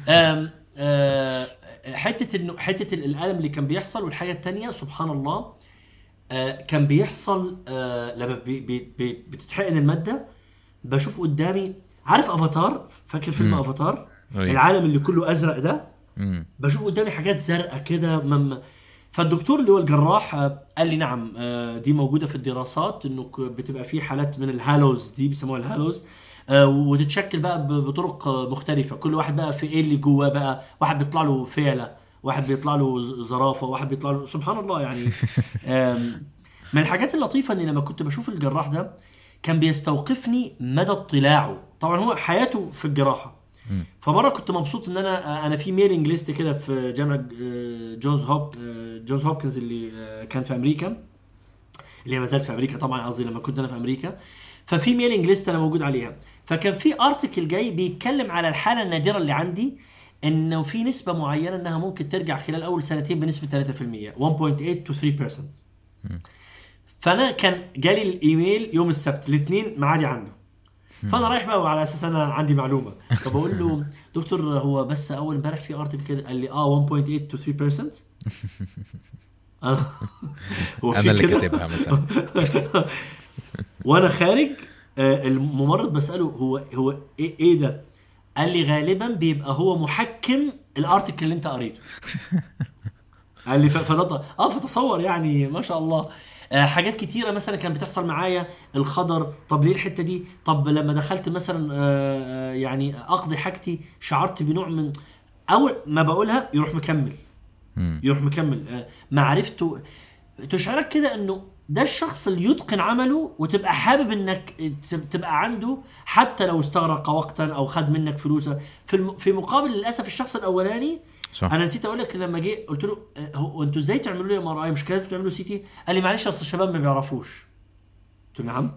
آه، حتة انه حتة ال- الألم اللي كان بيحصل والحاجة الثانية سبحان الله آه، كان بيحصل آه، لما بتتحقن المادة بشوف قدامي عارف أفاتار؟ فاكر فيلم. أفاتار؟ أيوة. العالم اللي كله أزرق ده مم. بشوف قدامي حاجات زرقاء كده مم... فالدكتور اللي هو الجراح قال لي نعم آه، دي موجودة في الدراسات إنه بتبقى في حالات من الهالوز دي بيسموها الهالوز آه، وتتشكل بقى بطرق مختلفة كل واحد بقى في إيه اللي جواه بقى واحد بيطلع له فيلة واحد بيطلع له زرافة واحد بيطلع له سبحان الله يعني *laughs* من الحاجات اللطيفة إني لما كنت بشوف الجراح ده كان بيستوقفني مدى اطلاعه طبعا هو حياته في الجراحة. فمرة كنت مبسوط إن أنا أنا في mailing list كده في جامعة آه، Johns Hop آه، Johns Hopkins اللي آه، كان في أمريكا اللي هي ما زالت في أمريكا طبعا قصدي لما كنت أنا في أمريكا. ففي mailing list أنا موجود عليها. فكان في article جاي بيتكلم على الحالة النادرة اللي عندي إنه في نسبة معينة إنها ممكن ترجع خلال أول سنتين بنسبة 3% 1.8 to 3% فأنا كان جالي الإيميل يوم السبت الاثنين معادي عنده. فأنا رايح بقى على أساس أنا عندي معلومة فبقول له دكتور هو بس أول امبارح في ارتكل كده قال لي آه 1.8 to 3% *laughs* أنا اللي؟ كاتبها مثلا *laughs* وأنا خارج آه، الممرض بسأله هو هو إيه إيه ده؟ قال لي غالبا بيبقى هو محكم الارتكل اللي أنت قريته. *laughs* قال لي فده آه فتصور يعني ما شاء الله حاجات كتيرة مثلا كانت بتحصل معايا الخضر طب ليه الحتة دي؟ طب لما دخلت مثلا آه، آه، يعني أقضي حاجتي شعرت بنوع من أول ما بقولها يروح مكمل. يروح مكمل. آه، معرفته تشعرك كده إنه ده الشخص اللي يتقن عمله وتبقى حابب إنك تب- تبقى عنده حتى لو استغرق وقتا أو خد منك فلوسة. في الم... في مقابل للأسف الشخص الأولاني صح. أنا نسيت أقول لك لما جه قلت له آه، هو أنتوا إزاي تعملوا لي MRI مش لازم تعملوا CT قال لي معلش اصل الشباب ما بيعرفوش. قلت له نعم.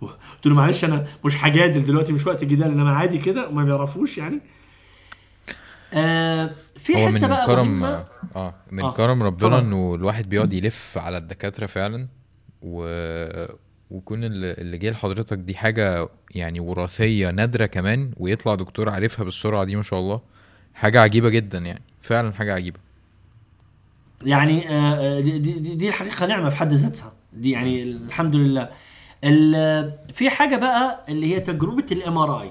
*laughs* قلت له معلش أنا مش هجادل دلوقتي مش وقت جدال إنما عادي كده وما بيعرفوش يعني. آه في هو من بقى كرم. آه من آه، كرم ربنا. إنه الواحد بيقعد يلف على الدكاترة فعلا و اللي اللي جه لحضرتك دي حاجة يعني وراثية نادرة كمان ويطلع دكتور عارفها بالسرعة دي ما شاء الله. حاجة عجيبة جدا يعني. فعلا حاجة عجيبة. يعني آه، دي, دي, دي- دي الحقيقة نعمة في حد ذاتها. دي يعني الحمد لله. ال- في حاجة بقى اللي هي تجربة ال MRI.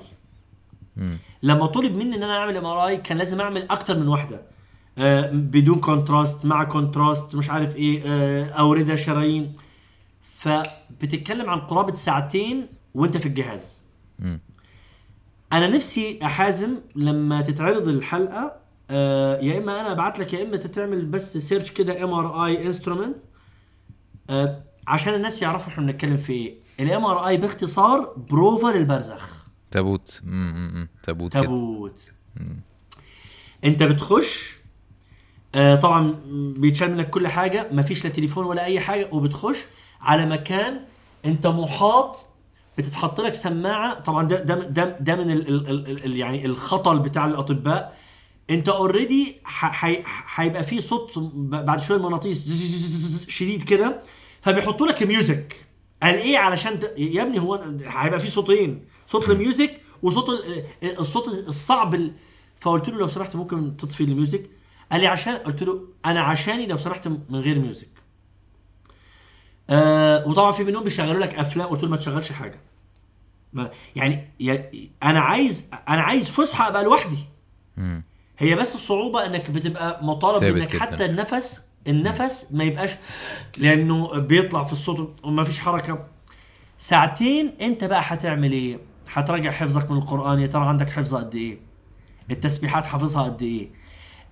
لما طلب مني إن أنا أعمل MRI كان لازم أعمل أكتر من واحدة. آه، بدون contrast مع contrast مش عارف إيه آه، أوردة شرايين. فبتتكلم عن قرابة ساعتين وأنت في الجهاز. أنا نفسي يا حازم لما تتعرض الحلقة آه يا إما أنا أبعت لك يا إما تتعمل بس search كده MRI instrument عشان الناس يعرفوا إحنا بنتكلم في إيه. ال MRI باختصار بروفا للبرزخ تابوت. تابوت تابوت. أنت بتخش آه طبعا بيتشال منك كل حاجة مفيش لا تليفون ولا أي حاجة وبتخش على مكان أنت محاط بتتحط لك سماعة. طبعا ده ده ده, ده من ال ال ال ال يعني الهطل بتاع الأطباء. أنت already هيبقى فيه صوت بعد شوية مغناطيس شديد كده فبيحطوا لك music قال إيه علشان ت... يا ابني هو هيبقى فيه صوتين صوت ال music وصوت ال- الصوت الصعب ال... فقلت له لو سمحت ممكن تطفي ال music قال لي عشان قلت له أنا عشاني لو سمحت من غير music آه وطبعا في منهم بيشغلوا لك افلام قلت له ما تشغلش حاجة. ما يعني يا أنا عايز أنا عايز فسحة أبقى لوحدي. هي بس الصعوبه إنك بتبقى مطالب إنك جداً. حتى النفس النفس ما يبقاش لأنه بيطلع في الصوت وما فيش حركة. ساعتين أنت بقى هتعمل إيه؟ هتراجع حفظك من القرآن يا ترى عندك حفظ قد إيه؟ التسبيحات حافظها قد إيه؟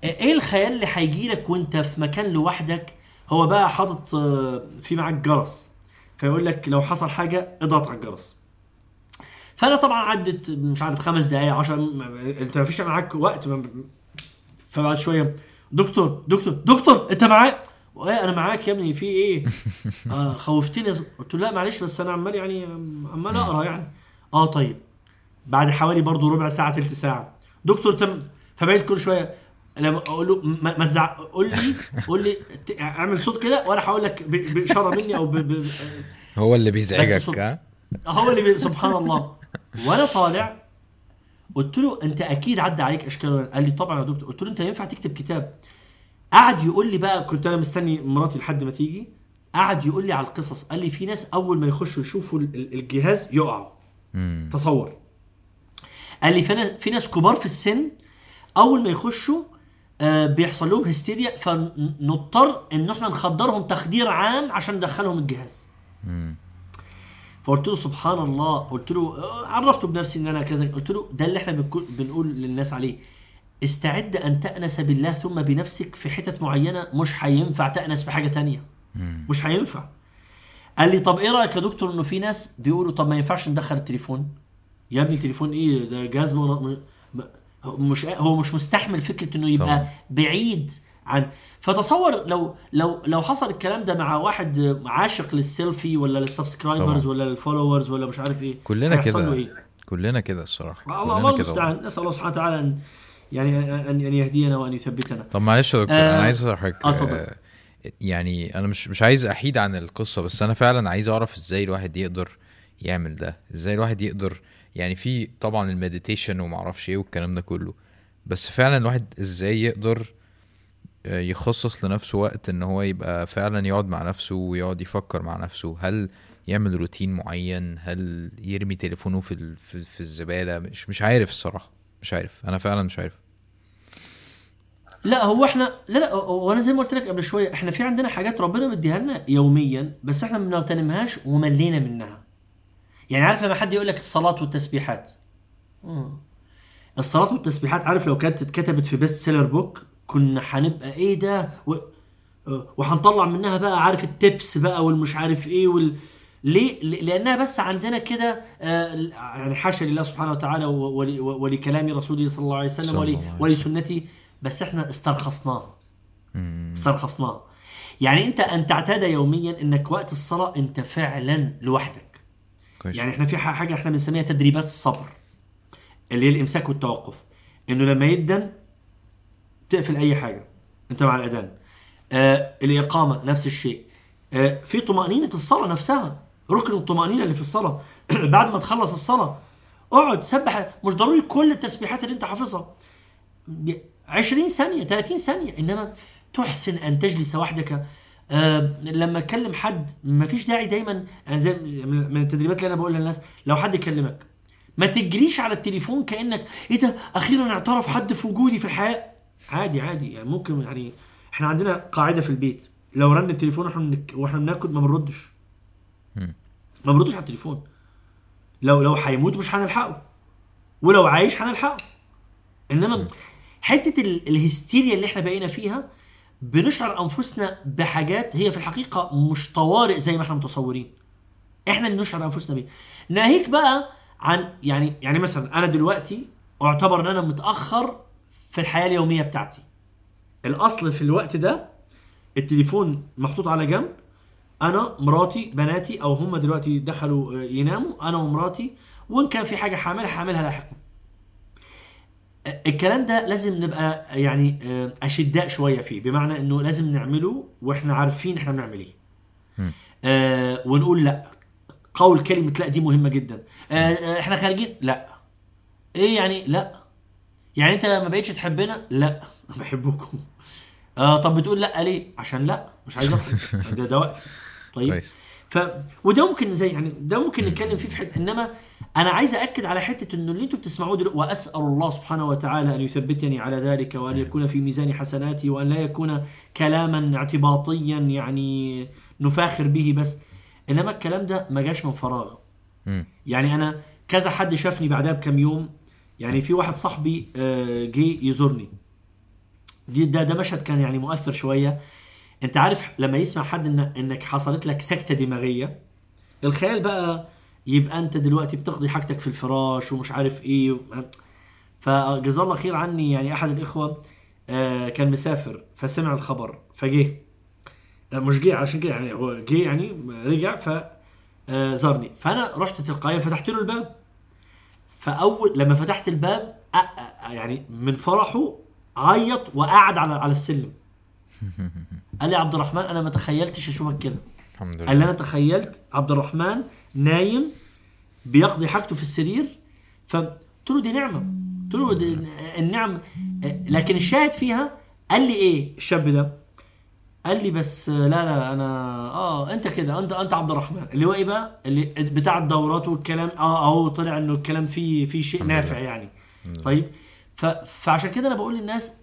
إيه الخيال اللي هيجي لك وأنت في مكان لوحدك هو بقى حاطط آه، في معاك جرس. فيقول لك لو حصل حاجة اضغط على الجرس. فأنا طبعا عدت مش عارف خمس دقائق 10 أنت ما فيش معاك وقت فبعد شوية دكتور دكتور دكتور أنت معايا؟ إيه أنا معاك يا ابني في إيه؟ *laughs* آه خوفتني. قلت له لا معلش بس أنا عمال يعني عمال أقرأ يعني. آه طيب. بعد حوالي برضو ربع ساعة ثلث ساعة. دكتور تم فبقيت كل شوية. لما أقول له ما, ما تزعق قول لي قول لي اعمل صوت كده وأنا هقول لك بإشارة مني أو ب... ب... هو اللي بيزعجك ها؟ هو اللي بي... سبحان الله. وأنا طالع قلت له أنت أكيد عدى عليك إشكال. قال لي طبعا يا دكتور. قلت له أنت ينفع تكتب كتاب؟ قعد يقول لي بقى كنت أنا مستني مراتي لحد ما تيجي قعد يقول لي على القصص. قال لي في ناس أول ما يخشوا يشوفوا ال- ال- الجهاز يقعوا. تصور. قال لي في ناس كبار في السن أول ما يخشوا بيحصل لهم هستيريا فنضطر إن إحنا نخدرهم تخدير عام عشان ندخلهم الجهاز. مم. فقلت له سبحان الله قلت له آه، عرفته بنفسي إن أنا كذا قلت له ده اللي إحنا بنقول للناس عليه. استعد أن تأنس بالله ثم بنفسك في حتت معينة مش هينفع تأنس بحاجة تانية. مم. مش هينفع. قال لي طب إيه رأيك يا دكتور إنه في ناس بيقولوا طب ما ينفعش ندخل التليفون؟ يا ابني تليفون إيه؟ ده جهاز مش هو مش مستحمل فكرة إنه يبقى طبعا. بعيد عن فتصور لو لو لو حصل الكلام ده مع واحد عاشق للسيلفي ولا لل subscribers. ولا لل followers ولا مش عارف إيه كلنا كده إيه كلنا كده الصراحة الله المستعان نسأل الله سبحانه وتعالى ان يعني ان أن يهدينا وأن يثبتنا طب معلش يا دكتور آه، أنا عايز اضحك آه، اتفضل. يعني أنا مش مش عايز أحيد عن القصة بس أنا فعلا عايز أعرف إزاي الواحد يقدر يعمل ده إزاي الواحد يقدر يعني في طبعا المديتيشن وما أعرفش إيه والكلام ده كله. بس فعلا الواحد إزاي يقدر آه، يخصص لنفسه وقت إن هو يبقى فعلا يقعد مع نفسه ويقعد يفكر مع نفسه. هل يعمل روتين معين؟ هل يرمي تليفونه في في الزبالة؟ مش مش عارف الصراحة. مش عارف. أنا فعلا مش عارف. لا هو إحنا لا لا هو أنا زي ما قلت لك قبل شوية إحنا في عندنا حاجات ربنا مديها لنا يوميا بس إحنا ما بنغتنمهاش وملينا منها. يعني عارف لما حد يقول لك الصلاة والتسبيحات. الصلاة والتسبيحات عارف لو كانت اتكتبت في best seller book كنا هنبقى إيه ده و... وهنطلع منها بقى عارف التبس بقى والمش عارف إيه وال ليه؟ ل- لأنها بس عندنا كده آه، يعني حاشا لله سبحانه وتعالى ولكلام رسوله صلى الله عليه وسلم صلى ول- الله عليه وسلم. ولسنته بس إحنا استرخصناها. استرخصناها يعني أنت أن تعتاد يوميا إنك وقت الصلاة أنت فعلا لوحدك كويس. يعني إحنا في حاجة إحنا بنسميها تدريبات الصبر اللي هي الإمساك والتوقف. إنه لما يدن تقفل أي حاجة أنت مع الأذان. آه الإقامة نفس الشيء. آه في طمأنينة الصلاة نفسها. ركن الطمأنينة اللي في الصلاة. *clears throat* بعد ما تخلص الصلاة اقعد سبح. مش ضروري كل التسبيحات اللي أنت حافظها. 20 ثانية 30 ثانية. إنما تحسن أن تجلس وحدك آه لما أكلم حد ما فيش داعي دايما أنا زي من التدريبات اللي أنا بقولها للناس لو حد كلمك ما تجريش على التليفون كأنك إيه ده؟ أخيرا اعترف حد في وجودي في الحياة. عادي عادي يعني ممكن يعني إحنا عندنا قاعدة في البيت. لو رن التليفون وإحنا وإحنا بناكل ما بنردش. ما بنردش على التليفون. لو لو هيموت مش هنلحقه. ولو عايش هنلحقه. إنما حتة ال- الهستيريا اللي إحنا بقينا فيها بنشعر أنفسنا بحاجات هي في الحقيقة مش طوارئ زي ما إحنا متصورين. إحنا اللي نشعر أنفسنا بيها ناهيك بقى عن يعني يعني مثلا أنا دلوقتي أعتبر إن أنا متأخر في الحياة اليومية بتاعتي. الأصل في الوقت ده التليفون محطوط على جنب أنا مراتي بناتي أو هم دلوقتي دخلوا آه، يناموا أنا ومراتي وإن كان في حاجة هعملها هعملها لاحقا. الكلام ده لازم نبقى يعني آه، أشداء شوية فيه بمعنى إنه لازم نعمله وإحنا عارفين إحنا بنعمل إيه. آه ونقول لأ. قول كلمة لأ دي مهمة جدا. آه آه، إحنا خارجين؟ لأ. إيه يعني لأ؟ يعني أنت ما بقتش تحبنا؟ لأ. *laughs* بحبكم. آه طب بتقول لأ ليه؟ عشان لأ. مش عايز أخرج. *laughs* ده ده وقت. طيب. ف وده ممكن زي يعني ده ممكن نتكلم فيه في حتة إنما أنا عايز اكد على حتة إنه اللي أنتم بتسمعوه دلوقتي وأسأل الله سبحانه وتعالى أن يثبتني على ذلك وأن يكون في ميزان حسناتي وأن لا يكون كلاما اعتباطيا يعني نفاخر به بس. إنما الكلام ده ما جاش من فراغ. يعني أنا كذا حد شافني بعدها بكم يوم يعني في واحد صاحبي آه، جه يزورني. دي ده ده مشهد كان يعني مؤثر شوية. أنت عارف لما يسمع حد إن إنك حصلت لك سكتة دماغية الخيال بقى يبقى أنت دلوقتي بتقضي حاجتك في الفراش ومش عارف إيه و... فجزاه الله خير عني يعني أحد الإخوة آه، كان مسافر فسمع الخبر فجه. آه، مش جه عشان كده يعني هو جه يعني رجع ف آه، زارني. فأنا رحت تلقائيا فتحت له الباب. فأول لما فتحت الباب يعني من فرحه عيط وقعد على على السلم. *laughs* قال لي عبد الرحمن أنا ما تخيلتش أشوفك كده. الحمد قال لي لله. أنا تخيلت عبد الرحمن نايم بيقضي حاجته في السرير فقلت له دي نعمة قلت له دي النعم لكن الشاهد فيها قال لي إيه الشاب ده قال لي بس لا لا أنا آه أنت كده أنت أنت عبد الرحمن اللي هو إيه بقى اللي بتاع الدورات والكلام آه أهو طلع إنه الكلام فيه فيه شيء نافع. يعني. طيب. فعشان كده أنا بقول للناس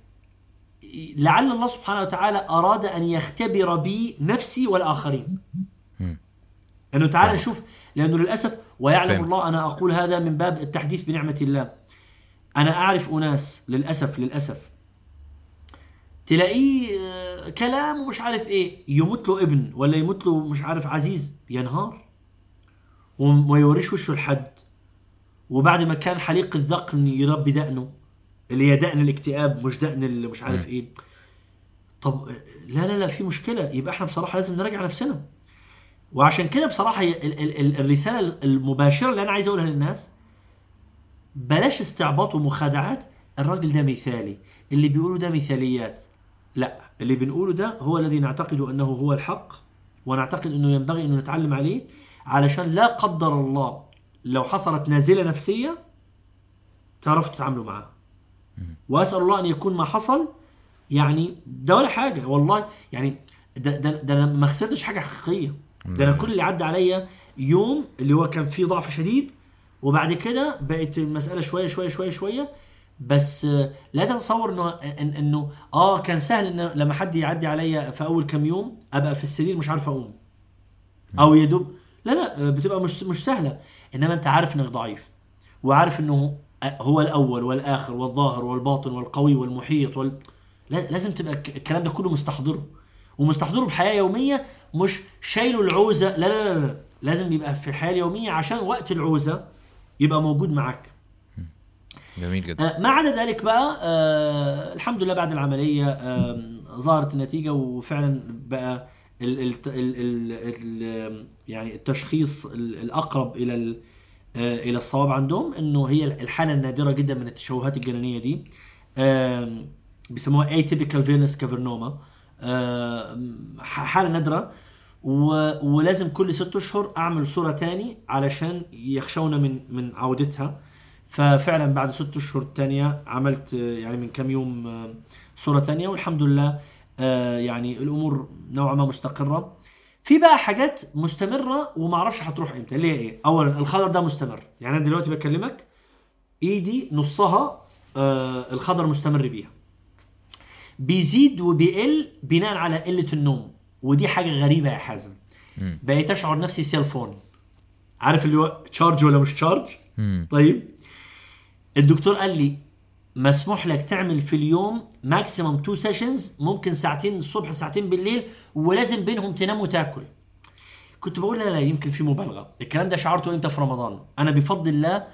لعل الله سبحانه وتعالى أراد أن يختبر بي نفسي والآخرين. إنه تعالى. نشوف لأنه للأسف ويعلم فهمت. الله أنا أقول هذا من باب التحديث بنعمة الله. أنا أعرف أناس للأسف للأسف. تلاقيه آه، كلام ومش عارف إيه يموت له ابن ولا يموت له مش عارف عزيز. ينهار وما يوريش وشه لحد وبعد ما كان حليق الذقن يربي دقنه اللي هي دقن الاكتئاب مش دقن اللي مش عارف. إيه. طب لا لا لا في مشكلة. يبقى إحنا بصراحة لازم نراجع نفسنا. وعشان كده بصراحة ال- ال- ال- الرسالة المباشرة اللي أنا عايز أقولها للناس بلاش استعباط ومخادعات الراجل ده مثالي. اللي بيقوله ده مثاليات. لا اللي بنقوله ده هو الذي نعتقد أنه هو الحق ونعتقد أنه ينبغي انه نتعلم عليه علشان لا قدر الله لو حصلت نازلة نفسية تعرفوا تتعاملوا معاها وأسأل الله أن يكون ما حصل يعني ده ولا حاجة والله. يعني ده ده, ده أنا ما خسرتش حاجة حقيقية. ده أنا كل اللي عدى عليا يوم اللي هو كان فيه ضعف شديد وبعد كده بقت المسألة شوية شوية شوية شوية. بس لا تتصور انه إن إنه آه كان سهل انه لما حد يعدي عليا في أول كام يوم أبقى في السرير مش عارف أقوم. أو يدوب لا لا آه، بتبقى مش مش سهلة. إنما أنت عارف إنك ضعيف وعارف إنه هو الأول والآخر والظاهر والباطن والقوي والمحيط وال... لا- لازم تبقى الك- الكلام ده كله مستحضره. ومستحضره بحياة يومية مش شايله العوزة لا لا لا, لا. لازم يبقى في الحياة اليومية عشان وقت العوزة يبقى موجود معاك. جميل جدا. آه، ما عدا ذلك بقى آه الحمد لله بعد العملية آه ظهرت النتيجة وفعلا بقى ال ال ال ال ال يعني التشخيص ال- الأقرب إلى ال آه إلى الصواب عندهم إنه هي الحالة النادرة جدا من التشوهات الجنينيه دي بيسموها venous cavernoma. آم، ح- حالة نادرة. ولازم كل ست أشهر أعمل صورة تاني علشان يخشونا من من عودتها. ففعلا بعد ست أشهر تانية عملت آه، يعني من كام يوم آه، صورة تانية. والحمد لله آه، يعني الأمور نوعا ما مستقرة. في بقى حاجات مستمرة وما أعرفش هتروح إمتى. اللي هي إيه؟ اولا الخدر ده مستمر. يعني أنا دلوقتي بكلمك إيدي نصها آه الخدر مستمر بيها. بيزيد وبيقل بناء على قلة النوم. ودي حاجة غريبة يا حازم. بقيت أشعر نفسي cell phone عارف اللي هو charge ولا مش charge. طيب. الدكتور قال لي مسموح لك تعمل في اليوم maximum two sessions ممكن ساعتين الصبح ساعتين بالليل ولازم بينهم تنام وتاكل. كنت بقول لا لا يمكن في مبالغة. الكلام ده شعرته انت في رمضان؟ أنا بفضل الله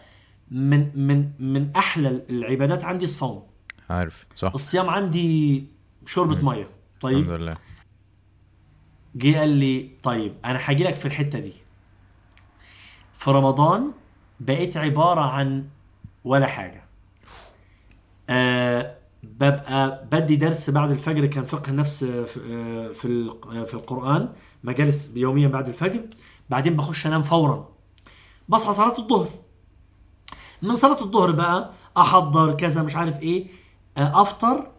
من من من أحلى العبادات عندي الصوم. عارف صح؟ الصيام عندي شربة مية. الحمد طيب لله. جه قال لي طيب أنا هاجي لك في الحتة دي. في رمضان بقيت عبارة عن ولا حاجة. أه ببقى بدي درس بعد الفجر كان فقه في آه، في ال- آه، في القرآن مجالس يوميا بعد الفجر. بعدين بخش أنام فورا. بصحى صلاة الظهر. من صلاة الظهر بقى أحضر كذا مش عارف إيه. آه، أفطر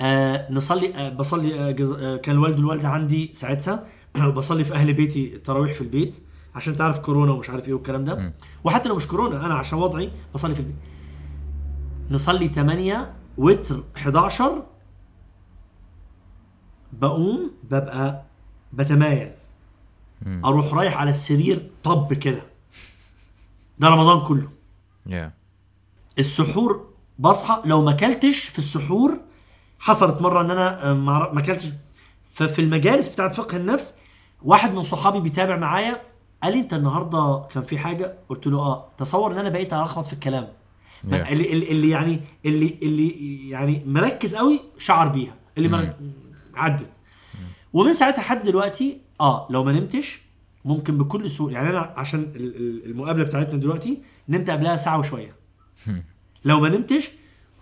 آه نصلي آه بصلي آه. آه كان الوالد والوالده عندي ساعتها *clears throat* بصلي في أهل بيتي التراويح في البيت عشان تعرف كورونا ومش عارف إيه والكلام ده. وحتى لو مش كورونا أنا عشان وضعي بصلي في البيت نصلي 8 وتر 11 بقوم ببقى بتمايل. أروح رايح على السرير طب كده ده رمضان كله يا السحور بصحى لو ما أكلتش في السحور حصلت مرة إن أنا آه، ما أكلتش. ففي المجالس بتاعت فقه النفس واحد من صحابي بيتابع معايا قال لي أنت النهارده كان في حاجة؟ قلت له آه. تصور إن أنا بقيت الخبط في الكلام. Yeah. اللي, اللي يعني اللي اللي يعني مركز قوي شعر بيها اللي مر... عدت. ومن ساعتها لحد دلوقتي آه لو ما نمتش ممكن بكل سهولة يعني أنا عشان ال- ال- المقابلة بتاعتنا دلوقتي نمت قبلها ساعه وشوية. لو ما نمتش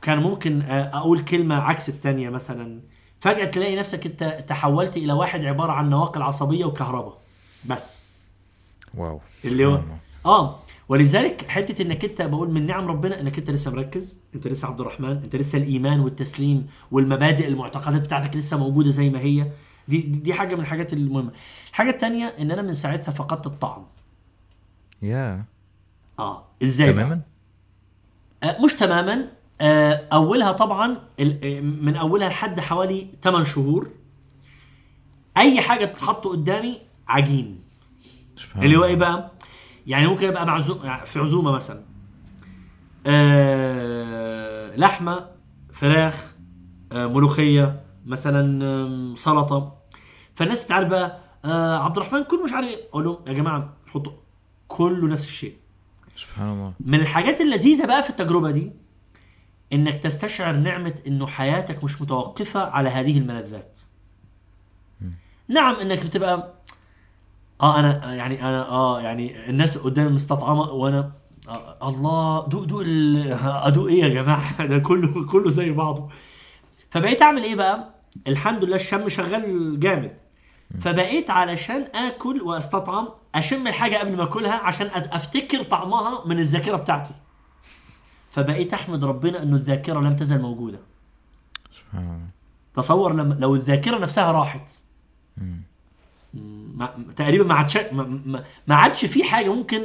كان ممكن آه، أقول كلمة عكس التانية مثلا. فجأة تلاقي نفسك أنت تحولت إلى واحد عبارة عن نواقل عصبية وكهرباء. بس. واو. اللي هو. آه. ولذلك حتة إنك أنت بقول من نعم ربنا إنك أنت لسه مركز أنت لسه عبد الرحمن أنت لسه الإيمان والتسليم والمبادئ المعتقدات بتاعتك لسه موجودة زي ما هي. دي دي حاجة من الحاجات المهمة. الحاجة الثانية إن أنا من ساعتها فقدت الطعم. يا. آه. إزاي؟ تماما؟ مش تماما. آه، أولها طبعا آه، من أولها لحد حوالي 8 شهور. أي حاجة تتحط قدامي عجين. اللي هو. إيه بقى؟ يعني ممكن ابقى معزوم في عزومة مثلا. آه لحمة فراخ آه ملوخية مثلا سلطة. فالناس تعرف بقى آه عبد الرحمن كل مش عارف إيه. أقول لهم يا جماعة حطوا كله نفس الشيء. سبحان الله. من الحاجات اللذيذة بقى في التجربة دي إنك تستشعر نعمة إنه حياتك مش متوقفة على هذه الملذات. نعم إنك بتبقى آه أنا يعني أنا آه يعني الناس قدامي مستطعمة وأنا آه الله دوق دوق *laughs* ادوق إيه يا جماعة؟ *laughs* ده كله كله زي بعضه. فبقيت أعمل إيه بقى؟ الحمد لله الشم شغال جامد. فبقيت علشان آكل وأستطعم أشم الحاجة قبل ما أكلها عشان أفتكر طعمها من الذاكرة بتاعتي. فبقيت أحمد ربنا إنه الذاكرة لم تزل موجودة. سبحان الله. تصور لما لو الذاكرة نفسها راحت. مم. ما تقريبا ما عادش ما, ما- عادش في حاجة ممكن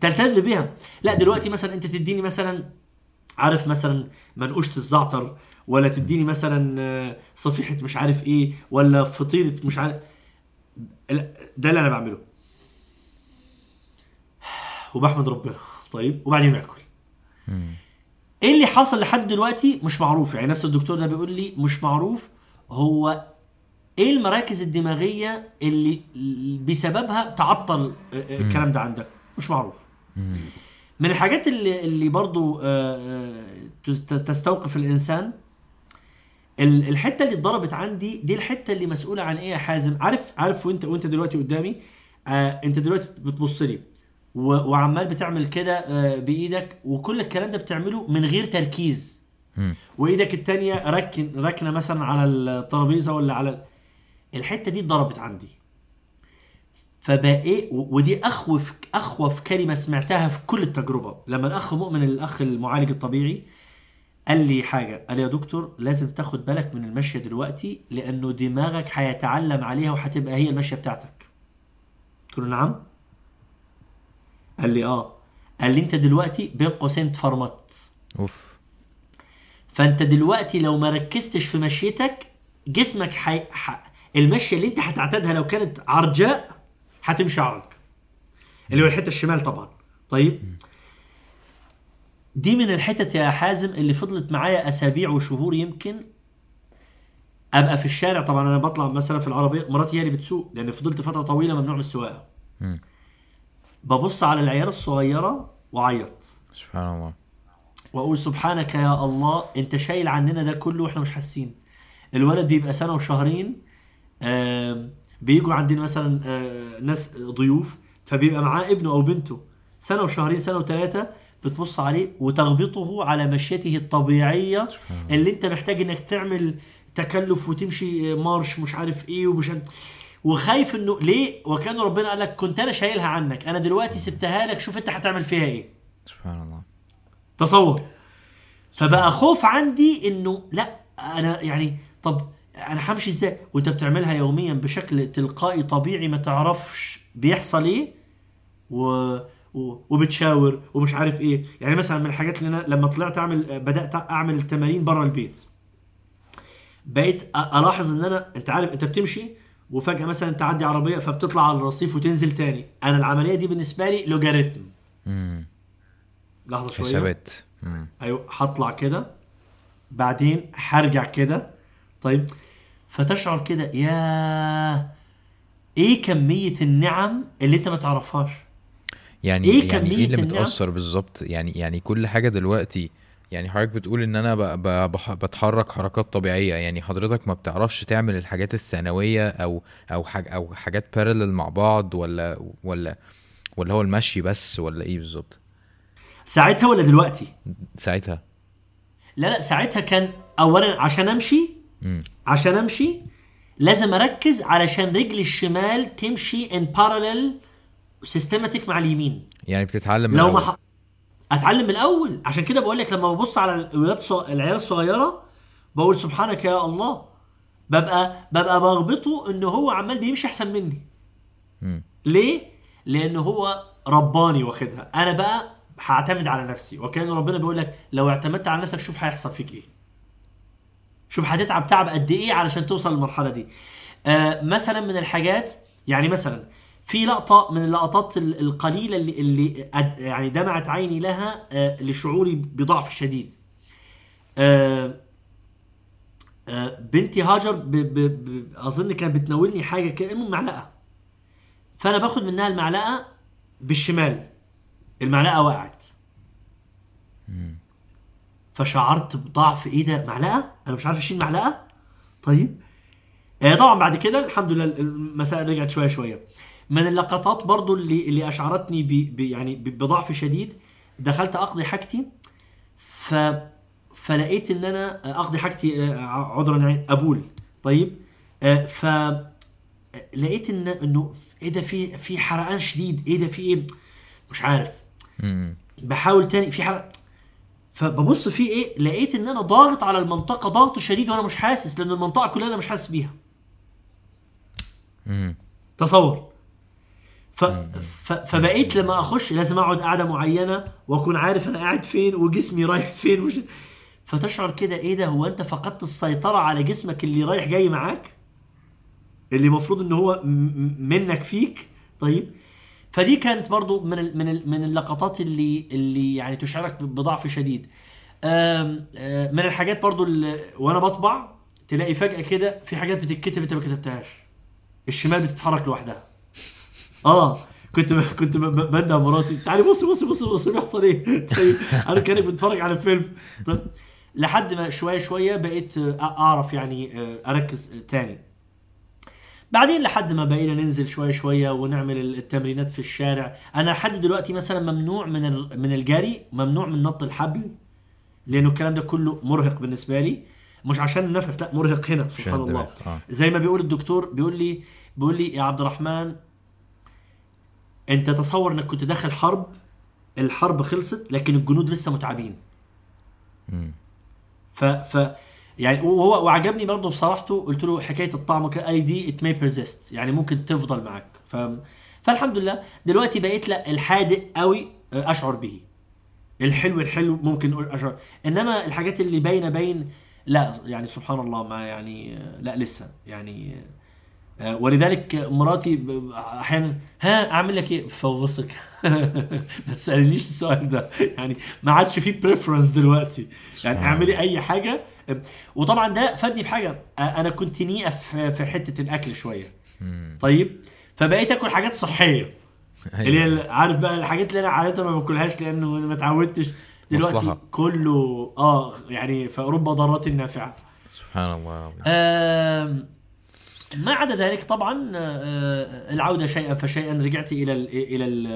تلتذ بها لا دلوقتي مثلا أنت تديني مثلا عارف مثلا منقوشة الزعتر ولا تديني مثلا آه، صفيحه مش عارف إيه ولا فطيرة مش عارف ده اللي أنا بعمله. وبحمد ربنا. طيب وبعدين باكل. إيه اللي حصل لحد دلوقتي؟ مش معروف. يعني نفس الدكتور ده بيقول لي مش معروف. هو إيه المراكز الدماغية اللي بسببها تعطل الكلام ده عندك؟ مش معروف. من الحاجات اللي اللي برضو آه، آه، تست- تستوقف الإنسان ال- الحتة اللي اتضربت عندي دي الحتة اللي مسؤولة عن إيه يا حازم؟ عارف عارف وأنت وأنت دلوقتي قدامي؟ آه أنت دلوقتي بتبص لي وعمال بتعمل كده آه بإيدك وكل الكلام ده بتعمله من غير تركيز. وإيدك التانية ركن ركنة مثلا على الترابيزة ولا على ال- الحتة دي اتضربت عندي. فبقى و- ودي أخوف أخوف كلمة سمعتها في كل التجربة. لما الأخ مؤمن الأخ المعالج الطبيعي قال لي حاجة قال لي يا دكتور لازم تاخد بالك من المشية دلوقتي لأنه دماغك هيتعلم عليها وهتبقى هي المشية بتاعتك. قلت له نعم. قال لي آه. قال لي أنت دلوقتي بين قوسين اتفرمطت أوف. فأنت دلوقتي لو ما ركزتش في مشيتك جسمك حي... ح... المشية اللي أنت هتعتادها لو كانت عرجاء هتمشي عرج. اللي هو الحتة الشمال طبعا. طيب؟ دي من الحتت يا حازم اللي فضلت معايا أسابيع وشهور يمكن أبقى في الشارع. طبعا أنا بطلع مثلا في العربية مراتي هي اللي بتسوق لأن فضلت فترة طويلة ممنوع من السواقة. ببص على العيال الصغيرة واعيط سبحان الله. وأقول سبحانك يا الله أنت شايل عننا ده كله وإحنا مش حاسين. الولد بيبقى سنة وشهرين بيجوا عندنا مثلا آه، ناس ضيوف فبيبقى معاه ابنه أو بنته. سنة وشهرين سنة وثلاثه بتبص عليه وتغبطه على مشيته الطبيعية اللي انت محتاج انك تعمل تكلف وتمشي مارش مش عارف إيه ومش وخايف انه ليه؟ وكان ربنا قال لك كنت أنا شايلها عنك أنا دلوقتي سبتها لك شوف انت هتعمل فيها إيه. سبحان الله. تصور. فبقى خوف عندي انه لا أنا يعني طب أنا همشي إزاي؟ وانت بتعملها يوميا بشكل تلقائي طبيعي ما تعرفش بيحصل إيه و... وبتشاور ومش عارف إيه. يعني مثلا من الحاجات اللي أنا لما طلعت أعمل بدأت أعمل تمارين بره البيت. بقيت ألاحظ إن أنا أنت عارف أنت بتمشي وفجأة مثلا تعدي عربية فبتطلع على الرصيف وتنزل تاني. أنا العملية دي بالنسبة لي لوجاريتم. لحظة شوية. حسابات. أيوه هطلع كده. بعدين هرجع كده. طيب فتشعر كده يا إيه كمية النعم اللي أنت ما تعرفهاش؟ يعني إيه يعني إيه اللي؟ متأثر بالظبط يعني يعني كل حاجة دلوقتي يعني حضرتك بتقول إن أنا بتحرك حركات طبيعية يعني حضرتك ما بتعرفش تعمل الحاجات الثانوية أو أو حاج أو حاجات بارلل مع بعض ولا ولا ولا هو المشي بس ولا إيه بالظبط ساعتها ولا دلوقتي ساعتها لا لا ساعتها كان اولا عشان أمشي مم. عشان أمشي لازم أركز علشان رجلي الشمال تمشي ان باراليل سيستماتيك مع اليمين. يعني بتتعلم من لو ما. ح... أتعلم من الأول. عشان كده بقول لك لما ببص على الولاد. العيال الصغيرة بقول سبحانك يا الله. ببقى ببقى بغبطه إن هو عمال بيمشي أحسن مني. مم. ليه؟ لأن هو رباني واخدها. أنا بقى هعتمد على نفسي. وكأن ربنا بيقول لك لو اعتمدت على نفسك شوف هيحصل فيك إيه. شوف هتتعب تعب قد إيه علشان توصل للمرحلة دي. آه مثلا من الحاجات يعني مثلا في لقطة من اللقطات ال- القليلة اللي, اللي يعني دمعت عيني لها آه لشعوري بضعف شديد. آه آه بنتي هاجر ب ب ب أظن كانت بتناولني حاجة كده المهم معلقة. فأنا باخد منها المعلقة بالشمال. المعلقة وقعت. فشعرت بضعف إيه ده؟ معلقة؟ أنا مش عارف أشيل معلقة؟ طيب. آه طبعا بعد كده الحمد لله المسائل رجعت شوية شوية. من اللقطات برضو اللي اللي أشعرتني ب ب- يعني بضعف شديد دخلت أقضي حاجتي ف فلقيت إن أنا أقضي حاجتي آه، عذرا يعني أبول. طيب؟ آه، ف لقيت إن إنه إيه ده في في حرقان شديد إيه ده في إيه؟ مش عارف. بحاول تاني في حرق فببص في إيه؟ لقيت إن أنا ضاغط على المنطقة ضغط شديد وأنا مش حاسس لأن المنطقة كلها أنا مش حاسس بيها. تصور. ف... ف... فبقيت لما أخش لازم أقعد قاعدة معينة وأكون عارف أنا قاعد فين وجسمي رايح فين وش... فتشعر كده إيه ده؟ هو أنت فقدت السيطرة على جسمك اللي رايح جاي معاك؟ اللي المفروض إن هو منك فيك؟ طيب فدي كانت برضو من ال من ال من اللقطات اللي اللي يعني تشعرك بضعف شديد. آم، آم، من الحاجات برضو اللي وأنا بطبع تلاقي فجأة كده في حاجات بتتكتب أنت ما كتبتهاش. الشمال بتتحرك لوحدها. آه كنت كنت ب- ب- بندى مراتي تعالي بصي بصي بصي بصي بيحصل إيه؟ *laughs* طيب أنا كانك بتفرج على فيلم. طيب لحد ما شوية شوية بقيت آه، أعرف يعني آه، أركز آه، تاني. بعدين لحد ما بقينا ننزل شوية شوية ونعمل التمرينات في الشارع. أنا لحد دلوقتي مثلا ممنوع من ال- من الجري ممنوع من نط الحبل لأنه الكلام ده كله مرهق بالنسبة لي. مش عشان النفس لا مرهق هنا سبحان الله. زي ما بيقول الدكتور بيقول لي بيقول لي يا عبد الرحمن انت تصور انك كنت داخل حرب الحرب خلصت لكن الجنود لسه متعبين. ف ف يعني وهو وعجبني برضه بصراحته قلت له حكاية الطعم قال لي دي it may persist يعني ممكن تفضل معاك. ف فالحمد لله دلوقتي بقيت لا الحادق قوي أشعر به. الحلو الحلو ممكن أقول أشعر. إنما الحاجات اللي باينة باين لا يعني سبحان الله ما يعني لا لسه يعني آه، ولذلك مراتي أحيانا ها أعمل لك إيه؟ فبصك *laughs* ما تسألنيش السؤال ده. يعني ما عادش فيه بريفرنس دلوقتي. يعني اعملي أي حاجة. وطبعا ده فادني في حاجة. آه، أنا كنت نيئة في في حتة الأكل شوية. طيب فبقيت آكل حاجات صحية. اللي هي عارف بقى الحاجات اللي أنا عادة ما باكلهاش لأنه ما اتعودتش دلوقتي مصلحة. كله آه يعني فرب ضارة نافعة. سبحان الله آم، ما عدا ذلك طبعا آه، العودة شيئا فشيئا رجعت إلى ال إلى ال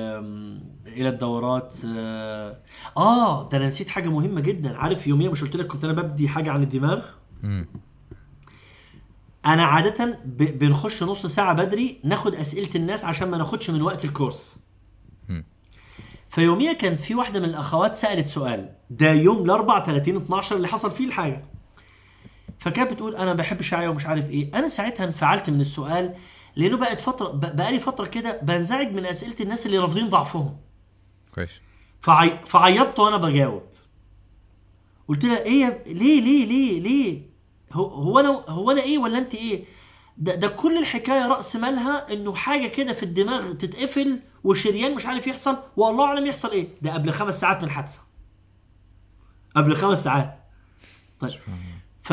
إلى الدورات آه آه، ده أنا نسيت حاجة مهمة جدا عارف يوميا مش قلت لك كنت أنا ببدي حاجة عن الدماغ. أنا عاده بنخش نص ساعة بدري ناخد أسئلة الناس عشان ما ناخدش من وقت الكورس. فيوميا كانت في واحدة من الأخوات سألت سؤال ده يوم الاربع 30 12 اللي حصل فيه الحاجة فكانت بتقول أنا بحب الشعريه ومش عارف إيه. أنا ساعتها انفعلت من السؤال لأنه بقت فترة بقالي فترة كده بنزعج من أسئلة الناس اللي رافضين ضعفهم. كويس. فعي... فعيطت وأنا بجاوب. قلت لها إيه. ليه ليه ليه ليه؟ هو هو أنا هو أنا إيه ولا أنت إيه؟ ده, ده كل الحكاية رأس مالها إنه حاجة كده في الدماغ تتقفل وشريان مش عارف يحصل والله أعلم يحصل إيه؟ ده قبل خمس ساعات من الحادثه قبل خمس ساعات. طيب. ف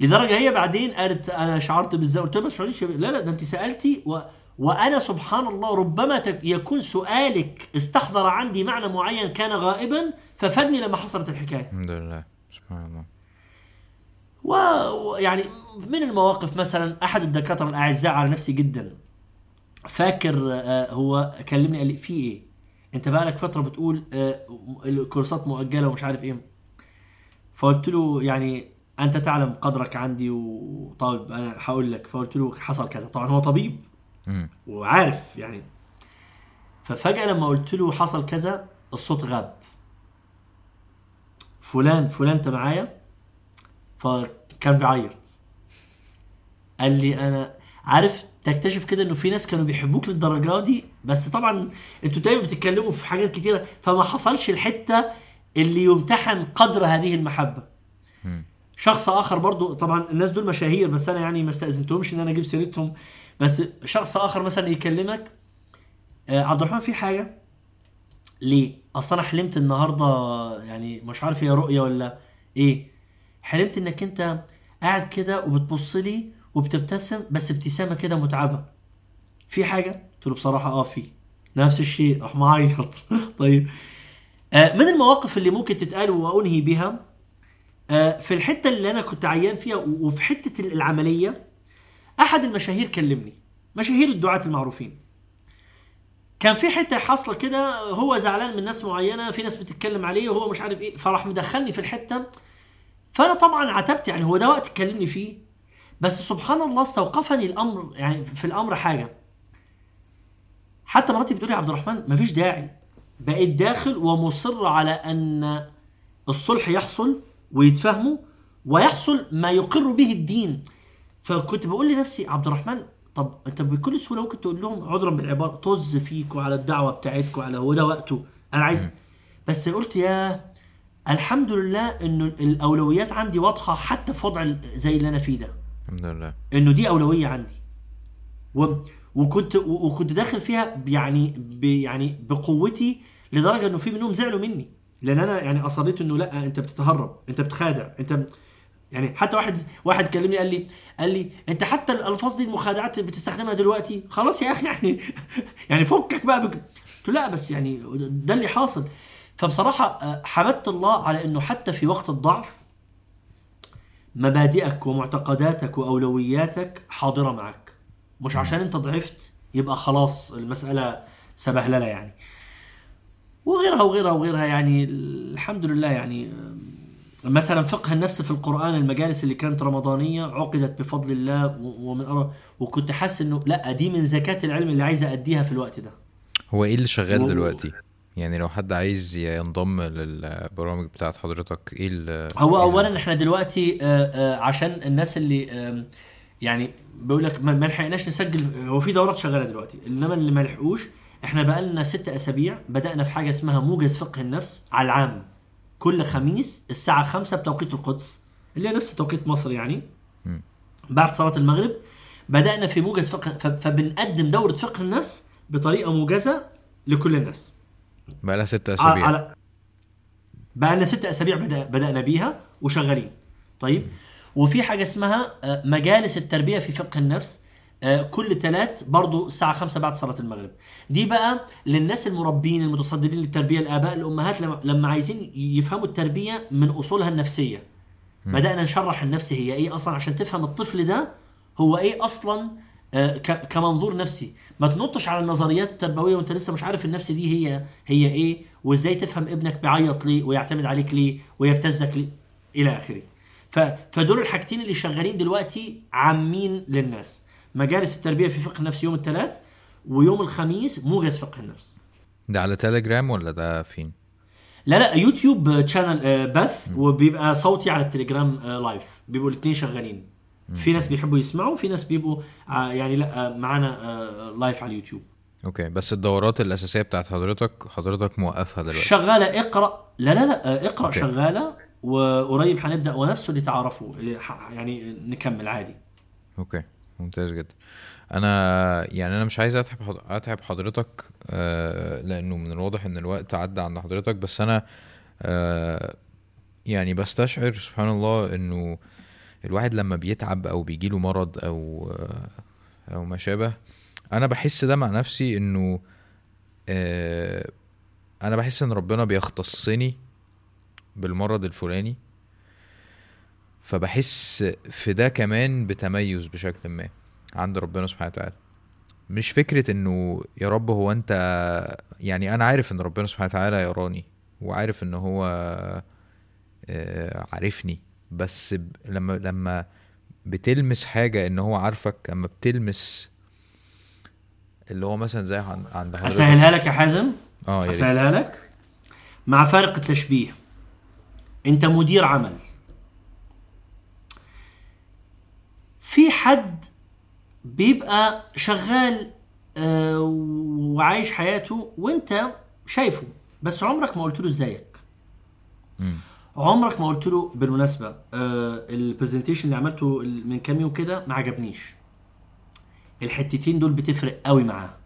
لدرجة هي بعدين قالت أنا شعرت بالذنب قلت لها ما تشعريش لا لا ده أنت سألتي و... وأنا سبحان الله ربما تك... يكون سؤالك استحضر عندي معنى معين كان غائبا ففادني لما حصلت الحكاية. الحمد لله. سبحان الله. و- ويعني من المواقف مثلا أحد الدكاترة الأعزاء على نفسي جدا فاكر آه، هو كلمني قال لي في إيه؟ أنت بقالك فترة بتقول آه، الكورسات مؤجلة ومش عارف إيه. فقلت له يعني أنت تعلم قدرك عندي وطيب أنا هقول لك فقلت له حصل كذا. طبعا هو طبيب. وعارف يعني. ففجأة لما قلت له حصل كذا الصوت غاب. فلان فلان انت معايا؟ فكان بيعيط. قال لي أنا عارف تكتشف كده إنه في ناس كانوا بيحبوك للدرجة دي بس طبعا أنتوا دايما بتتكلموا في حاجات كتيرة فما حصلش الحتة اللي يمتحن قدر هذه المحبة. شخص آخر برضو طبعا الناس دول مشاهير بس أنا يعني ما استأذنتهمش إن أنا أجيب سيرتهم. بس شخص آخر مثلا يكلمك آه، عبد الرحمن في حاجة؟ ليه؟ أصل أنا حلمت النهارده يعني مش عارف هي رؤية ولا إيه. حلمت إنك أنت قاعد كده وبتبص لي وبتبتسم بس ابتسامة كده متعبة. في حاجة؟ قلت له بصراحة آه في. نفس الشيء راح معيط. *laughs* طيب. آه، من المواقف اللي ممكن تتقال وأنهي بها في الحتة اللي أنا كنت عيان فيها وفي حتة العملية أحد المشاهير كلمني مشاهير الدعاة المعروفين. كان في حتة حاصلة كده هو زعلان من ناس معينة في ناس بتتكلم عليه وهو مش عارف إيه فراح مدخلني في الحتة. فأنا طبعا عتبت يعني هو ده وقت تكلمني فيه. بس سبحان الله استوقفني الأمر يعني في الأمر حاجة. حتى مراتي بتقول لي عبد الرحمن مفيش داعي. بقيت داخل ومصر على أن الصلح يحصل. ويتفهموا ويحصل ما يقر به الدين. فكنت بقول لنفسي عبد الرحمن طب أنت بكل سهولة ممكن تقول لهم عذرا بالعبارة طز فيك وعلى الدعوة بتاعتكم على هو ده وقته أنا عايز بس قلت يا الحمد لله إنه الأولويات عندي واضحة حتى في وضع زي اللي أنا فيه ده. الحمد لله. إنه دي أولوية عندي. و... وكنت وكنت داخل فيها يعني ب... يعني بقوتي لدرجة إنه في منهم زعلوا مني. لأن أنا يعني اصريت انه لا انت بتتهرب انت بتخادع انت يعني حتى واحد واحد كلمني قال لي قال لي انت حتى الألفاظ دي المخادعات اللي بتستخدمها دلوقتي خلاص يا أخي يعني *laughs* يعني فكك بقى بك... قلت له لا بس يعني ده اللي حاصل. فبصراحة آه، حمدت الله على إنه حتى في وقت الضعف مبادئك ومعتقداتك وأولوياتك حاضرة معك. مش عشان أنت ضعفت يبقى خلاص المسألة سبهللة يعني. وغيرها وغيرها وغيرها يعني الحمد لله يعني مثلا فقه النفس في القرآن المجالس اللي كانت رمضانية عقدت بفضل الله ومن أرى وكنت حاسس إنه لا دي من زكاة العلم اللي عايز اديها في الوقت ده. هو إيه اللي شغال و- دلوقتي؟ يعني لو حد عايز ينضم للبرامج بتاعت حضرتك إيه ال هو إيه اولا إحنا دلوقتي آه، آه، عشان الناس اللي يعني بيقول لك ما لحقناش نسجل هو في دورات شغالة دلوقتي إنما اللي ما لحقوش إحنا بقى لنا ست أسابيع بدأنا في حاجة اسمها موجز فقه النفس على العام. كل خميس الساعة 5 بتوقيت القدس اللي هي نفس توقيت مصر يعني. بعد صلاة المغرب بدأنا في موجز فقه فبنقدم دورة فقه النفس بطريقة موجزة لكل الناس. بقى لها ست على أسابيع. على- بقى لنا ست أسابيع بدأ بدأنا بيها وشغالين. طيب؟ وفي حاجة اسمها آه، مجالس التربية في فقه النفس آه، كل ثلاث برضو الساعة خمسة بعد صلاة المغرب. دي بقى للناس المربين المتصدرين للتربية الآباء الأمهات لما, عايزين يفهموا التربية من أصولها النفسية. بدأنا نشرح النفس هي إيه أصلا عشان تفهم الطفل ده هو إيه أصلا آه، كمنظور نفسي. ما تنطش على النظريات التربوية وأنت لسه مش عارف النفس دي هي هي إيه وإزاي تفهم ابنك بيعيط ليه ويعتمد عليك ليه ويبتزك ليه إلى آخره. ف... فدول الحاجتين اللي شغالين دلوقتي عامين للناس. مجالس التربية في فقه النفس يوم الثلاث ويوم الخميس موجز فقه النفس. ده على تليجرام ولا ده فين؟ لا لا YouTube channel آه، بث وبيبقى صوتي على التليجرام آه، live بيبقوا الاثنين شغالين. في ناس بيحبوا يسمعوا في ناس بيبقوا آه، يعني لا آه، معانا آه، live على اليوتيوب. okay بس الدورات الأساسية بتاعت حضرتك حضرتك موقفها دلوقتي؟ شغالة اقرأ. لا لا لا آه، اقرأ okay. شغالة وقريب هنبدأ ونفسه اللي ح- يعني نكمل عادي. okay. ممتاز جدا. أنا يعني أنا مش عايز أتعب أتعب حضرتك آه لأنه من الواضح إن الوقت عدى عند حضرتك بس أنا آه يعني بستشعر سبحان الله إنه الواحد لما بيتعب أو بيجيله مرض أو آه أو ما شابه أنا بحس ده مع نفسي إنه أنا بحس إن ربنا بيختصني بالمرض الفلاني فبحس في ده كمان بتميز بشكل ما عند ربنا سبحانه وتعالى. مش فكرة إنه يا رب هو أنت يعني أنا عارف إن ربنا سبحانه وتعالى يراني وعارف إن هو آه، عارفني بس لما لما بتلمس حاجة إن هو عارفك أما بتلمس اللي هو مثلا زي عن- عند حضرتك. أسهلها لك يا حازم؟ آه أسهلها لك؟ مع فارق التشبيه. أنت مدير عمل. في حد بيبقى شغال آه، وعايش حياته وانت شايفه. بس عمرك ما قلت له إزيك. عمرك ما قلت له بالمناسبة ال presentation اللي عملته من كام يوم كده ما عجبنيش. الحتتين دول بتفرق قوي معاه.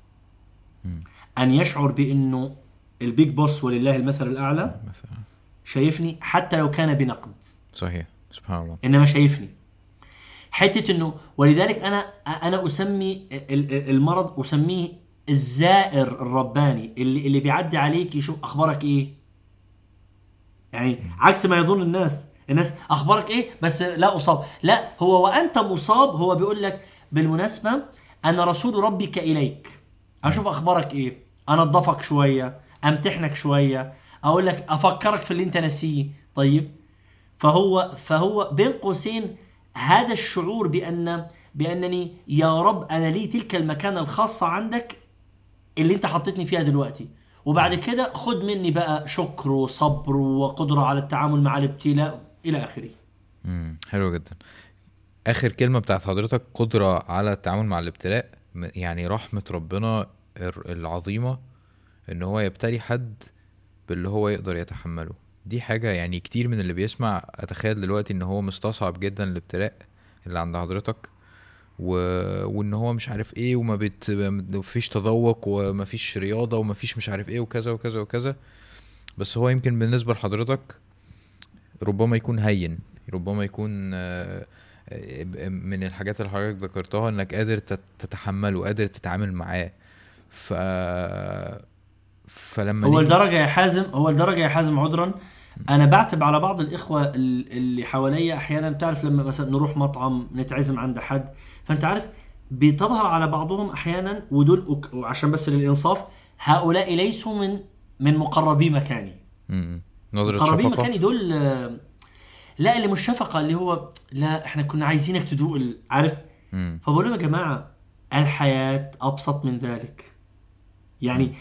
أن يشعر بإنه ال big boss ولله المثل الأعلى مثلا. شايفني حتى لو كان بنقد. صحيح. سبحان الله. إنما شايفني. حتة إنه ولذلك أنا أنا أسمي ال- ال- المرض أسميه الزائر الرباني اللي اللي بيعدي عليك يشوف أخبارك إيه. يعني عكس ما يظن الناس. الناس أخبارك إيه بس لا أصاب. لا هو وأنت مصاب هو بيقول لك بالمناسبة أنا رسول ربك إليك. أشوف أخبارك إيه. انضفك شوية أمتحنك شوية أقول لك أفكرك في اللي أنت ناسيه. طيب. فهو فهو بين قوسين هذا الشعور بان بأنني يا رب أنا لي تلك المكانة الخاصة عندك اللي أنت حطيتني فيها دلوقتي. وبعد كده خد مني بقى شكر وصبر وقدرة على التعامل مع الابتلاء إلى آخره. امم حلو جدا. آخر كلمة بتاعت حضرتك قدرة على التعامل مع الابتلاء يعني رحمة ربنا العظيمة إن هو يبتلي حد باللي هو يقدر يتحمله. دي حاجة يعني كتير من اللي بيسمع أتخيل دلوقتي إن هو مستصعب جدا الابتلاء اللي عند حضرتك و... وإن هو مش عارف إيه وما بت... مفيش تذوق ومفيش رياضة ومفيش مش عارف إيه وكذا وكذا وكذا. بس هو يمكن بالنسبة لحضرتك ربما يكون هين ربما يكون آه، آه، من الحاجات اللي حضرتك ذكرتها إنك قادر تت- تتحمله قادر تتعامل معاه. ف فلما هو لدرجة يا حازم هو لدرجة يا حازم عذرا أنا بعتب على بعض الإخوة ال- اللي حواليا أحيانا تعرف لما مثلا نروح مطعم نتعزم عند حد فأنت عارف بتظهر على بعضهم أحيانا ودول وعشان بس للإنصاف هؤلاء ليسوا من من مقربي مكاني. نظرة مقربي شفقة؟ مكاني دول لا اللي مش شفقة اللي هو لا إحنا كنا عايزينك تدوق عارف؟ فبقول لهم يا جماعة الحياة أبسط من ذلك. يعني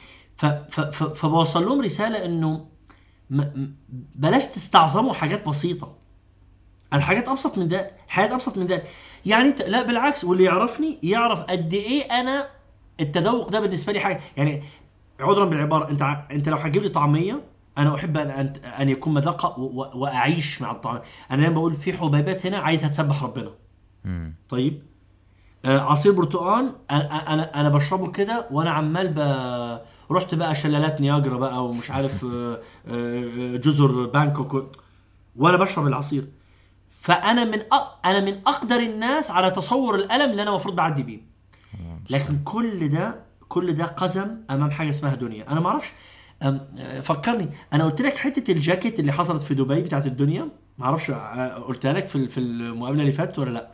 فبوصل لهم رسالة إنه بلاش تستعظموا حاجات بسيطة. الحاجات أبسط من ده الحياة أبسط من ده. يعني أنت لا بالعكس واللي يعرفني يعرف قد إيه أنا التذوق ده بالنسبة لي حاجة. يعني عذرا بالعبارة أنت ع- أنت لو هتجيب لي طعمية أنا أحب ان ان, أن يكون مذاقه و- و- وأعيش مع الطعم. أنا دايما بقول في حبيبات هنا عايزها تسبح ربنا. طيب؟ آه، عصير برتقال أنا أنا أنا بشربه كده وأنا عمال ب... رحت بقى شلالات نياجرا بقى ومش عارف آه، آه، جزر بانكوك وأنا بشرب العصير. فأنا من أ... أنا من أقدر الناس على تصور الألم اللي أنا المفروض بعدي بيه. لكن كل ده كل ده قزم أمام حاجة اسمها دنيا. أنا ما أعرفش آه، فكرني أنا قلت لك حتة الجاكيت اللي حصلت في دبي بتاعت الدنيا؟ ما أعرفش قلتها لك في في المقابلة اللي فاتت ولا لأ؟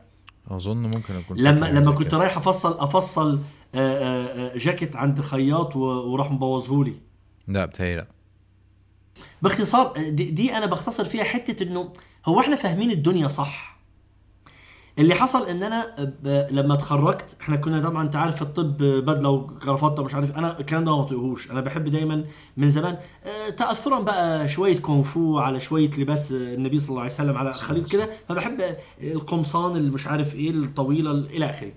أظن ممكن أكون لما لما كنت. رايح أفصل أفصل جاكيت عند خياط وراح مبوظهولي. لا بتهيألي لا. باختصار دي, دي أنا بختصر فيها حتة إنه هو إحنا فاهمين الدنيا صح. اللي حصل إن أنا. لما اتخرجت إحنا كنا طبعا أنت عارف الطب بدلة وكرافته ومش عارف أنا الكلام ده ما بطيقهوش. أنا بحب دايما من زمان آه، تاثرا بقى شوية كونغ فو على شوية لباس النبي صلى الله عليه وسلم على خليط كده. فبحب القمصان اللي مش عارف إيه الطويلة إلى آخره.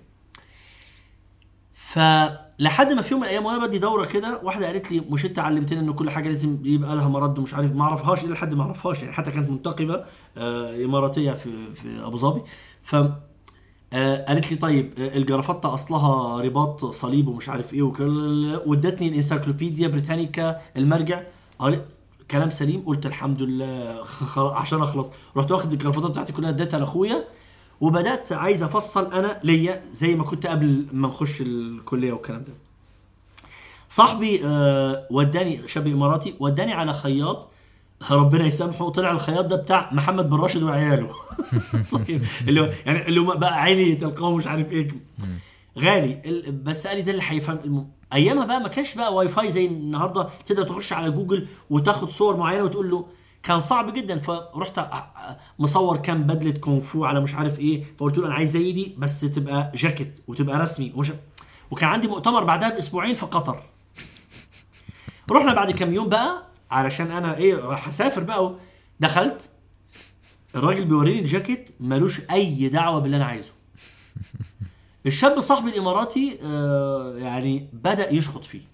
فلحد ما في يوم من الأيام وأنا بدي دورة كده واحدة قالت لي مش أنت علمتني ان كل حاجة لازم يبقى لها مرد ومش عارف ما أعرفهاش إلى لحد ما أعرفهاش يعني حتى كانت منتقبة آه، إماراتية في في أبو ظبي. ف آه، قالت لي طيب آه، الجرافطة أصلها رباط صليب ومش عارف إيه وكل وادتني ال Encyclopedia Britannica المرجع. كلام سليم قلت الحمد لله عشان أخلص. رحت واخد الجرافطات بتاعتي كلها اديتها لأخويا وبدأت عايز أفصل أنا ليا زي ما كنت قبل ما نخش الكلية والكلام ده. صاحبي آه، وداني شاب إماراتي وداني على خياط ربنا يسامحه طلع الخياط ده بتاع محمد بن راشد وعياله. *laughs* اللي هو يعني اللي هو بقى عيني القوم مش عارف إيه. غالي. ال- بس قال لي ده اللي هيفهم. الم... أيامها بقى ما كانش بقى واي فاي زي النهارده تقدر تخش على جوجل وتاخد صور معينة وتقول له كان صعب جدا فرحت مصور كام بدلة كونغ فو على مش عارف إيه فقلت له أنا عايز زي دي بس تبقى جاكيت وتبقى رسمي ومش وكان عندي مؤتمر بعدها بأسبوعين في قطر. رحنا بعد كام يوم بقى علشان أنا إيه راح أسافر بقى دخلت الراجل بيوريني الجاكيت ملوش أي دعوة باللي أنا عايزه. الشاب صاحبي الإماراتي آه يعني بدأ يشخط فيه.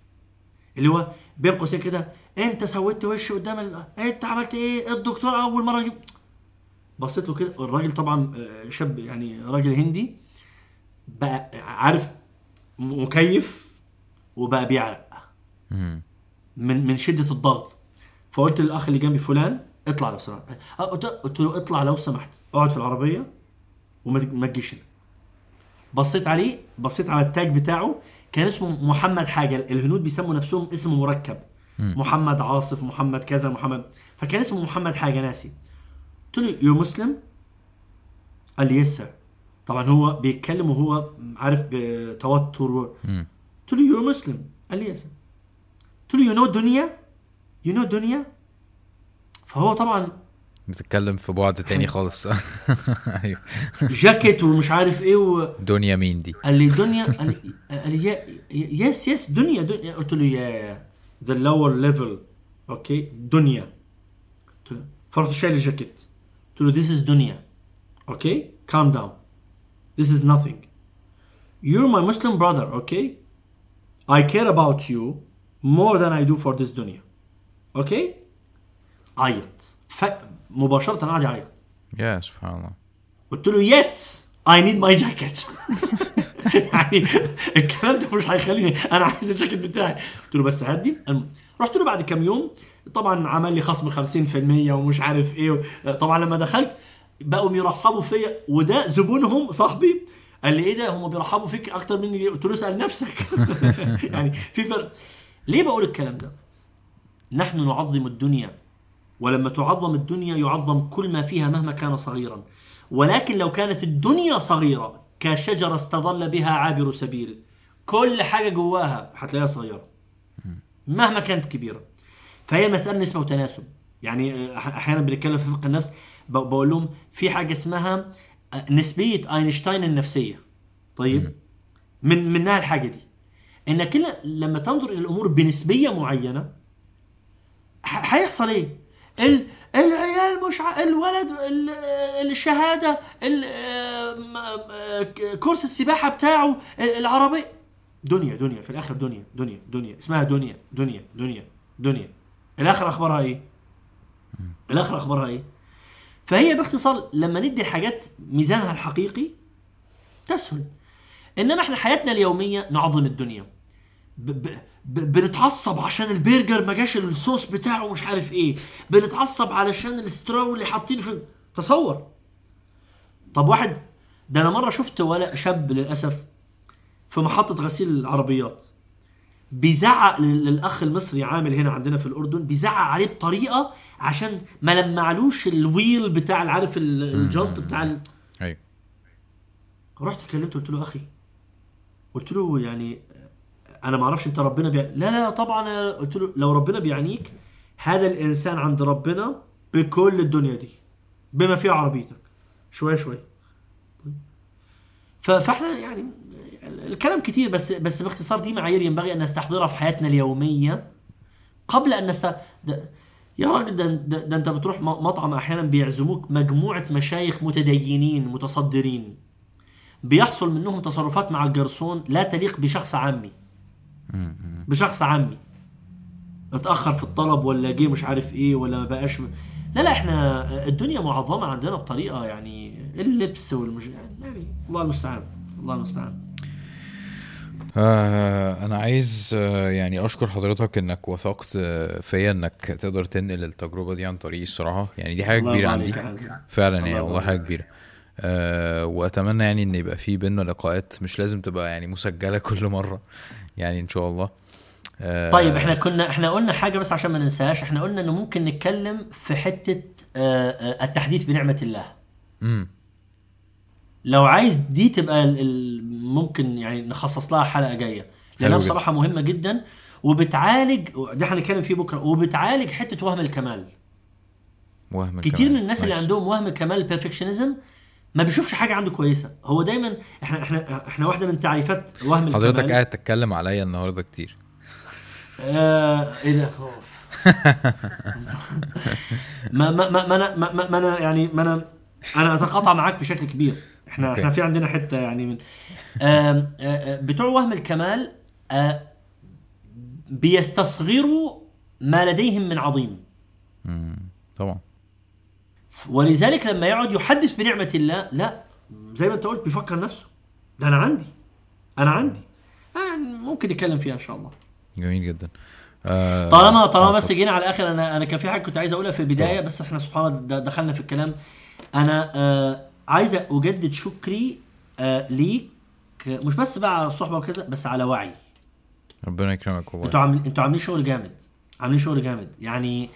اللي هو بين قوسين كده. انت سويت وش قدام ال... انت عملت إيه؟ الدكتور أول مرة يجيب بصيت له كده. الراجل طبعا آه، شاب يعني راجل هندي. بقى عارف مكيف وبقى بيعرق. من من شدة الضغط. فقلت للأخ اللي جنبي فلان اطلع لو سمحت. أه، قلت له اطلع لو سمحت. اقعد في العربية وما ما تجيش هنا. بصيت عليه بصيت على التاج بتاعه. كان اسمه محمد حاجة. الهنود بيسموا نفسهم اسم مركب. محمد عاصف محمد كذا محمد. فكان اسمه محمد حاجة ناسي. قلت له you Muslim قال لي yes طبعا هو بيتكلم وهو عارف بتوتر. مم. قلت له you Muslim قال لي yes قلت له you know دنيا؟ you know دنيا؟ فهو طبعا بتتكلم في بعد تاني خالص. *laughs* أيوه. جاكيت ومش عارف إيه و... دنيا مين دي؟ قال لي دنيا قال لي قال لي يا- yes yes دنيا دنيا. قلت له yeah the lower level okay دنيا. قلت له فرحت شايل الجاكيت. قلت له this is دنيا. okay calm down. This is nothing. You're my Muslim brother. Okay I care about you more than I do for this دنيا. okay عيط ف... مباشرة قعد يعيط يا سبحان الله. قلت له yet I need my jacket يعني الكلام ده مش هيخليني أنا عايز الجاكيت بتاعي. قلت له بس هدي. رحت له بعد كام يوم. طبعا عمل لي خصم 50% ومش عارف إيه طبعا لما دخلت بقوا يرحبوا فيا وده زبونهم صاحبي. قال لي إيه ده؟ هم بيرحبوا فيك أكتر مني ليه؟ قلت له اسأل نفسك. *laughs* يعني في فرق. ليه بقول الكلام ده؟ نحن نعظم الدنيا ولما تعظم الدنيا يعظم كل ما فيها مهما كان صغيرا. ولكن لو كانت الدنيا صغيرة كشجرة استظل بها عابر سبيل كل حاجة جواها هتلاقيها صغيرة مهما كانت كبيرة. فهي مسألة نسبة وتناسب يعني آه، أحيانا بنتكلم في فقه النفس بقول لهم في حاجة اسمها آه، نسبية أينشتاين النفسية. طيب؟ من منها الحاجة دي. إنك لما تنظر إلى الأمور بنسبية معينة ح- هيحصل إيه؟ ال... العيال مش ع... الولد ال... الشهادة ال... كورس السباحة بتاعه ال- العربية. دنيا دنيا في الآخر دنيا دنيا دنيا. اسمها دنيا دنيا دنيا دنيا. الآخر أخبارها إيه؟ الآخر أخبارها إيه؟ فهي باختصار لما ندي الحاجات ميزانها الحقيقي تسهل. إنما إحنا حياتنا اليومية نعظم الدنيا. ب ب بنتعصب عشان البرجر ما جاش الصوص بتاعه مش عارف إيه. بنتعصب علشان الاستراو اللي حاطينه في تصور. طب واحد ده أنا مرة شفت ولا شاب للأسف في محطة غسيل العربيات. بيزعق لل- للأخ المصري عامل هنا عندنا في الأردن بيزعق عليه بطريقة عشان ما لمعلوش الويل بتاع عارف ال- الجنط بتاع ال... أيوه. رحت كلمته قلت له أخي. قلت له يعني أنا ما أعرفش أنت ربنا بيعني لا لا طبعا قلت له لو ربنا بيعنيك هذا الإنسان عند ربنا بكل الدنيا دي بما فيها عربيتك. شوية شوية فإحنا يعني الكلام كتير بس بس باختصار دي معايير ينبغي أن نستحضرها في حياتنا اليومية. قبل أن نست ده يا راجل ده, ده, ده أنت بتروح مطعم أحيانا بيعزموك مجموعة مشايخ متدينين متصدرين. بيحصل منهم تصرفات مع الجرسون لا تليق بشخص عامي. بشخص عامي اتأخر في الطلب ولا جه مش عارف إيه ولا ما بقاش م... لا لا إحنا الدنيا معظمة عندنا بطريقة يعني اللبس والمش يعني الله المستعان الله المستعان. آه أنا عايز آه يعني أشكر حضرتك إنك وثقت آه، فيا إنك تقدر تنقل التجربة دي عن طريقي الصراحة. يعني دي حاجة كبيرة عندي. فعلا يعني والله حاجة. كبيرة. وأتمنى يعني إن يبقى في بينا لقاءات مش لازم تبقى يعني مسجلة *laughs* كل مرة. يعني إن شاء الله أه طيب إحنا كنا إحنا قلنا حاجة بس عشان ما ننساهاش إحنا قلنا إنه ممكن نتكلم في حتة آه، آه، التحديث بنعمة الله امم لو عايز دي تبقى ممكن يعني نخصص لها حلقة جاية لأنها. بصراحة مهمة جدا وبتعالج ده هنتكلم فيه بكرة وبتعالج حتة وهم الكمال وهم كتير كمان. من الناس اللي ماشي. عندهم وهم كمال البرفكشنزم ما بيشوفش حاجة عنده كويسة. هو دايما إحنا إحنا إحنا واحدة من تعريفات وهم حضرتك الكمال قاعد تتكلم عليا النهارده كتير. آه إيه ده؟ خوف ما ما ما ما أنا ما, ما, ما أنا يعني ما أنا أنا أتقاطع معاك بشكل كبير. إحنا أوكي. إحنا في عندنا حتة يعني من آه، آه، بتوع وهم الكمال آه، بيستصغروا ما لديهم من عظيم. طبعا. ولذلك لما يقعد يحدث بنعمة الله لا زي ما انت قلت بيفكر نفسه. ده أنا عندي. أنا عندي. آه، ممكن نتكلم فيها إن شاء الله. جميل جدا. آه طالما طالما آه، بس جينا على الآخر أنا أنا كان في حاجة كنت عايز أقولها في البداية طبعا. بس إحنا سبحان الله دخلنا في الكلام. أنا آه عايز أجدد شكري آه ليك. آه، مش بس بقى على الصحبة وكذا بس على وعي. ربنا يكرمك والله. أنتوا عاملين أنتوا عاملين شغل جامد. عاملين شغل جامد. يعني آه،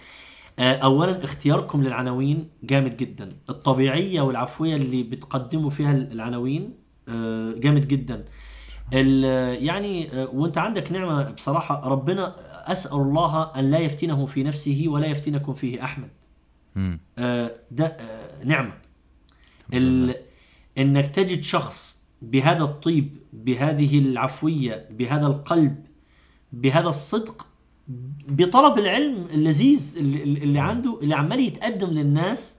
اولا اختياركم للعناوين جامد جدا. الطبيعية والعفوية اللي بتقدموا فيها العناوين آه، جامد جدا. ال- يعني آه، وانت عندك نعمة بصراحة ربنا أسأل الله أن لا يفتنه في نفسه ولا يفتنكم فيه أحمد. آه، ده آه، نعمة. إنك تجد شخص بهذا الطيب بهذه العفوية بهذا القلب بهذا الصدق بطلب العلم اللذيذ اللي, اللي عنده اللي عمال يتقدم للناس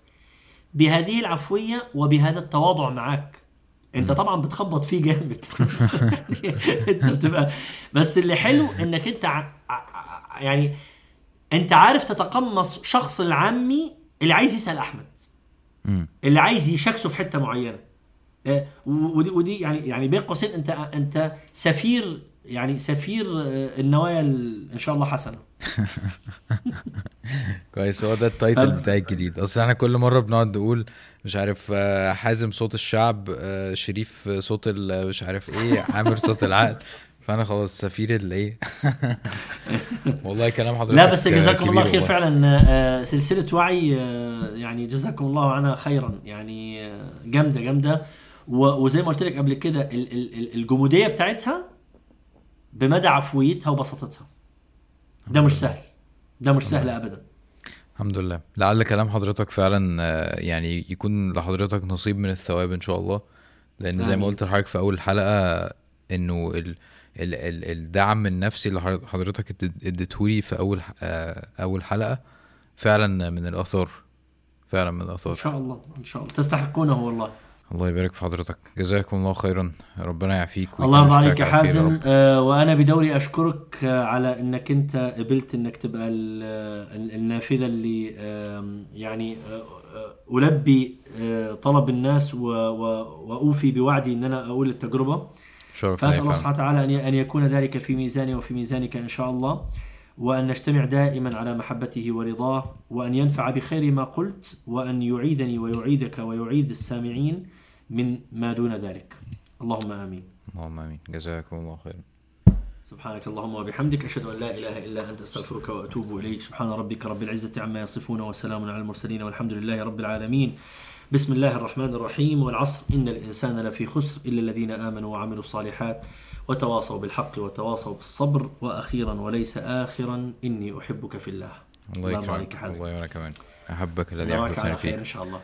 بهذه العفوية وبهذا التواضع معاك. انت طبعا بتخبط فيه جامد. *laughs* انت بتبقى بس اللي حلو انك انت ع... يعني انت عارف تتقمص شخص العامي اللي عايز يسأل أحمد. اللي عايز يشكسه في حتة معينة. آه، ودي ودي يعني يعني بين قوسين انت انت سفير يعني سفير آه، النوايا ال- إن شاء الله حسنة. *laughs* كويس هو ده التايتل بتاعي الجديد. أصل إحنا كل مرة بنقعد نقول مش عارف آه، حازم صوت الشعب آه، شريف صوت مش عارف إيه عامر صوت العقل. *laughs* فأنا خلاص سفير الايه *laughs* والله كلام حضرتك لا بس جزاكم الله خير. فعلا. سلسلة وعي يعني جزاكم الله عنها خيرا. يعني جامدة جامدة. وزي ما قلت لك قبل كده ال- ال- ال- الجمودية بتاعتها بمدى عفويتها وبساطتها. ده مش سهل. ده مش سهل ابدا. الحمد لله. لعل كلام حضرتك فعلا آه، يعني يكون لحضرتك نصيب من الثواب إن شاء الله. لأن زي ما. قلت لحضرتك في أول الحلقة إنه ال ال ال الدعم النفسي اللي حضر- حضرتك اديت- اديتهولي في أول آه، أول حلقة فعلا من الآثار. فعلا من إن الاثار شاء الله. إن شاء الله. تستحقونه والله. الله يبارك في حضرتك. جزاكم الله خيرا. ربنا يعافيك. الله يرضى عليك يا حازم. آه وأنا بدوري أشكرك آه على إنك أنت قبلت إنك تبقى ال- النافذة اللي يعني آه، آه، ألبي آه، طلب الناس وأوفي بوعدي إن أنا أقول التجربة. شرف ليا الله. سبحانه وتعالى أن يكون ذلك في ميزاني وفي ميزانك إن شاء الله وأن نجتمع دائما على محبته ورضاه وأن ينفع بخير ما قلت وأن يعيدني ويعيدك ويعيد السامعين من ما دون ذلك. اللهم آمين. اللهم آمين. جزاكم الله خيرا. سبحانك اللهم وبحمدك أشهد أن لا إله إلا أنت أستغفرك وأتوب إليك. سبحان ربك رب العزة عما يصفون وسلام على المرسلين والحمد لله رب العالمين. بسم الله الرحمن الرحيم. والعصر إن الإنسان لفي خسر إلا الذين آمنوا وعملوا الصالحات وتواصوا بالحق وتواصوا بالصبر. وأخيرا وليس آخرا إني أحبك في الله. الله يكرمك. الله يبارك كمان أحبك الذي خير فيه إن شاء الله.